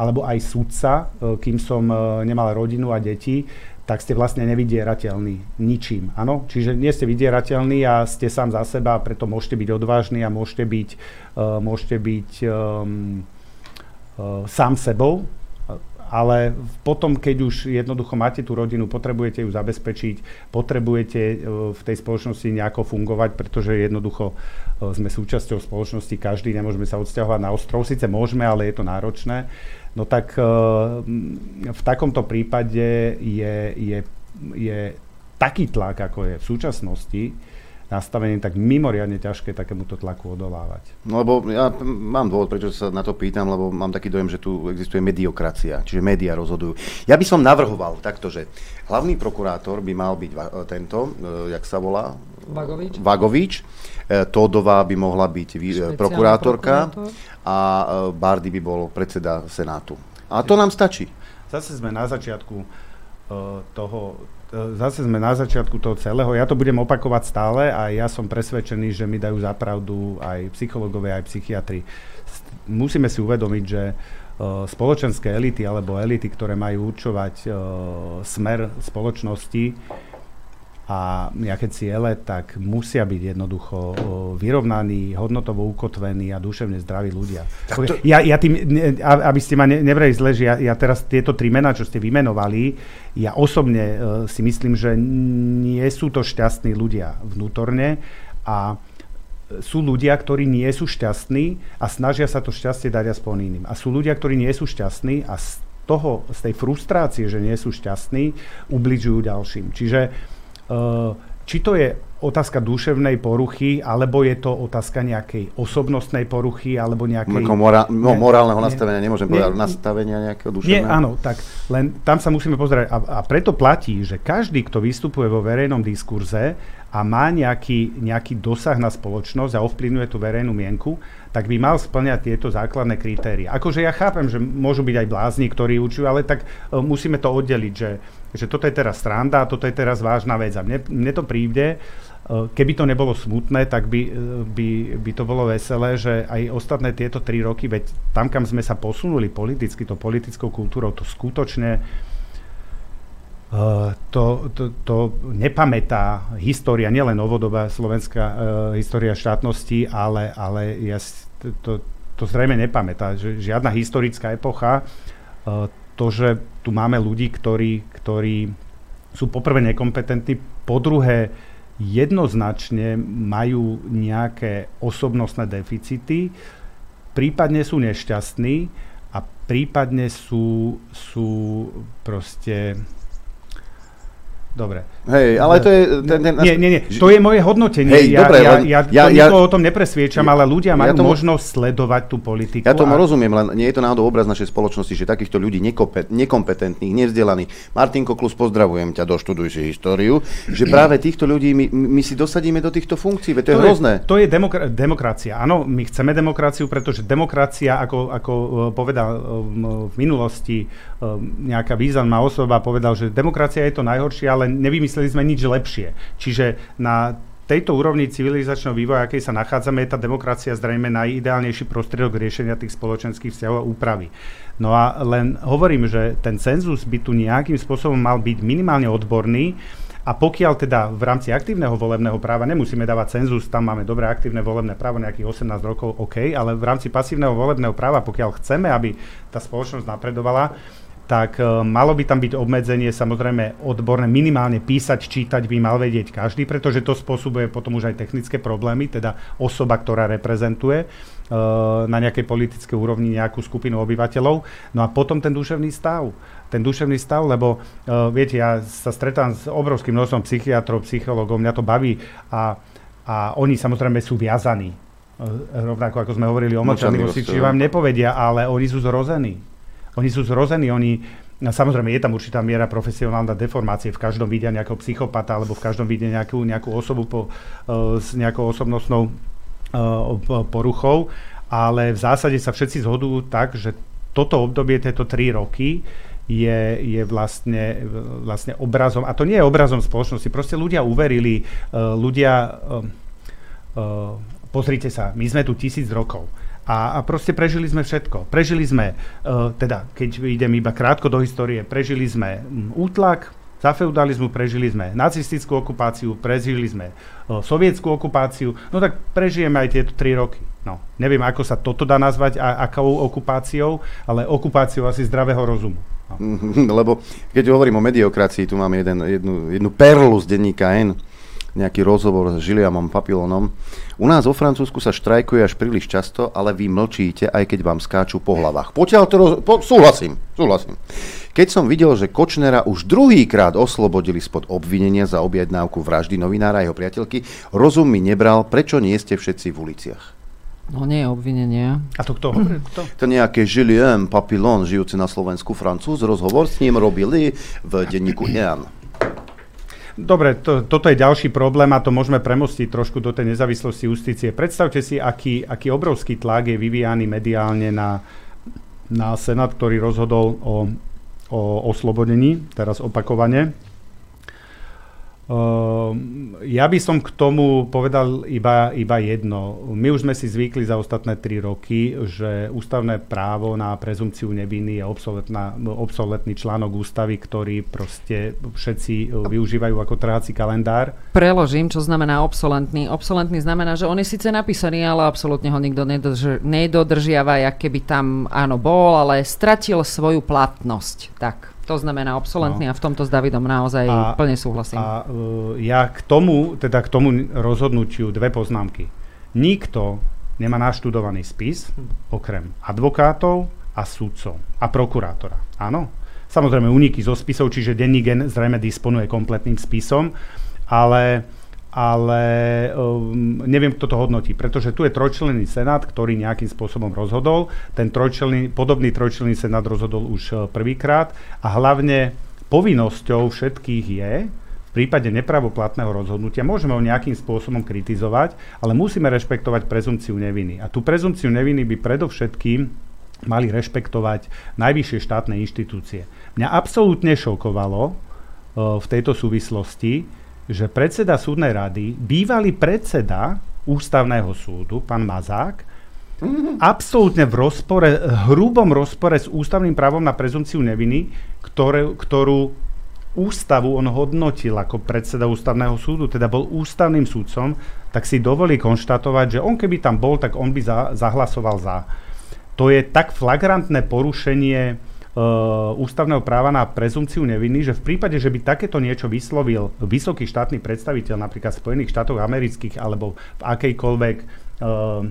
alebo aj sudca, kým som nemal rodinu a deti, tak ste vlastne nevydierateľní ničím. Áno? Čiže nie ste vydierateľní a ste sám za seba, preto môžete byť odvážni a môžete byť, uh, môžete byť um, uh, sám sebou, ale potom, keď už jednoducho máte tú rodinu, potrebujete ju zabezpečiť, potrebujete v tej spoločnosti nejako fungovať, pretože jednoducho sme súčasťou spoločnosti, každý, nemôžeme sa odsťahovať na ostrov, síce môžeme, ale je to náročné no tak eh, v takomto prípade je, je, je taký tlak, ako je v súčasnosti, nastavený tak mimoriadne ťažké takémuto tlaku odolávať. No lebo ja mám dôvod, prečo sa na to pýtam, lebo mám taký dojem, že tu existuje mediokracia, čiže médiá rozhodujú. Ja by som navrhoval takto, že hlavný prokurátor by mal byť tento, eh, jak sa volá? Vagovič. Vagovič. Eh, Tódová by mohla byť prokurátorka. Prokurátor a e, Bardy by bol predseda Senátu. A to nám stačí. Zase sme na začiatku uh, toho, zase sme na začiatku toho celého. Ja to budem opakovať stále a ja som presvedčený, že mi dajú zapravdu aj psychológovia, aj psychiatri. Musíme si uvedomiť, že spoločenské elity alebo elity, ktoré majú určovať smer spoločnosti, a nejaké ciele, tak musia byť jednoducho vyrovnaní, hodnotovo ukotvení a duševne zdraví ľudia. To... Ja, ja tým, aby ste ma nevreli zle, že ja, ja teraz tieto tri mená, čo ste vymenovali, ja osobne uh, si myslím, že nie sú to šťastní ľudia vnútorne a sú ľudia, ktorí nie sú šťastní a snažia sa to šťastie dať aspoň iným. A sú ľudia, ktorí nie sú šťastní a z toho, z tej frustrácie, že nie sú šťastní, ubližujú ďalším. Čiže či to je otázka duševnej poruchy, alebo je to otázka nejakej osobnostnej poruchy, alebo nejakej... Mora, no, morálneho ne, nastavenia, nemôžem ne, povedať, nastavenia nejakého duševného? Nie, áno, tak len tam sa musíme pozerať. A, a preto platí, že každý, kto vystupuje vo verejnom diskurze a má nejaký, nejaký dosah na spoločnosť a ovplyvňuje tú verejnú mienku, tak by mal splňať tieto základné kritéria. Akože ja chápem, že môžu byť aj blázni, ktorí učujú, ale tak uh, musíme to oddeliť, že že toto je teraz stranda, toto je teraz vážna vec. A mne, mne to príde, e, keby to nebolo smutné, tak by, e, by, by to bolo veselé, že aj ostatné tieto tri roky, veď tam, kam sme sa posunuli politicky, to politickou kultúrou, to skutočne to, to, to nepamätá história, nielen novodobá slovenská uh, história štátnosti, ale, ale ja, to, to zrejme nepamätá. Že žiadna historická epocha uh, to, že tu máme ľudí, ktorí, ktorí sú poprvé nekompetentní, po druhé jednoznačne majú nejaké osobnostné deficity, prípadne sú nešťastní a prípadne sú, sú proste Dobre. Hej, ale to je... Ten, ten, nie, nie, nie, to je moje hodnotenie. Hej, ja, dobre, ja, ja, ja, to ja, o tom nepresviečam, ale ľudia majú ja tomu, možnosť sledovať tú politiku. Ja tomu a... rozumiem, len nie je to náhodou obraz našej spoločnosti, že takýchto ľudí nekompetentných, nevzdelaných. Martin Koklus, pozdravujem ťa, doštuduj si históriu, že [CLEARS THROAT] práve týchto ľudí my, my si dosadíme do týchto funkcií, veď to, to je hrozné. Je, to je demokra- demokracia. Áno, my chceme demokraciu, pretože demokracia, ako, ako e, povedal e, v minulosti e, nejaká významná osoba, povedal, že demokracia je to najhoršie, ale nevymysleli sme nič lepšie. Čiže na tejto úrovni civilizačného vývoja, akej sa nachádzame, je tá demokracia zrejme najideálnejší prostriedok riešenia tých spoločenských vzťahov a úpravy. No a len hovorím, že ten cenzus by tu nejakým spôsobom mal byť minimálne odborný, a pokiaľ teda v rámci aktívneho volebného práva nemusíme dávať cenzus, tam máme dobré aktívne volebné právo, nejakých 18 rokov, OK, ale v rámci pasívneho volebného práva, pokiaľ chceme, aby tá spoločnosť napredovala, tak e, malo by tam byť obmedzenie, samozrejme odborné, minimálne písať, čítať by mal vedieť každý, pretože to spôsobuje potom už aj technické problémy, teda osoba, ktorá reprezentuje e, na nejakej politickej úrovni nejakú skupinu obyvateľov. No a potom ten duševný stav. Ten duševný stav, lebo e, viete, ja sa stretám s obrovským množstvom psychiatrov, psychológov, mňa to baví a, a oni samozrejme sú viazaní. Rovnako ako sme hovorili o mlčanlivosti, čiže vám nepovedia, ale oni sú zrození oni sú zrození, oni Samozrejme, je tam určitá miera profesionálna deformácie. V každom vidia nejakého psychopata alebo v každom vidia nejakú, nejakú osobu po, uh, s nejakou osobnostnou uh, poruchou, ale v zásade sa všetci zhodujú tak, že toto obdobie, tieto tri roky, je, je vlastne, vlastne obrazom, a to nie je obrazom spoločnosti, proste ľudia uverili, uh, ľudia, pozrite sa, my sme tu tisíc rokov a, a proste prežili sme všetko. Prežili sme, uh, teda keď idem iba krátko do histórie, prežili sme um, útlak, za feudalizmu prežili sme nacistickú okupáciu, prežili sme uh, sovietskú okupáciu, no tak prežijeme aj tieto tri roky. No, neviem, ako sa toto dá nazvať a akou okupáciou, ale okupáciou asi zdravého rozumu. No. [LAUGHS] Lebo keď hovorím o mediokracii, tu máme jeden, jednu, jednu perlu z denníka N, nejaký rozhovor s Žiliamom Papilonom. U nás vo Francúzsku sa štrajkuje až príliš často, ale vy mlčíte, aj keď vám skáču po hlavách. Potiaľ to roz... po... súhlasím, súhlasím. Keď som videl, že Kočnera už druhýkrát oslobodili spod obvinenia za objednávku vraždy novinára a jeho priateľky, rozum mi nebral, prečo nie ste všetci v uliciach. No nie je obvinenie. A to kto hovorí? Kto? To nejaké Julien Papillon, žijúci na Slovensku Francúz, rozhovor s ním robili v denníku Jan. Dobre, to, toto je ďalší problém a to môžeme premostiť trošku do tej nezávislosti justície. Predstavte si, aký, aký obrovský tlak je vyvíjaný mediálne na, na Senát, ktorý rozhodol o, o oslobodení, teraz opakovane. Ehm, ja by som k tomu povedal iba, iba jedno. My už sme si zvykli za ostatné tri roky, že ústavné právo na prezumciu neviny je obsoletný článok ústavy, ktorý proste všetci využívajú ako trhací kalendár. Preložím, čo znamená obsolentný. Obsolentný znamená, že on je síce napísaný, ale absolútne ho nikto nedodrž- nedodržiava, jak keby tam áno bol, ale stratil svoju platnosť. Tak. To znamená obsolentný no. a v tomto s Davidom naozaj a, plne súhlasím. A uh, ja k tomu, teda k tomu rozhodnutiu dve poznámky. Nikto nemá naštudovaný spis, okrem advokátov a súdcov a prokurátora. Áno? Samozrejme uniky zo spisov, čiže denní gen zrejme disponuje kompletným spisom, ale ale um, neviem, kto to hodnotí, pretože tu je trojčlenný senát, ktorý nejakým spôsobom rozhodol. Ten trojčlenný, podobný trojčlenný senát rozhodol už uh, prvýkrát a hlavne povinnosťou všetkých je, v prípade nepravoplatného rozhodnutia môžeme ho nejakým spôsobom kritizovať, ale musíme rešpektovať prezumciu neviny. A tú prezumciu neviny by predovšetkým mali rešpektovať najvyššie štátne inštitúcie. Mňa absolútne šokovalo uh, v tejto súvislosti, že predseda súdnej rady, bývalý predseda ústavného súdu, pán Mazák, absolútne v rozpore, hrubom rozpore s ústavným právom na prezumciu neviny, ktoré, ktorú ústavu on hodnotil ako predseda ústavného súdu, teda bol ústavným súdcom, tak si dovolí konštatovať, že on keby tam bol, tak on by za, zahlasoval za. To je tak flagrantné porušenie ústavného práva na prezumciu neviny, že v prípade, že by takéto niečo vyslovil vysoký štátny predstaviteľ napríklad v Spojených štátoch amerických alebo v akejkoľvek uh,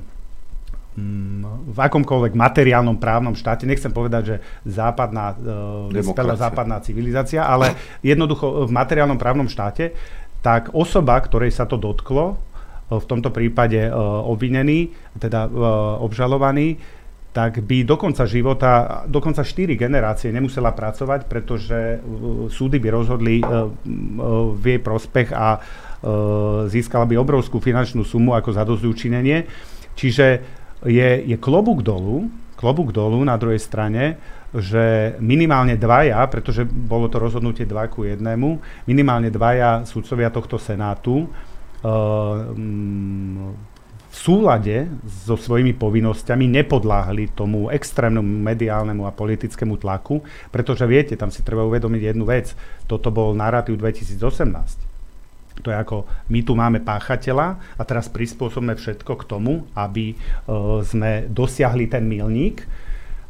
v akomkoľvek materiálnom právnom štáte, nechcem povedať, že západná, uh, západná civilizácia, ale jednoducho v materiálnom právnom štáte, tak osoba, ktorej sa to dotklo, v tomto prípade obvinený, teda obžalovaný, tak by do konca života, dokonca 4 generácie nemusela pracovať, pretože uh, súdy by rozhodli uh, uh, v jej prospech a získala by obrovskú finančnú sumu ako zadozúčinenie. Čiže je, je klobúk dolu, klobúk dolu na druhej strane, že minimálne dvaja, pretože bolo to rozhodnutie 2 ku 1, minimálne dvaja sudcovia tohto senátu súlade so svojimi povinnosťami nepodláhli tomu extrémnemu mediálnemu a politickému tlaku, pretože viete, tam si treba uvedomiť jednu vec. Toto bol narratív 2018. To je ako, my tu máme páchateľa a teraz prispôsobíme všetko k tomu, aby uh, sme dosiahli ten milník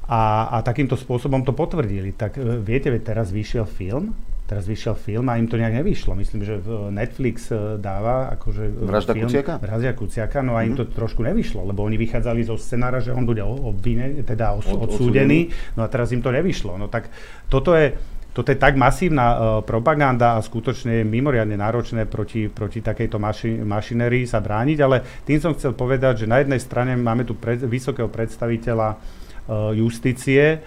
a, a takýmto spôsobom to potvrdili. Tak uh, viete, teraz vyšiel film, teraz vyšiel film a im to nejak nevyšlo. Myslím, že Netflix e, dáva akože e, Vražda film, Kuciaka? Vražda Kuciaka, no a mm-hmm. im to mhm. trošku nevyšlo, lebo oni vychádzali zo scenára, že on bude obvine, teda os, Od, odsúdený, no a teraz im to nevyšlo. No tak toto je, toto je tak masívna uh, propaganda a skutočne je mimoriadne náročné proti, proti takejto maši, mašinerii sa brániť, ale tým som chcel povedať, že na jednej strane máme tu pred, vysokého predstaviteľa uh, justície,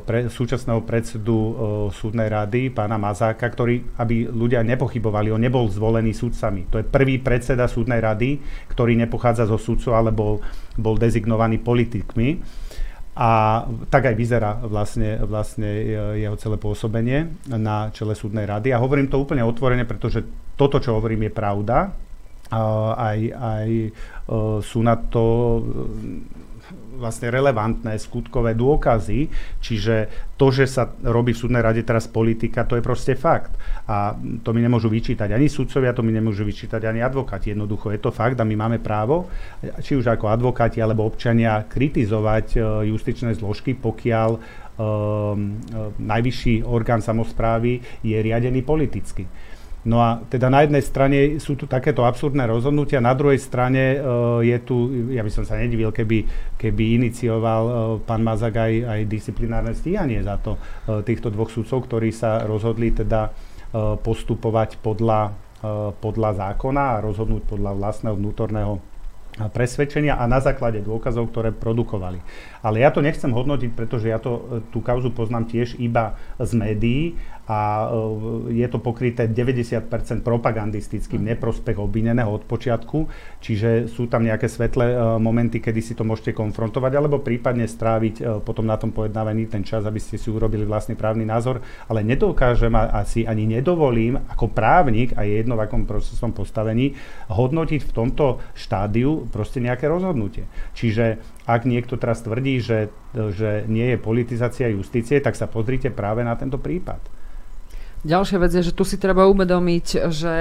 pre, súčasného predsedu uh, súdnej rady, pána Mazáka, ktorý, aby ľudia nepochybovali, on nebol zvolený súdcami. To je prvý predseda súdnej rady, ktorý nepochádza zo súdcov, ale bol, bol dezignovaný politikmi. A tak aj vyzerá vlastne, vlastne jeho celé pôsobenie na čele súdnej rady. A hovorím to úplne otvorene, pretože toto, čo hovorím, je pravda. Uh, aj, aj sú na to vlastne relevantné skutkové dôkazy, čiže to, že sa robí v súdnej rade teraz politika, to je proste fakt. A to mi nemôžu vyčítať ani sudcovia, to mi nemôžu vyčítať ani advokáti. Jednoducho je to fakt a my máme právo, či už ako advokáti alebo občania, kritizovať e, justičné zložky, pokiaľ um, najvyšší orgán samozprávy je riadený politicky. No a teda na jednej strane sú tu takéto absurdné rozhodnutia, na druhej strane uh, je tu, ja by som sa nedivil, keby, keby inicioval uh, pán Mazak aj, aj disciplinárne stíhanie za to uh, týchto dvoch sudcov, ktorí sa rozhodli teda postupovať podľa, podľa zákona a rozhodnúť podľa vlastného vnútorného presvedčenia a na základe dôkazov, ktoré produkovali. Ale ja to nechcem hodnotiť, pretože ja to, tú kauzu poznám tiež iba z médií a e, je to pokryté 90% propagandistickým mm. neprospech obvineného od počiatku, čiže sú tam nejaké svetlé e, momenty, kedy si to môžete konfrontovať, alebo prípadne stráviť e, potom na tom pojednávaní ten čas, aby ste si urobili vlastný právny názor, ale nedokážem a asi ani nedovolím ako právnik a jedno v akom procesom postavení hodnotiť v tomto štádiu proste nejaké rozhodnutie. Čiže ak niekto teraz tvrdí, že, že nie je politizácia justície, tak sa pozrite práve na tento prípad. Ďalšia vec je, že tu si treba uvedomiť, že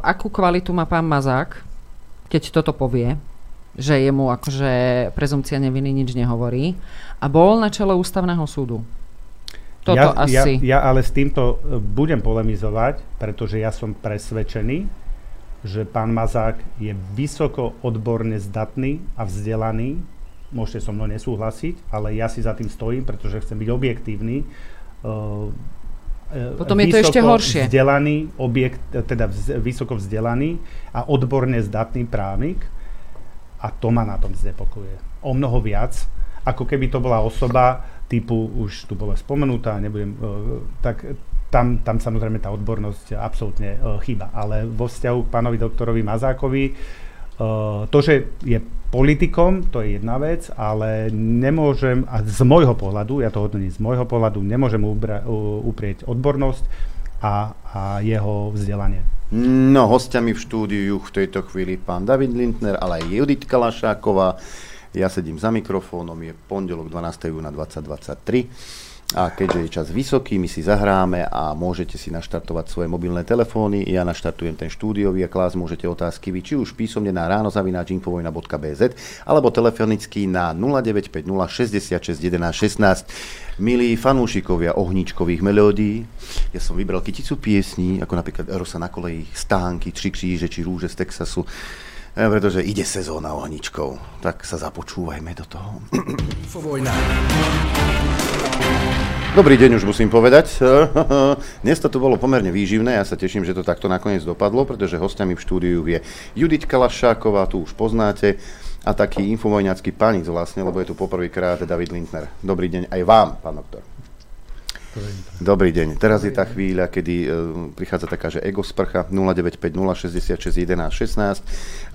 akú kvalitu má pán Mazák, keď toto povie, že jemu akože prezumcia neviny nič nehovorí a bol na čele ústavného súdu. Toto ja, asi... Ja, ja ale s týmto e, budem polemizovať, pretože ja som presvedčený, že pán Mazák je vysoko odborne zdatný a vzdelaný. Môžete so mnou nesúhlasiť, ale ja si za tým stojím, pretože chcem byť objektívny. Uh, E, Potom je to ešte horšie. Vzdelaný objekt, teda vz, vysoko vzdelaný a odborne zdatný právnik a to ma na tom znepokojuje. O mnoho viac, ako keby to bola osoba typu, už tu bola spomenutá, nebudem, uh, tak tam, tam samozrejme tá odbornosť absolútne chyba. Ale vo vzťahu k pánovi doktorovi Mazákovi, to, že je politikom, to je jedna vec, ale nemôžem, a z môjho pohľadu, ja to hodnotím z môjho pohľadu, nemôžem ubra, uprieť odbornosť a, a jeho vzdelanie. No, hostiami v štúdiu v tejto chvíli pán David Lindner, ale aj Judith Kalašáková. Ja sedím za mikrofónom, je pondelok 12. júna 2023. A keďže je čas vysoký, my si zahráme a môžete si naštartovať svoje mobilné telefóny. Ja naštartujem ten štúdiový a klás môžete otázky vy, či už písomne na ránozavináčinfovojna.bz alebo telefonicky na 0950 66 11 16. Milí fanúšikovia ohničkových melódií, ja som vybral kyticu piesní, ako napríklad Rosa na koleji, Stánky, Tři kříže či Rúže z Texasu, pretože ide sezóna ohničkov. Tak sa započúvajme do toho. [CLEARS THROAT] Infovojna. Dobrý deň, už musím povedať. [LAUGHS] Dnes to tu bolo pomerne výživné, ja sa teším, že to takto nakoniec dopadlo, pretože hostiami v štúdiu je Judith Kalašáková, tu už poznáte, a taký infovojňacký panic vlastne, lebo je tu poprvýkrát David Lindner. Dobrý deň aj vám, pán doktor. Dobrý deň. Teraz je tá chvíľa, kedy uh, prichádza taká, že ego sprcha 0950 66 11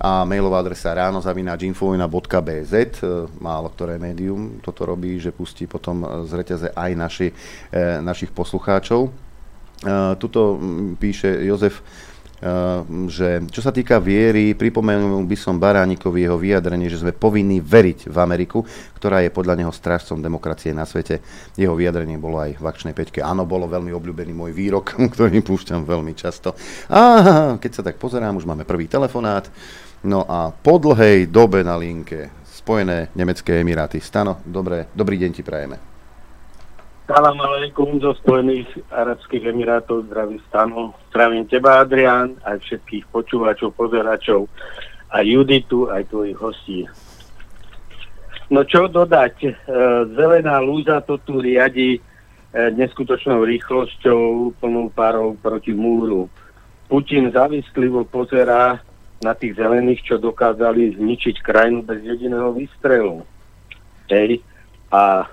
16 a mailová adresa ránozavináčinfovina.bz uh, e, Málo ktoré médium toto robí, že pustí potom z reťaze aj naši, uh, našich poslucháčov. Tuto píše Jozef že čo sa týka viery, pripomenul by som Baránikovi jeho vyjadrenie, že sme povinní veriť v Ameriku, ktorá je podľa neho strážcom demokracie na svete. Jeho vyjadrenie bolo aj v akčnej peťke. Áno, bolo veľmi obľúbený môj výrok, [LAUGHS] ktorý púšťam veľmi často. A keď sa tak pozerám, už máme prvý telefonát. No a po dlhej dobe na linke Spojené nemecké emiráty. Stano, dobré, dobrý deň ti prajeme. Salam aleikum zo Spojených Arabských Emirátov, zdraví stanu. Zdravím teba, Adrián, aj všetkých počúvačov, pozeračov, aj Juditu, aj tvojich hostí. No čo dodať? E, zelená lúza to tu riadi e, neskutočnou rýchlosťou, plnou párov proti múru. Putin závislivo pozerá na tých zelených, čo dokázali zničiť krajinu bez jediného výstrelu. Hej. A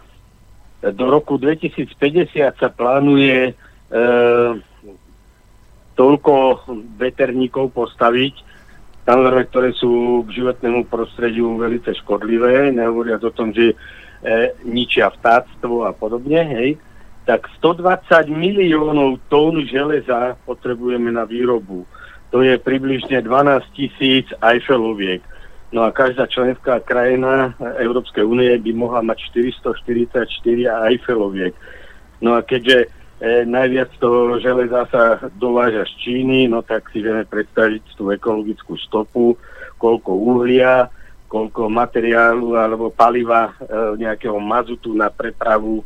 do roku 2050 sa plánuje e, toľko veterníkov postaviť, samozrejme, ktoré sú k životnému prostrediu veľmi škodlivé, nehovoriac o tom, že e, ničia vtáctvo a podobne, hej, tak 120 miliónov tón železa potrebujeme na výrobu. To je približne 12 tisíc Eiffeloviek. No a každá členská krajina Európskej únie by mohla mať 444 Eiffeloviek. No a keďže e, najviac toho železa sa dováža z Číny, no tak si vieme predstaviť tú ekologickú stopu, koľko uhlia, koľko materiálu alebo paliva e, nejakého mazutu na prepravu e,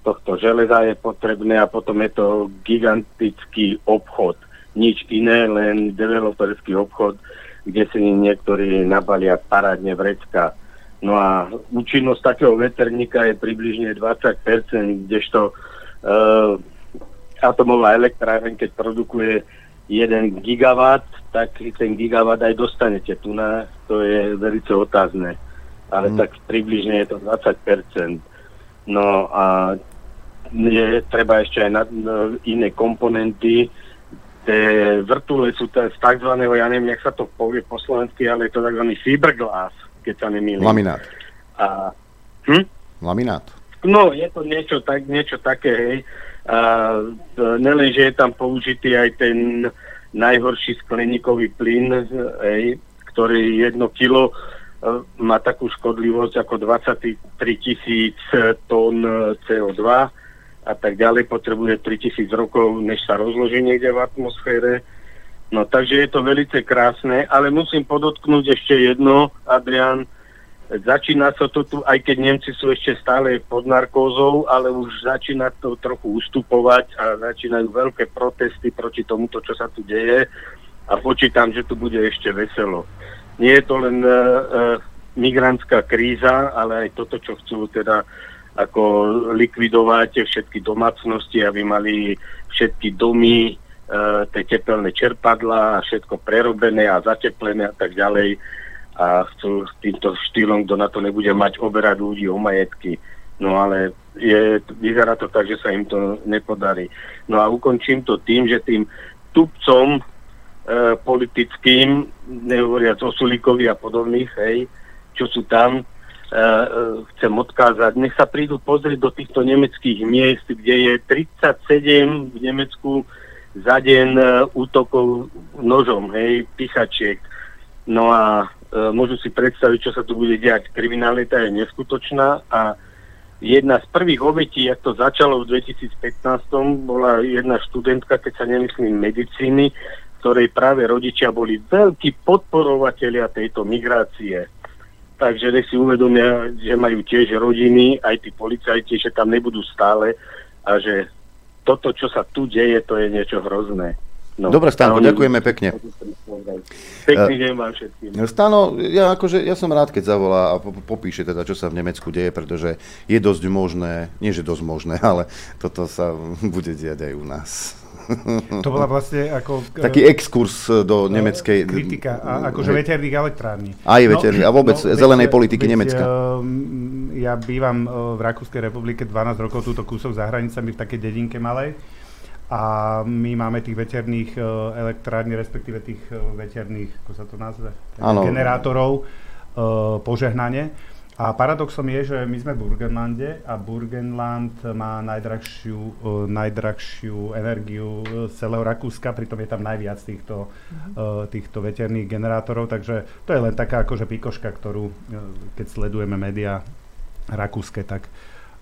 tohto železa je potrebné a potom je to gigantický obchod. Nič iné, len developerský obchod, kde si niektorí nabalia parádne vrecka. No a účinnosť takého veterníka je približne 20%, kdežto uh, atomová elektráreň, keď produkuje 1 gigawatt, tak ten gigawatt aj dostanete. Tu na to je veľmi otázne. Ale mm. tak približne je to 20%. No a je treba ešte aj na, na iné komponenty. Tie vrtule sú z tzv. ja neviem, jak sa to povie po slovensky, ale je to tzv. fiberglass, keď sa nemýlim. Laminát. A, hm? Laminát. No, je to niečo, tak, niečo také, hej. A, nelen, že je tam použitý aj ten najhorší skleníkový plyn, hej, ktorý jedno kilo e, má takú škodlivosť ako 23 tisíc tón CO2 a tak ďalej, potrebuje 3000 rokov, než sa rozloží niekde v atmosfére. No takže je to veľmi krásne, ale musím podotknúť ešte jedno, Adrian, začína sa to tu, aj keď Nemci sú ešte stále pod narkózou, ale už začína to trochu ustupovať a začínajú veľké protesty proti tomuto, čo sa tu deje a počítam, že tu bude ešte veselo. Nie je to len uh, uh, migrantská kríza, ale aj toto, čo chcú teda ako likvidovať všetky domácnosti, aby mali všetky domy, e, tie tepelné čerpadla a všetko prerobené a zateplené a tak ďalej. A chcú týmto štýlom, kto na to nebude mať oberať ľudí o majetky. No ale je, vyzerá to tak, že sa im to nepodarí. No a ukončím to tým, že tým tupcom e, politickým, nehovoriac o Sulíkovi a podobných, hej, čo sú tam, chcem odkázať, nech sa prídu pozrieť do týchto nemeckých miest, kde je 37 v Nemecku za deň eh, útokov nožom, hej, pichačiek. No a e, môžu si predstaviť, čo sa tu bude diať. Kriminalita je neskutočná a jedna z prvých obetí, jak to začalo v 2015, bola jedna študentka, keď sa nemyslím medicíny, ktorej práve rodičia boli veľkí podporovatelia tejto migrácie takže nech si uvedomia, že majú tiež rodiny, aj tí policajti, že tam nebudú stále a že toto, čo sa tu deje, to je niečo hrozné. No, Dobre, Stano, ďakujeme pekne. Pekný deň vám všetkým. Stano, ja, akože, ja som rád, keď zavolá a popíše teda, čo sa v Nemecku deje, pretože je dosť možné, nie že dosť možné, [LAUGHS] ale toto sa [LAUGHS] bude diať aj u nás. To bola vlastne ako... [LAUGHS] Taký exkurs do nemeckej... Kritika, a, akože veterných elektrární. Aj veterných, no, a vôbec no, zelenej veď, politiky veď, Nemecka. Um, ja bývam v Rakúskej republike 12 rokov, túto kúsok za hranicami v takej dedinke malej. A my máme tých veterných elektrární, respektíve tých veterných, ako sa to nazve, generátorov, požehnanie a paradoxom je, že my sme v Burgenlande a Burgenland má najdrahšiu, uh, najdrahšiu energiu z celého Rakúska, pritom je tam najviac týchto, uh, týchto veterných generátorov, takže to je len taká akože pikoška, ktorú, uh, keď sledujeme médiá rakúske, tak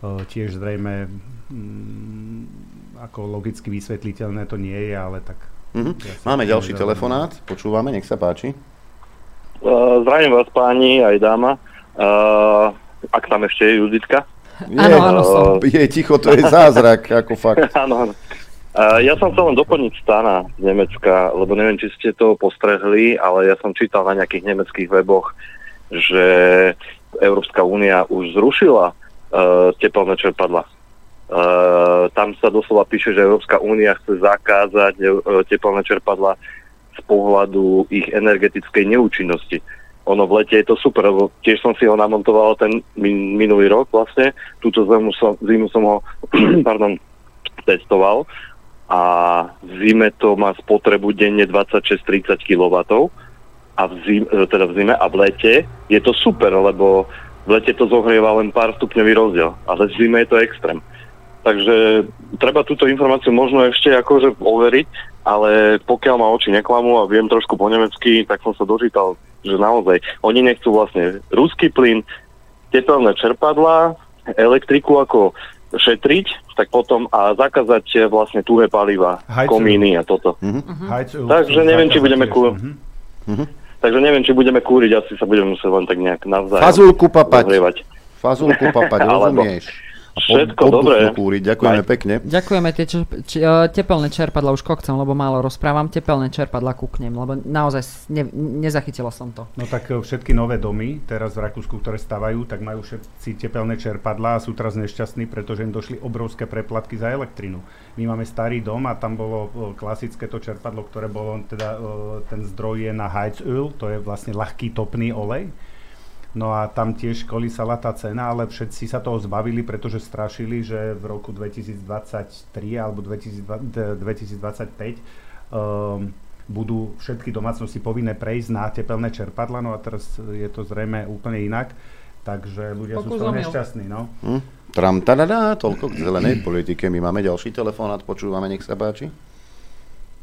uh, tiež zrejme um, ako logicky vysvetliteľné to nie je, ale tak... Mm-hmm. Ja Máme ďalší telefonát, počúvame, nech sa páči. Uh, zdravím vás páni, aj dáma. Uh, ak tam ešte je Juditka. Áno, áno, som. Je ticho, to je zázrak, [LAUGHS] ako fakt. Áno, áno. Uh, ja som chcel len doplniť Stana z Nemecka, lebo neviem, či ste to postrehli, ale ja som čítal na nejakých nemeckých weboch, že Európska únia už zrušila uh, teplné čerpadla. Uh, tam sa doslova píše, že Európska únia chce zakázať uh, teplné čerpadla z pohľadu ich energetickej neúčinnosti ono v lete je to super, lebo tiež som si ho namontoval ten min, minulý rok vlastne, túto zimu som, zimu som ho [CLEARS THROAT] pardon, testoval. A v zime to má spotrebu denne 26-30 kW a v zime, teda v zime a v lete je to super, lebo v lete to zohrieva len pár stupňový rozdiel, ale v zime je to extrém. Takže treba túto informáciu možno ešte akože overiť, ale pokiaľ ma oči neklamú a viem trošku po nemecky, tak som sa dočítal že naozaj oni nechcú vlastne ruský plyn, tepelné čerpadlá, elektriku ako šetriť, tak potom a zakázať vlastne tuhé paliva, Hajcujú. komíny a toto. Uh-huh. Takže neviem, či budeme kúriť. Uh-huh. Takže neviem, či budeme kúriť, asi sa budeme musieť len tak nejak navzájom Fazulku papať. Zahrievať. Fazulku papať, [LAUGHS] rozumieš? Všetko dobré. Kúriť. Ďakujeme Aj. pekne. Ďakujeme tie čer, či, tepelné čerpadla, už kokcem, lebo málo rozprávam, tepelné čerpadla kúknem, lebo naozaj ne, nezachytilo som to. No tak všetky nové domy, teraz v Rakúsku, ktoré stavajú, tak majú všetci tepelné čerpadla a sú teraz nešťastní, pretože im došli obrovské preplatky za elektrinu. My máme starý dom a tam bolo klasické to čerpadlo, ktoré bolo, teda ten zdroj je na Heizöl, to je vlastne ľahký topný olej No a tam tiež kolísala tá cena, ale všetci sa toho zbavili, pretože strašili, že v roku 2023 alebo 2025 um, budú všetky domácnosti povinné prejsť na tepelné čerpadla, no a teraz je to zrejme úplne inak, takže ľudia Pokus sú z toho nešťastní. No. Hm? Tram, tadadá, toľko k zelenej politike. My máme ďalší telefonát, počúvame, nech sa páči.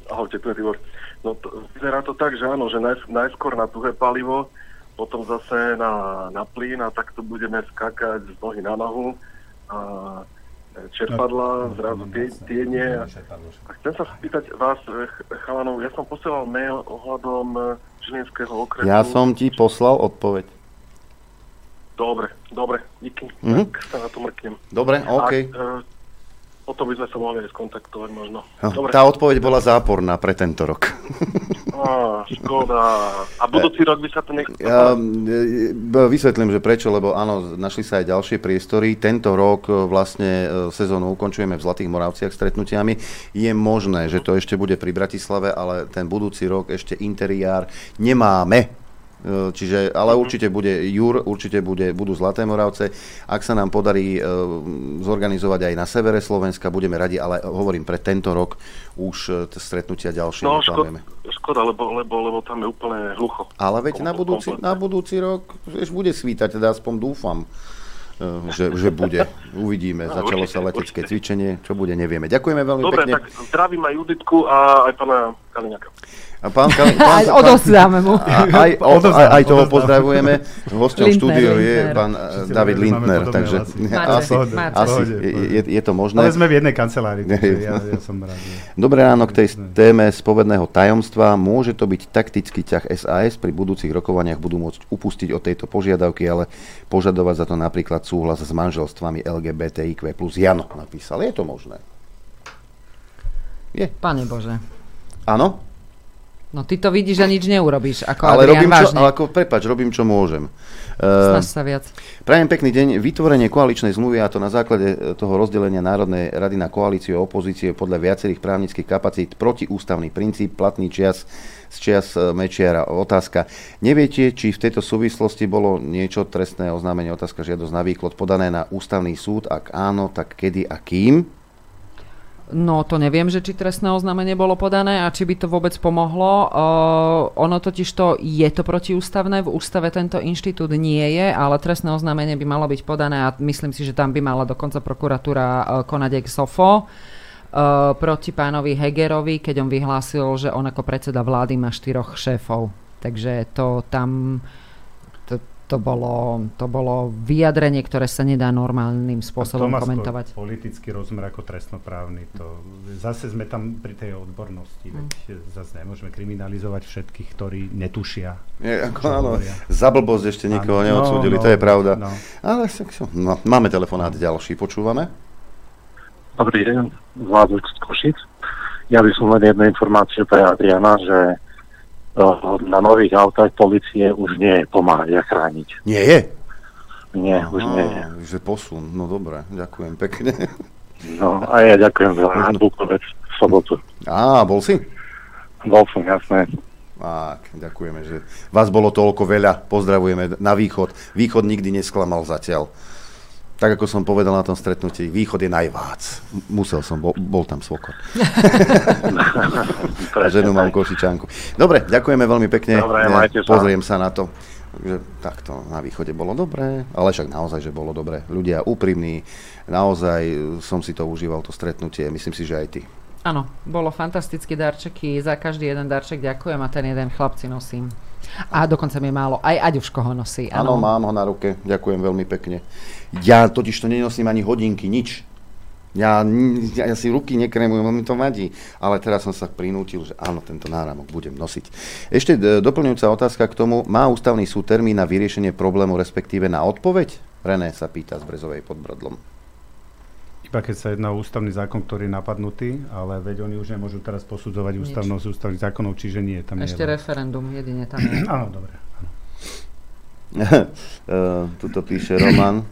Ahojte, Tibor. No to, vyzerá to tak, že áno, že naj, najskôr na tuhé palivo, potom zase na, na plyn a takto budeme skákať z nohy na nohu a čerpadla, no, zrazu tie, tie nie. A chcem sa spýtať vás, eh, chalanov, ja som posielal mail ohľadom Žilinského okresu. Ja som ti poslal odpoveď. Dobre, dobre, díky. Mm-hmm. Tak sa na to mrknem. Dobre, OK. A, uh, potom by sme sa mohli skontaktovať možno. No, Dobre. Tá odpoveď bola záporná pre tento rok. Á, škoda. A budúci rok by sa to nechcelo? Ja, e, vysvetlím, že prečo, lebo áno, našli sa aj ďalšie priestory. Tento rok e, vlastne e, sezónu ukončujeme v Zlatých Moravciach stretnutiami. Je možné, že to ešte bude pri Bratislave, ale ten budúci rok ešte interiár nemáme E, čiže, ale mhm. určite bude Jur, určite bude, budú Zlaté Moravce. Ak sa nám podarí uh, zorganizovať aj na severe Slovenska, budeme radi, ale hovorím, pre tento rok už uh, stretnutia ďalšie no, škoda, škoda, lebo, lebo, lebo tam je úplne hlucho. Ale veď na budúci, na budúci rok vieš, bude svítať, teda aspoň dúfam že, že bude. Uvidíme. [LAUGHS] No, Začalo určite, sa letecké určite. cvičenie. Čo bude, nevieme. Ďakujeme veľmi Dobre, pekne. Dobre, tak zdravím aj Juditku a aj pána Kaliňaka. A pán, [LAUGHS] pán, pán, Odosielame mu. A, aj, o, aj, aj toho pozdravujeme. Hostom štúdiu je pán eh, David Lindner. Takže asi, asi je, je to možné. Ale sme v jednej kancelárii. [LAUGHS] Ja, ja som rád. Dobré ráno k tej téme spovedného tajomstva. Môže to byť taktický ťah SAS. Pri budúcich rokovaniach budú môcť upustiť od tejto požiadavky, ale požadovať za to napríklad súhlas s manželstvami LGBTIQ+. Jano napísal. Je to možné? Je. Pane Bože. Áno? No ty to vidíš a nič neurobíš. Ako ale Adrian, robím čo, ale ako, prepač, robím čo môžem. Uh, sa viac. Prajem pekný deň. Vytvorenie koaličnej zmluvy a to na základe e, toho rozdelenia Národnej rady na koalíciu a opozície podľa viacerých právnických kapacít protiústavný princíp, platný čias z čias e, Mečiara. Otázka. Neviete, či v tejto súvislosti bolo niečo trestné oznámenie, otázka žiadosť na výklad podané na ústavný súd? Ak áno, tak kedy a kým? No to neviem, že či trestné oznámenie bolo podané a či by to vôbec pomohlo. Uh, ono totiž to je to protiústavné, v ústave tento inštitút nie je, ale trestné oznámenie by malo byť podané a myslím si, že tam by mala dokonca prokuratúra uh, konať ex sofo uh, proti pánovi Hegerovi, keď on vyhlásil, že on ako predseda vlády má štyroch šéfov. Takže to tam to bolo, to bolo vyjadrenie, ktoré sa nedá normálnym spôsobom a to komentovať. To politický rozmer ako trestnoprávny. To, zase sme tam pri tej odbornosti. Hmm. Veď zase nemôžeme kriminalizovať všetkých, ktorí netušia. Je, ako, áno, za blbosť ešte nikoho ano, neodsúdili, no, to je pravda. No. Ale no, máme telefonát ďalší, počúvame. Dobrý deň, Vládok z Košic. Ja by som len jednu informáciu pre Adriana, že na nových autách policie už nie je pomáhať a chrániť. Nie je? Nie, už nie je. Že posun, no dobre, ďakujem pekne. No a ja ďakujem za Bukovec v sobotu. Á, bol si? Bol som, jasné. Tak, ďakujeme, že vás bolo toľko veľa. Pozdravujeme na východ. Východ nikdy nesklamal zatiaľ tak ako som povedal na tom stretnutí, východ je najvác. Musel som, bol, bol tam svokor. [LAUGHS] A ženu mám košičanku. Dobre, ďakujeme veľmi pekne. Dobre, majte sa. Pozriem sa na to. Že takto na východe bolo dobré, ale však naozaj, že bolo dobré. Ľudia úprimní, naozaj som si to užíval, to stretnutie, myslím si, že aj ty. Áno, bolo fantastické darčeky, za každý jeden darček ďakujem a ten jeden chlapci nosím. A dokonca mi málo. Aj Aďuško ho nosí. Áno, mám ho na ruke. Ďakujem veľmi pekne. Ja totiž to nenosím ani hodinky, nič. Ja, ja, ja si ruky nekremujem, mi to vadí. Ale teraz som sa prinútil, že áno, tento náramok budem nosiť. Ešte e, doplňujúca otázka k tomu. Má ústavný súd termín na vyriešenie problému, respektíve na odpoveď? René sa pýta z Brezovej pod Brodlom. Iba keď sa jedná o ústavný zákon, ktorý je napadnutý, ale veď oni už nemôžu teraz posudzovať ústavnosť ústavných zákonov, čiže nie. Tam Ešte nie referendum jedine tam je. Áno, dobre. [LAUGHS] Tuto píše Roman.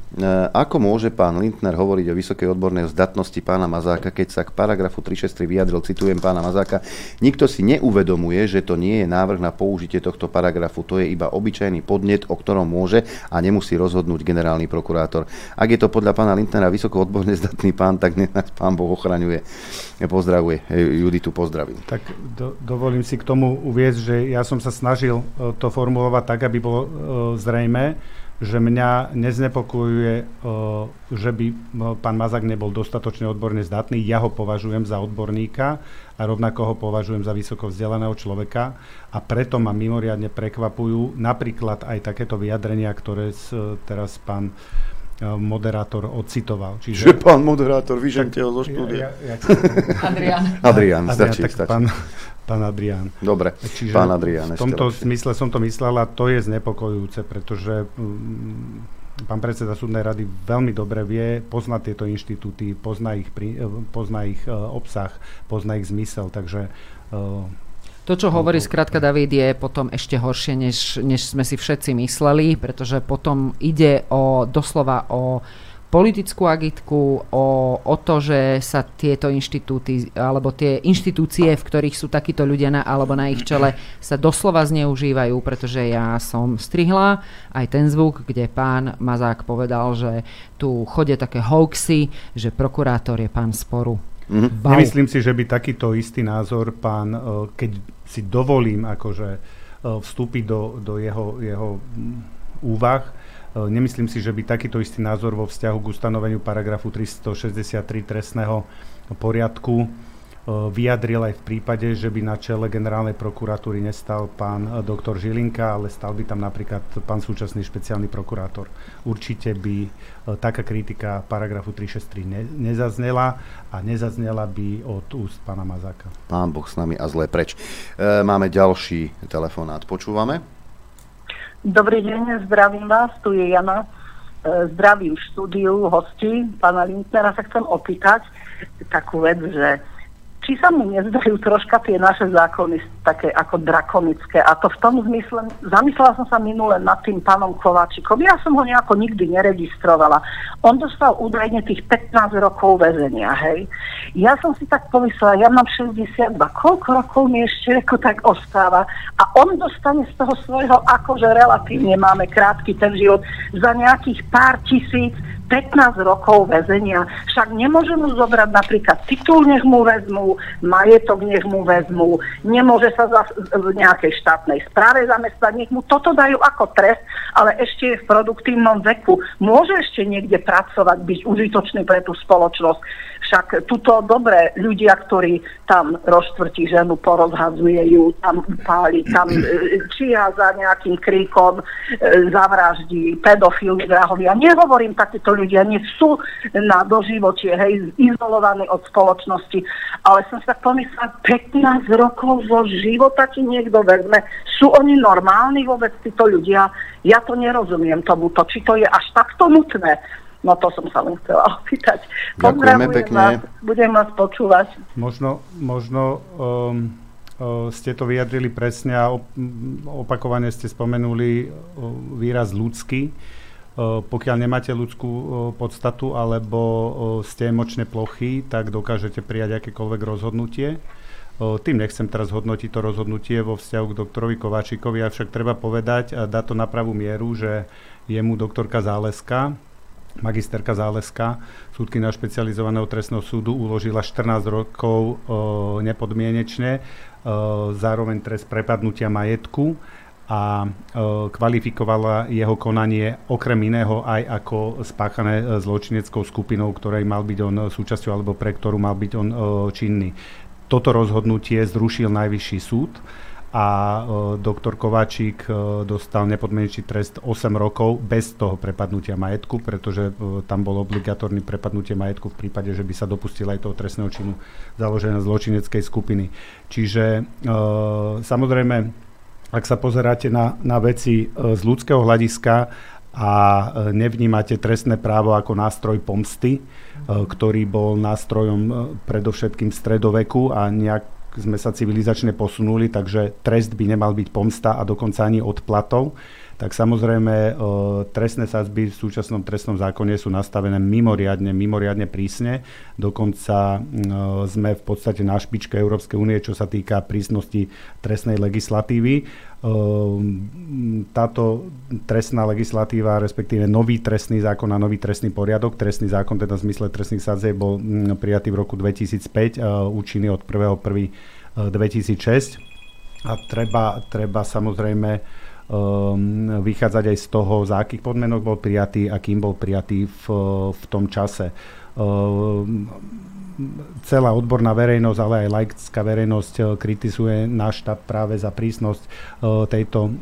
Ako môže pán Lindner hovoriť o vysokej odbornej zdatnosti pána Mazáka, keď sa k paragrafu 363 vyjadril, citujem pána Mazáka, nikto si neuvedomuje, že to nie je návrh na použitie tohto paragrafu, to je iba obyčajný podnet, o ktorom môže a nemusí rozhodnúť generálny prokurátor. Ak je to podľa pána Lindnera vysoko odborne zdatný pán, tak nás pán Boh ochraňuje. Pozdravuje. Juditu pozdravím. Tak do, dovolím si k tomu uviezť, že ja som sa snažil e, to formulovať tak, aby bolo zrejme zrejme, že mňa neznepokojuje, e, že by e, pán Mazak nebol dostatočne odborne zdatný. Ja ho považujem za odborníka a rovnako ho považujem za vysoko vzdelaného človeka a preto ma mimoriadne prekvapujú napríklad aj takéto vyjadrenia, ktoré teraz pán e, moderátor odcitoval. Čiže... Že pán moderátor, vyžente ho zo štúdia. Ja, ja, ja... Adrian. Adrian, stačí, tak stačí. Pán, pán Adrián. Dobre, Čiže pán Adrián. V tomto smysle som to myslel a to je znepokojujúce, pretože mm, pán predseda súdnej rady veľmi dobre vie, pozná tieto inštitúty, pozná ich, pozná ich e, obsah, pozná ich zmysel, takže e, to, čo hovorí skrátka David, je potom ešte horšie, než, než sme si všetci mysleli, pretože potom ide o doslova o politickú agitku, o, o to, že sa tieto inštitúty, alebo tie inštitúcie, v ktorých sú takíto ľudia na, alebo na ich čele, sa doslova zneužívajú, pretože ja som strihla aj ten zvuk, kde pán Mazák povedal, že tu chodia také hoaxy, že prokurátor je pán sporu. Mm-hmm. Nemyslím si, že by takýto istý názor pán, e, keď si dovolím akože e, vstúpiť do, do jeho, jeho úvah, nemyslím si, že by takýto istý názor vo vzťahu k ustanoveniu paragrafu 363 trestného poriadku e, vyjadril aj v prípade, že by na čele generálnej prokuratúry nestal pán e, doktor Žilinka, ale stal by tam napríklad pán súčasný špeciálny prokurátor. Určite by taká kritika paragrafu 363 ne, nezaznela a nezaznela by od úst pána Mazáka. Pán Boh s nami a zle preč. E, máme ďalší telefonát. Počúvame? Dobrý deň, zdravím vás, tu je Jana. E, zdravím štúdiu, hosti, pána Lindnera. Sa chcem opýtať takú vec, že či sa mu nezdajú troška tie naše zákony také ako drakonické. A to v tom zmysle, zamyslela som sa minule nad tým pánom Kováčikom. Ja som ho nejako nikdy neregistrovala. On dostal údajne tých 15 rokov väzenia, hej. Ja som si tak pomyslela, ja mám 62, koľko rokov mi ešte ako tak ostáva a on dostane z toho svojho, akože relatívne máme krátky ten život, za nejakých pár tisíc 15 rokov väzenia. Však nemôže mu zobrať napríklad titul, nech mu vezmú, majetok, nech mu vezmú, nemôže sa za, v nejakej štátnej správe zamestnať, nech mu toto dajú ako trest, ale ešte je v produktívnom veku. Môže ešte niekde pracovať, byť užitočný pre tú spoločnosť. Však tuto dobré ľudia, ktorí tam roztvrtí ženu, porozhadzuje ju, tam páli, tam e, čia za nejakým kríkom, e, zavraždí pedofily, vrahovia. Nehovorím takýto ľudia ľudia nie sú na doživočie, hej, izolovaní od spoločnosti. Ale som sa pomyslela, 15 rokov zo života ti niekto vezme. Sú oni normálni vôbec títo ľudia? Ja to nerozumiem tomuto. Či to je až takto nutné? No to som sa len chcela [LAUGHS] opýtať. Ďakujeme pekne. Vás, budem vás počúvať. Možno, možno um, uh, ste to vyjadrili presne a op- opakovane ste spomenuli uh, výraz ľudský. Eh, pokiaľ nemáte ľudskú eh, podstatu alebo eh, ste emočne plochy, tak dokážete prijať akékoľvek rozhodnutie. Tým nechcem teraz hodnotiť to rozhodnutie vo vzťahu k doktorovi Kováčikovi, avšak treba povedať a dať to na pravú mieru, že jemu doktorka Záleska, magisterka Záleska, súdkynia špecializovaného trestného súdu, uložila 14 rokov nepodmienečne, zároveň trest prepadnutia majetku a e, kvalifikovala jeho konanie okrem iného aj ako spáchané e, zločineckou skupinou, ktorej mal byť on súčasťou alebo pre ktorú mal byť on e, činný. Toto rozhodnutie zrušil najvyšší súd a doktor Kováčik dostal nepodmienečný trest 8 rokov bez toho prepadnutia majetku, pretože tam bolo obligatórne prepadnutie majetku v prípade, že by sa dopustil aj toho trestného činu založené zločineckej skupiny. Čiže samozrejme ak sa pozeráte na, na veci e, z ľudského hľadiska a nevnímate trestné právo ako nástroj pomsty, ktorý bol nástrojom predovšetkým stredoveku a nejak sme sa civilizačne posunuli, takže trest by nemal byť pomsta a dokonca ani odplatov tak samozrejme trestné sadzby v súčasnom trestnom zákone sú nastavené mimoriadne, mimoriadne prísne. Dokonca sme v podstate na špičke Európskej únie, čo sa týka prísnosti trestnej legislatívy. Táto trestná legislatíva, respektíve nový trestný zákon a nový trestný poriadok, trestný zákon teda v zmysle trestných sadzieb bol prijatý v roku 2005, účinný od 1.1.2006. A treba, treba samozrejme vychádzať aj z toho, za akých podmienok bol prijatý a kým bol prijatý v, v tom čase. Um, celá odborná verejnosť, ale aj laická verejnosť uh, kritizuje náš štáb práve za prísnosť uh, tejto uh,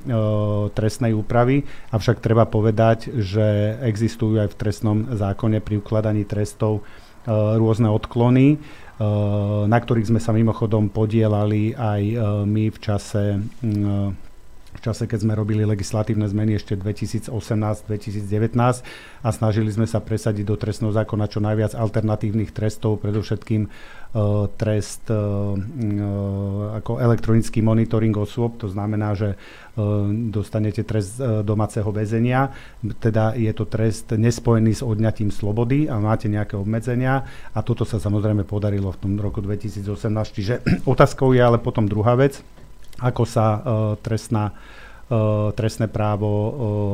trestnej úpravy. Avšak treba povedať, že existujú aj v trestnom zákone pri ukladaní trestov rôzne odklony, na ktorých sme sa mimochodom podielali aj my v čase v čase, keď sme robili legislatívne zmeny ešte 2018-2019 a snažili sme sa presadiť do trestného zákona čo najviac alternatívnych trestov, predovšetkým uh, trest uh, ako elektronický monitoring osôb, to znamená, že dostanete trest domáceho väzenia, teda je to trest nespojený s odňatím slobody a máte nejaké obmedzenia. A toto sa samozrejme podarilo v tom roku 2018, čiže [CLEARS THROAT] otázkou je ale potom druhá vec, ako sa uh, trestná uh, trestné právo uh,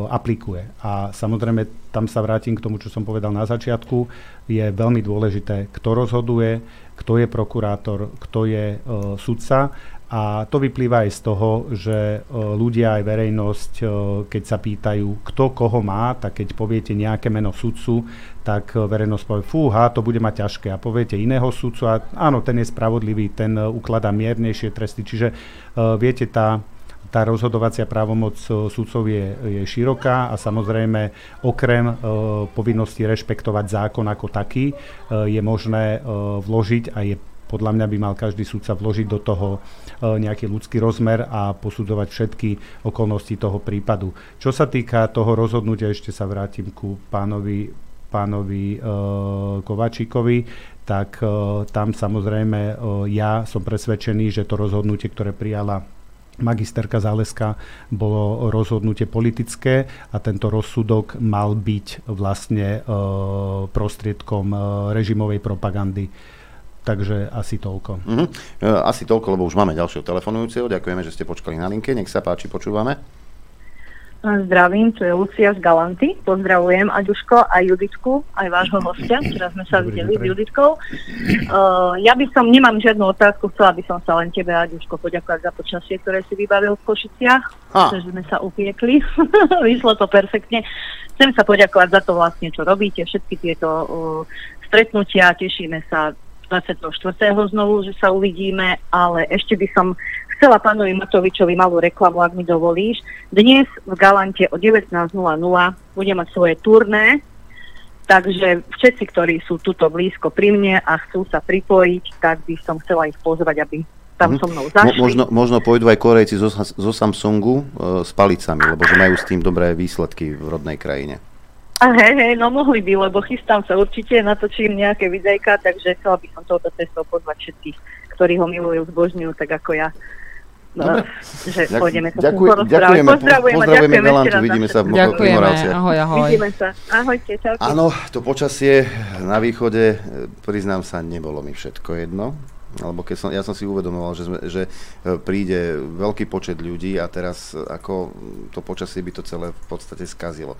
aplikuje. A samozrejme, tam sa vrátim k tomu, čo som povedal na začiatku, je veľmi dôležité, kto rozhoduje, kto je prokurátor, kto je uh, sudca a to vyplýva aj z toho, že ľudia aj verejnosť, keď sa pýtajú, kto koho má, tak keď poviete nejaké meno sudcu, tak verejnosť povie, fúha, to bude mať ťažké. A poviete iného sudcu a áno, ten je spravodlivý, ten ukladá miernejšie tresty. Čiže viete, tá, tá rozhodovacia právomoc sudcov je, je široká a samozrejme okrem e, povinnosti rešpektovať zákon ako taký e, je možné e, vložiť a je podľa mňa by mal každý sudca vložiť do toho e, nejaký ľudský rozmer a posudzovať všetky okolnosti toho prípadu. Čo sa týka toho rozhodnutia, ešte sa vrátim ku pánovi, pánovi uh, Kovačíkovi, tak uh, tam samozrejme ja som presvedčený, že to rozhodnutie, ktoré prijala magisterka Záleska bolo rozhodnutie politické a tento rozsudok mal byť vlastne prostriedkom režimovej propagandy Takže asi toľko. Uh-huh. Asi toľko, lebo už máme ďalšieho telefonujúceho. Ďakujeme, že ste počkali na linke. Nech sa páči, počúvame. Zdravím, tu je Lucia z Galanty. Pozdravujem Aďuško a Juditku, aj vášho hostia. Včera sme sa videli s Juditkou. Uh, ja by som, nemám žiadnu otázku, chcela by som sa len tebe, Aďuško, poďakovať za počasie, ktoré si vybavil v Košiciach. Že sme sa upiekli. [LAUGHS] Vyšlo to perfektne. Chcem sa poďakovať za to vlastne, čo robíte, všetky tieto uh, stretnutia. Tešíme sa 24. znovu, že sa uvidíme, ale ešte by som chcela pánovi Matovičovi malú reklamu, ak mi dovolíš. Dnes v Galante o 19.00 bude mať svoje turné, takže všetci, ktorí sú tuto blízko pri mne a chcú sa pripojiť, tak by som chcela ich pozvať, aby tam mhm. so mnou zašli. možno, možno pôjdu aj Korejci zo, zo Samsungu e, s palicami, lebo že majú s tým dobré výsledky v rodnej krajine. A hej, hej, no mohli by, lebo chystám sa určite, natočím nejaké videjka, takže chcela by som touto cestou pozvať všetkých, ktorí ho milujú, zbožňujú, tak ako ja. No, Dobre. že Ďak, pôjdeme sa ďakuj, ďakujeme, pozdravujeme, pozdravujeme Galantu, vidíme sa v Ďakujeme, ahoj, ahoj. Vidíme sa, ahojte, čaute. Áno, to počasie na východe, priznám sa, nebolo mi všetko jedno. Alebo keď som, ja som si uvedomoval, že, sme, že e, príde veľký počet ľudí a teraz ako to počasie by to celé v podstate skazilo.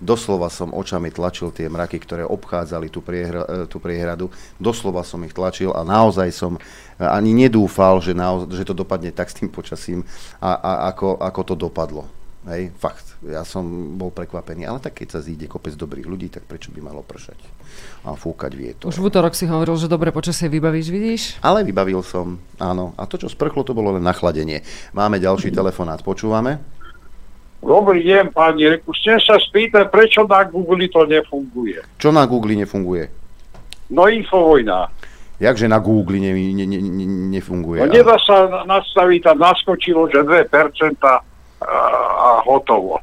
Doslova som očami tlačil tie mraky, ktoré obchádzali tú, priehra, e, tú priehradu. Doslova som ich tlačil a naozaj som e, ani nedúfal, že, naoz, že to dopadne tak s tým počasím, a, a ako, ako to dopadlo. Hej, fakt. Ja som bol prekvapený. Ale tak keď sa zíde kopec dobrých ľudí, tak prečo by malo pršať a fúkať vietor? Už v útorok si hovoril, že dobre počasie vybavíš, vidíš? Ale vybavil som, áno. A to, čo sprchlo, to bolo len nachladenie. Máme ďalší telefonát, počúvame? Dobrý deň, pani Reku. Chcem sa spýtať, prečo na Google to nefunguje. Čo na Google nefunguje? No infovojna. Jakže na Google ne, ne, ne, ne, nefunguje? No nedá sa nastaviť, tam naskočilo, že 2% a, a hotovo.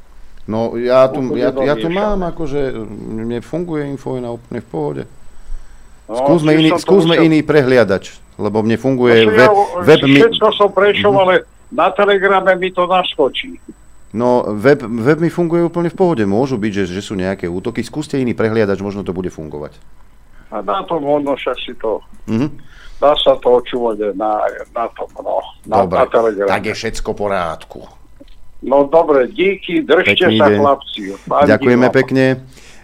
No ja tu, ja, ja tu mám, akože mne funguje Infovojna úplne v pohode. No, skúsme iný, skúsme musel- iný prehliadač, lebo mne funguje Však web, ja, web mi, Všetko som prešiel, ale na telegrame mi to naskočí. No, web, web mi funguje úplne v pohode. Môžu byť, že, že sú nejaké útoky. Skúste iný prehliadač, možno to bude fungovať. A na tom ono však si to, Mhm. dá sa to očúvať na, na tom, no, na, Dobre, na telegrame. tak je všetko v porádku. No dobre, díky, držte Pekný sa deň. chlapci. Ďakujeme pekne.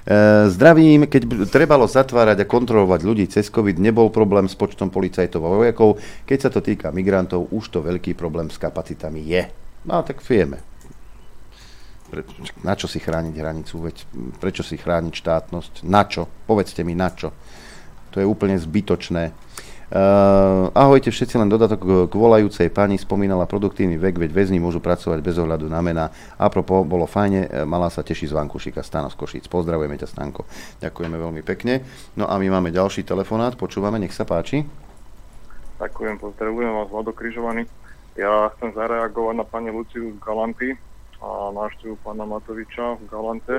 E, zdravím, keď trebalo zatvárať a kontrolovať ľudí cez COVID, nebol problém s počtom policajtov a vojakov. Keď sa to týka migrantov, už to veľký problém s kapacitami je. No tak vieme. Pre- Na čo si chrániť hranicu? Veď prečo si chrániť štátnosť? Na čo? Povedzte mi na čo. To je úplne zbytočné. Uh, ahojte všetci, len dodatok k, volajúcej pani spomínala produktívny vek, veď väzni môžu pracovať bez ohľadu na mená. Apropo, bolo fajne, e, mala sa teší z Vankušika, Stano z Košíc. Pozdravujeme ťa, Stanko. Ďakujeme veľmi pekne. No a my máme ďalší telefonát, počúvame, nech sa páči. Ďakujem, pozdravujem vás, Vlado Križovaný. Ja chcem zareagovať na pani Luciu z Galanty návštevu pána Matoviča v Galante.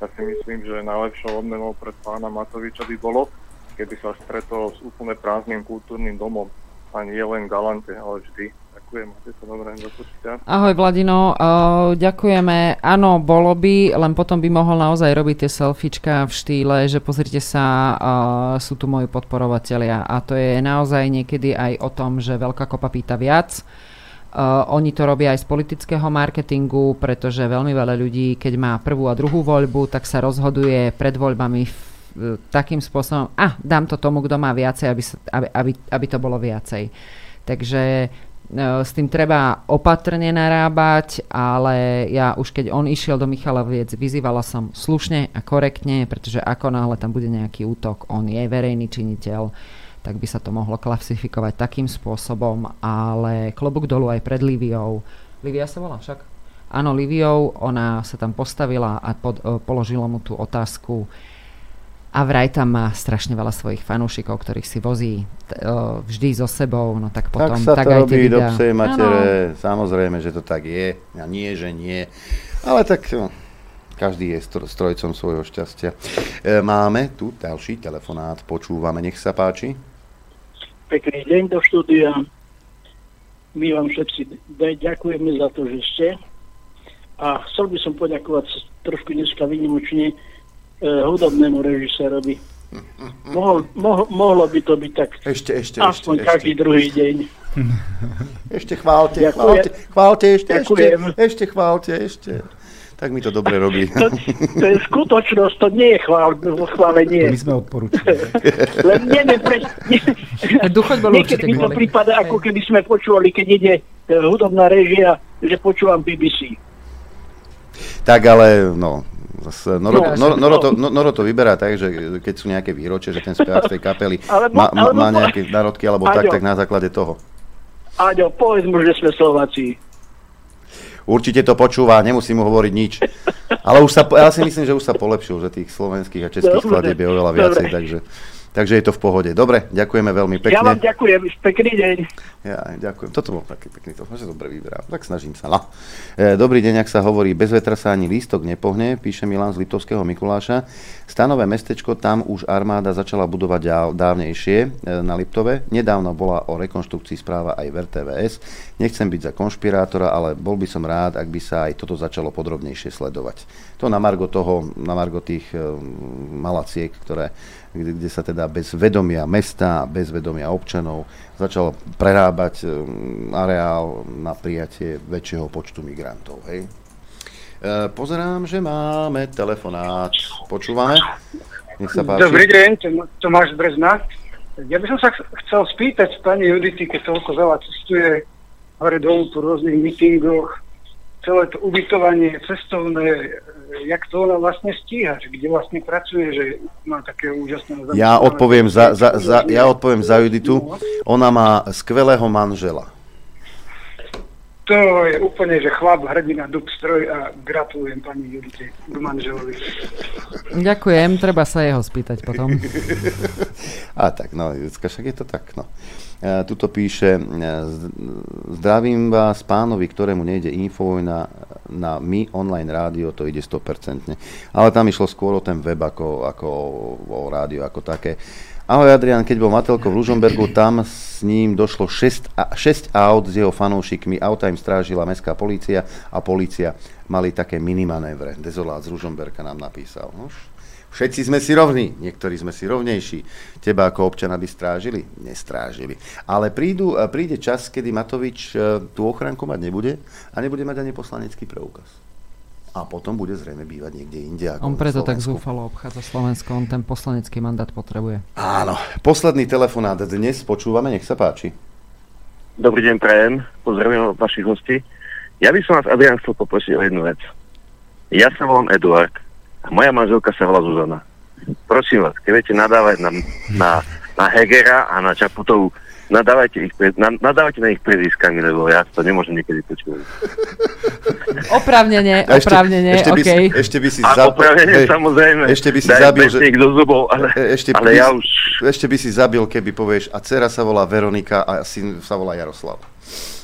Ja si myslím, že najlepšou odmenou pre pána Matoviča by bolo, keby sa stretol s úplne prázdnym kultúrnym domom. A nie len Galante, ale vždy. Ďakujem, máte sa dobré, do počutia. Ahoj Vladino, uh, ďakujeme. Áno, bolo by, len potom by mohol naozaj robiť tie selfiečka v štýle, že pozrite sa, uh, sú tu moji podporovatelia. A to je naozaj niekedy aj o tom, že veľká kopa pýta viac. Uh, oni to robia aj z politického marketingu, pretože veľmi veľa ľudí, keď má prvú a druhú voľbu, tak sa rozhoduje pred voľbami v, v, takým spôsobom, a dám to tomu, kto má viacej, aby, sa, aby, aby, aby to bolo viacej. Takže e, s tým treba opatrne narábať, ale ja už keď on išiel do Michaloviec, vyzývala som slušne a korektne, pretože ako náhle tam bude nejaký útok, on je verejný činiteľ, tak by sa to mohlo klasifikovať takým spôsobom, ale klobúk dolu aj pred Liviou. Livia sa volá však? Áno, Liviou, ona sa tam postavila a pod, e, položila mu tú otázku, a vraj tam má strašne veľa svojich fanúšikov, ktorých si vozí t- o, vždy so sebou, no tak potom tak sa tak to aj robí do psej matere, samozrejme, že to tak je. A nie, že nie. Ale tak no, každý je stro- strojcom svojho šťastia. E, máme tu ďalší telefonát, počúvame, nech sa páči. Pekný deň do štúdia. My vám všetci ďakujeme za to, že ste. A chcel by som poďakovať trošku dneska vynimočne e, hudobnému režisérovi. Mohol, mohlo, mohlo by to byť tak ešte, ešte, aspoň ešte, každý druhý deň. Ešte chválte, chválte, chválte, ešte, ešte, ešte chválte, ešte. Tak mi to dobre robí. [LAUGHS] To, to je skutočnosť, to nie je chvál, chválenie. My sme odporúčili. [LAUGHS] Len neviem, pre... Bol Niekedy mi to prípada, ako keby sme počúvali, keď ide e, hudobná režia, že počúvam BBC. Tak ale, no, zase Noro, No, Noro, Noro, to, no. No- Noro to vyberá tak, že keď sú nejaké výročie, že ten spevák z tej kapely [LAUGHS] má, má, má nejaké národky alebo tak, Aďo. tak na základe toho. Aďo, povedz mu, že sme Slováci. Určite to počúva, nemusím mu hovoriť nič. Ale už sa, ja si myslím, že už sa polepšil, že tých slovenských a českých skladieb je oveľa viacej, dobre. takže, takže je to v pohode. Dobre, ďakujeme veľmi Ja vám pekne. ďakujem, pekný deň. Ja, ďakujem. Toto bol taký pekný, to že dobre vyberám. Tak snažím sa. No. E, dobrý deň, ak sa hovorí, bez vetra sa ani lístok nepohne, píše Milan z Litovského Mikuláša. Stanové mestečko, tam už armáda začala budovať dávnejšie e, na Liptove. Nedávno bola o rekonštrukcii správa aj v RTVS. Nechcem byť za konšpirátora, ale bol by som rád, ak by sa aj toto začalo podrobnejšie sledovať. To na margo toho, na margo tých e, malaciek, ktoré, kde, kde sa teda bez vedomia mesta, bez vedomia občanov začalo prerábať e, areál na prijatie väčšieho počtu migrantov. Hej? E, pozerám, že máme telefonát. Počúvame? Nech sa páči. Dobrý deň, Tom- Tomáš Brezna. Ja by som sa ch- chcel spýtať pani Judity, keď toľko veľa cestuje hore dolu po rôznych mítingoch, celé to ubytovanie cestovné, jak to ona vlastne stíha, že kde vlastne pracuje, že má také úžasné... Ja odpoviem za, za, za, ja odpoviem za Juditu. Ona má skvelého manžela. To je úplne, že chlap, hrdina, dub, stroj a gratulujem pani Judite k manželovi. Ďakujem, treba sa jeho spýtať potom. [LAUGHS] A tak, no, Judska, však je to tak, no. E, tuto píše, e, zdravím vás pánovi, ktorému nejde infovojna na my online rádio to ide 100%. Ale tam išlo skôr o ten web ako, ako o rádio ako také. Ahoj Adrian, keď bol Matelko v Lužombergu, tam s ním došlo 6, 6 aut s jeho fanúšikmi. Auta im strážila mestská polícia a polícia mali také minimanévre. Dezolát z Lužomberka nám napísal. No, všetci sme si rovní, niektorí sme si rovnejší. Teba ako občana by strážili? Nestrážili. Ale prídu, príde čas, kedy Matovič e, tú ochránku mať nebude a nebude mať ani poslanecký preukaz a potom bude zrejme bývať niekde inde. Ako on preto tak zúfalo obchádza Slovensko, on ten poslanecký mandát potrebuje. Áno. Posledný telefonát dnes počúvame, nech sa páči. Dobrý deň, prajem. Pozdravujem vašich hostí. Ja by som vás, Adrian, chcel poprosiť o jednu vec. Ja sa volám Eduard moja manželka sa volá Zuzana. Prosím vás, keď viete nadávať na, na, na Hegera a na Čaputovú, nadávajte, ich, nadávajte na ich prezískami, lebo ja to nemôžem niekedy počúvať. Oprávnenie, oprávnenie, ešte, ešte okay. by si, ešte by si a za... oprávnenie, hej, samozrejme. Ešte by si Daj zabil, že... do zubov, ale, ešte, ale by, ja už... Ešte by si zabil, keby povieš, a dcera sa volá Veronika a syn sa volá Jaroslav.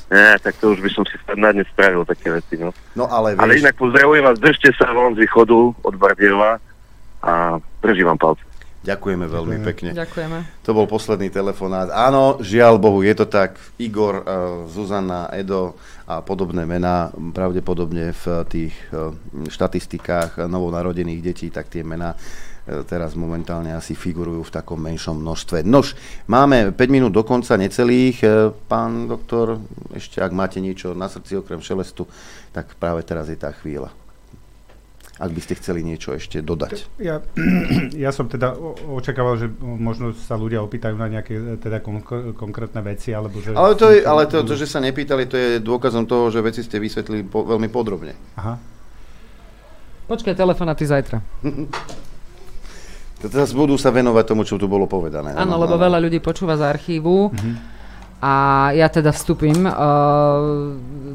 Nie, tak to už by som si na dnes spravil také veci, no. No ale vieš... Ale inak pozdravujem vás, držte sa von z východu od Bardiova a držím vám palce. Ďakujeme veľmi Ďakujeme. pekne. Ďakujeme. To bol posledný telefonát. Áno, žiaľ Bohu, je to tak. Igor, uh, Zuzana, Edo a podobné mená, pravdepodobne v tých uh, štatistikách novonarodených detí, tak tie mená uh, teraz momentálne asi figurujú v takom menšom množstve. Nož, máme 5 minút do konca necelých. Pán doktor, ešte ak máte niečo na srdci okrem šelestu, tak práve teraz je tá chvíľa ak by ste chceli niečo ešte dodať. Ja, [CLEARS THROAT] ja som teda očakával, že možno sa ľudia opýtajú na nejaké teda kon- konkrétne veci, alebo že... Ale, to, je, ale to, to, že sa nepýtali, to je dôkazom toho, že veci ste vysvetlili po, veľmi podrobne. Aha. Počkaj, telefonáty zajtra. [LAUGHS] Teraz budú sa venovať tomu, čo tu bolo povedané. Áno, lebo veľa ľudí počúva z archívu. Mm-hmm a ja teda vstúpim uh,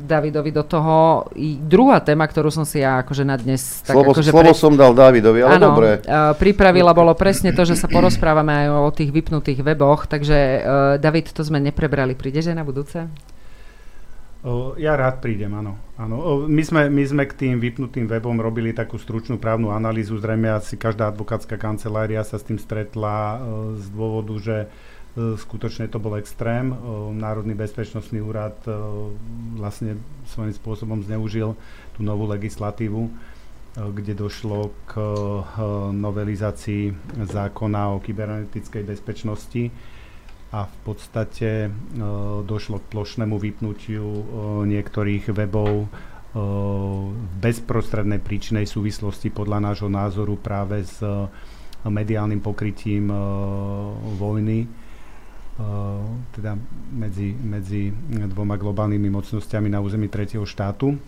Davidovi do toho. I druhá téma, ktorú som si ja akože na dnes... Tak slovo, akože slovo pre... som dal Davidovi, ale ano, dobre. Uh, pripravila bolo presne to, že sa porozprávame aj o tých vypnutých weboch, takže uh, David, to sme neprebrali. Prídeš aj na budúce? Ja rád prídem, áno. áno. My, sme, my sme k tým vypnutým webom robili takú stručnú právnu analýzu. Zrejme asi každá advokátska kancelária sa s tým stretla z dôvodu, že skutočne to bol extrém. Národný bezpečnostný úrad vlastne svojím spôsobom zneužil tú novú legislatívu, kde došlo k novelizácii zákona o kybernetickej bezpečnosti a v podstate došlo k plošnému vypnutiu niektorých webov v bezprostrednej príčinej súvislosti podľa nášho názoru práve s mediálnym pokrytím vojny teda medzi, medzi dvoma globálnymi mocnosťami na území tretieho štátu.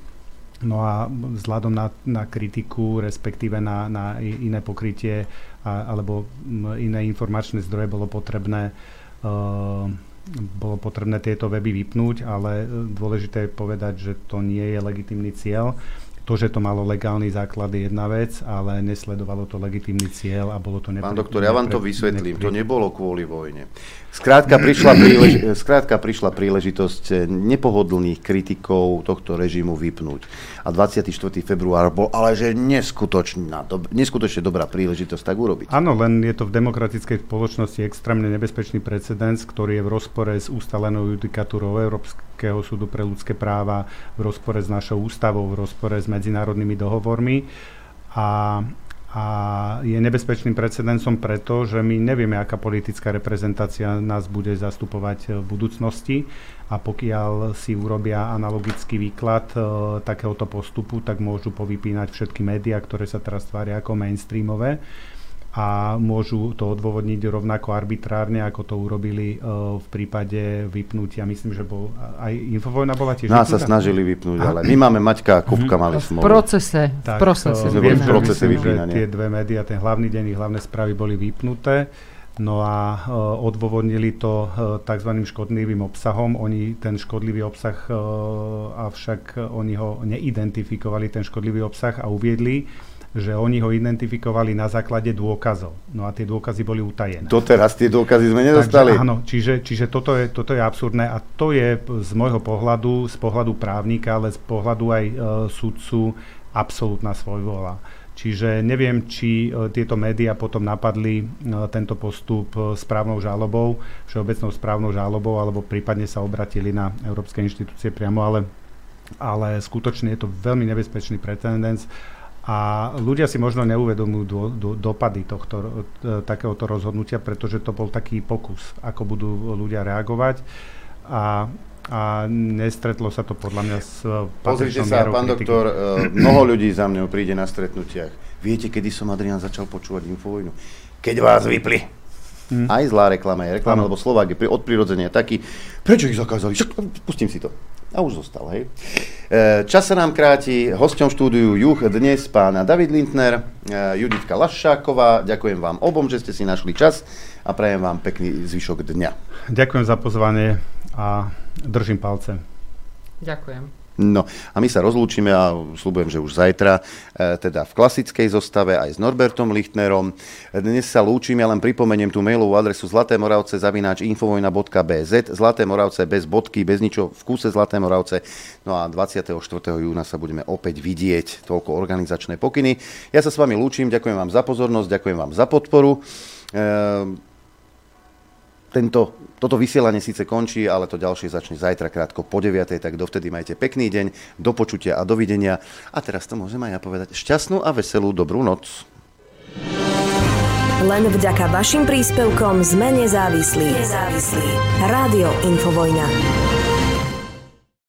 No a vzhľadom na, na kritiku, respektíve na, na iné pokrytie a, alebo iné informačné zdroje bolo potrebné uh, bolo potrebné tieto weby vypnúť, ale dôležité je povedať, že to nie je legitimný cieľ to, že to malo legálny základ je jedna vec, ale nesledovalo to legitímny cieľ a bolo to nepre... Pán doktor, ja vám to vysvetlím. Nepre... To nebolo kvôli vojne. Skrátka prišla, prílež... Skrátka prišla príležitosť nepohodlných kritikov tohto režimu vypnúť. A 24. február bol ale že neskutočná, dob... neskutočne dobrá príležitosť tak urobiť. Áno, len je to v demokratickej spoločnosti extrémne nebezpečný precedens, ktorý je v rozpore s ustalenou judikatúrou Európskeho súdu pre ľudské práva, v rozpore s našou ústavou, v rozpore s medzinárodnými dohovormi a, a je nebezpečným precedensom preto, že my nevieme, aká politická reprezentácia nás bude zastupovať v budúcnosti. A pokiaľ si urobia analogický výklad e, takéhoto postupu, tak môžu povypínať všetky médiá, ktoré sa teraz tvária ako mainstreamové a môžu to odôvodniť rovnako arbitrárne, ako to urobili uh, v prípade vypnutia. Myslím, že bol aj Infovojna bola tiež Nás sa snažili vypnúť, ale my máme Maťka a Kupka mali smolu. V procese. Tak, v procese. Viem, v procese že tie dve médiá, ten hlavný deň, hlavné správy boli vypnuté. No a uh, odôvodnili to tzv. škodlivým obsahom. Oni ten škodlivý obsah, avšak oni ho neidentifikovali, ten škodlivý obsah a uviedli, že oni ho identifikovali na základe dôkazov. No a tie dôkazy boli utajené. Doteraz tie dôkazy sme nedostali. Takže, áno, čiže, čiže toto, je, toto je absurdné a to je z môjho pohľadu, z pohľadu právnika, ale z pohľadu aj e, sudcu absolútna svojvola. Čiže neviem, či e, tieto médiá potom napadli e, tento postup e, správnou žalobou, všeobecnou správnou žalobou, alebo prípadne sa obratili na európske inštitúcie priamo, ale, ale skutočne je to veľmi nebezpečný precedens a ľudia si možno neuvedomujú do, do, dopady tohto, e, takéhoto rozhodnutia, pretože to bol taký pokus, ako budú ľudia reagovať. A, a nestretlo sa to podľa mňa s e, Pozrite sa, pán kritiky. doktor, e, mnoho ľudí za mňou príde na stretnutiach. Viete, kedy som Adrian začal počúvať Infovojnu? Keď vás vypli. Hmm. Aj zlá reklama je reklama, lebo Slovák je od prirodzenia taký, prečo ich zakázali? Pustím si to. A už zostal, hej. E, čas sa nám kráti. Hosťom štúdiu Juch dnes pána David Lindner, e, Juditka Lašáková. Ďakujem vám obom, že ste si našli čas a prajem vám pekný zvyšok dňa. Ďakujem za pozvanie a držím palce. Ďakujem. No a my sa rozlúčime a slúbujem, že už zajtra, e, teda v klasickej zostave aj s Norbertom Lichtnerom. Dnes sa lúčime, len pripomeniem tú mailovú adresu Zlaté Moravce zavináč infovojna.bz Zlaté Moravce bez bodky, bez ničo v kúse Zlaté Moravce. No a 24. júna sa budeme opäť vidieť. Toľko organizačné pokyny. Ja sa s vami lúčim, ďakujem vám za pozornosť, ďakujem vám za podporu. Tento, toto vysielanie síce končí, ale to ďalšie začne zajtra krátko po 9. Tak dovtedy majte pekný deň, do počutia a dovidenia. A teraz to môžem aj ja povedať. Šťastnú a veselú dobrú noc. Len vďaka vašim príspevkom sme nezávislí. Nezávislí. Rádio Infovojna.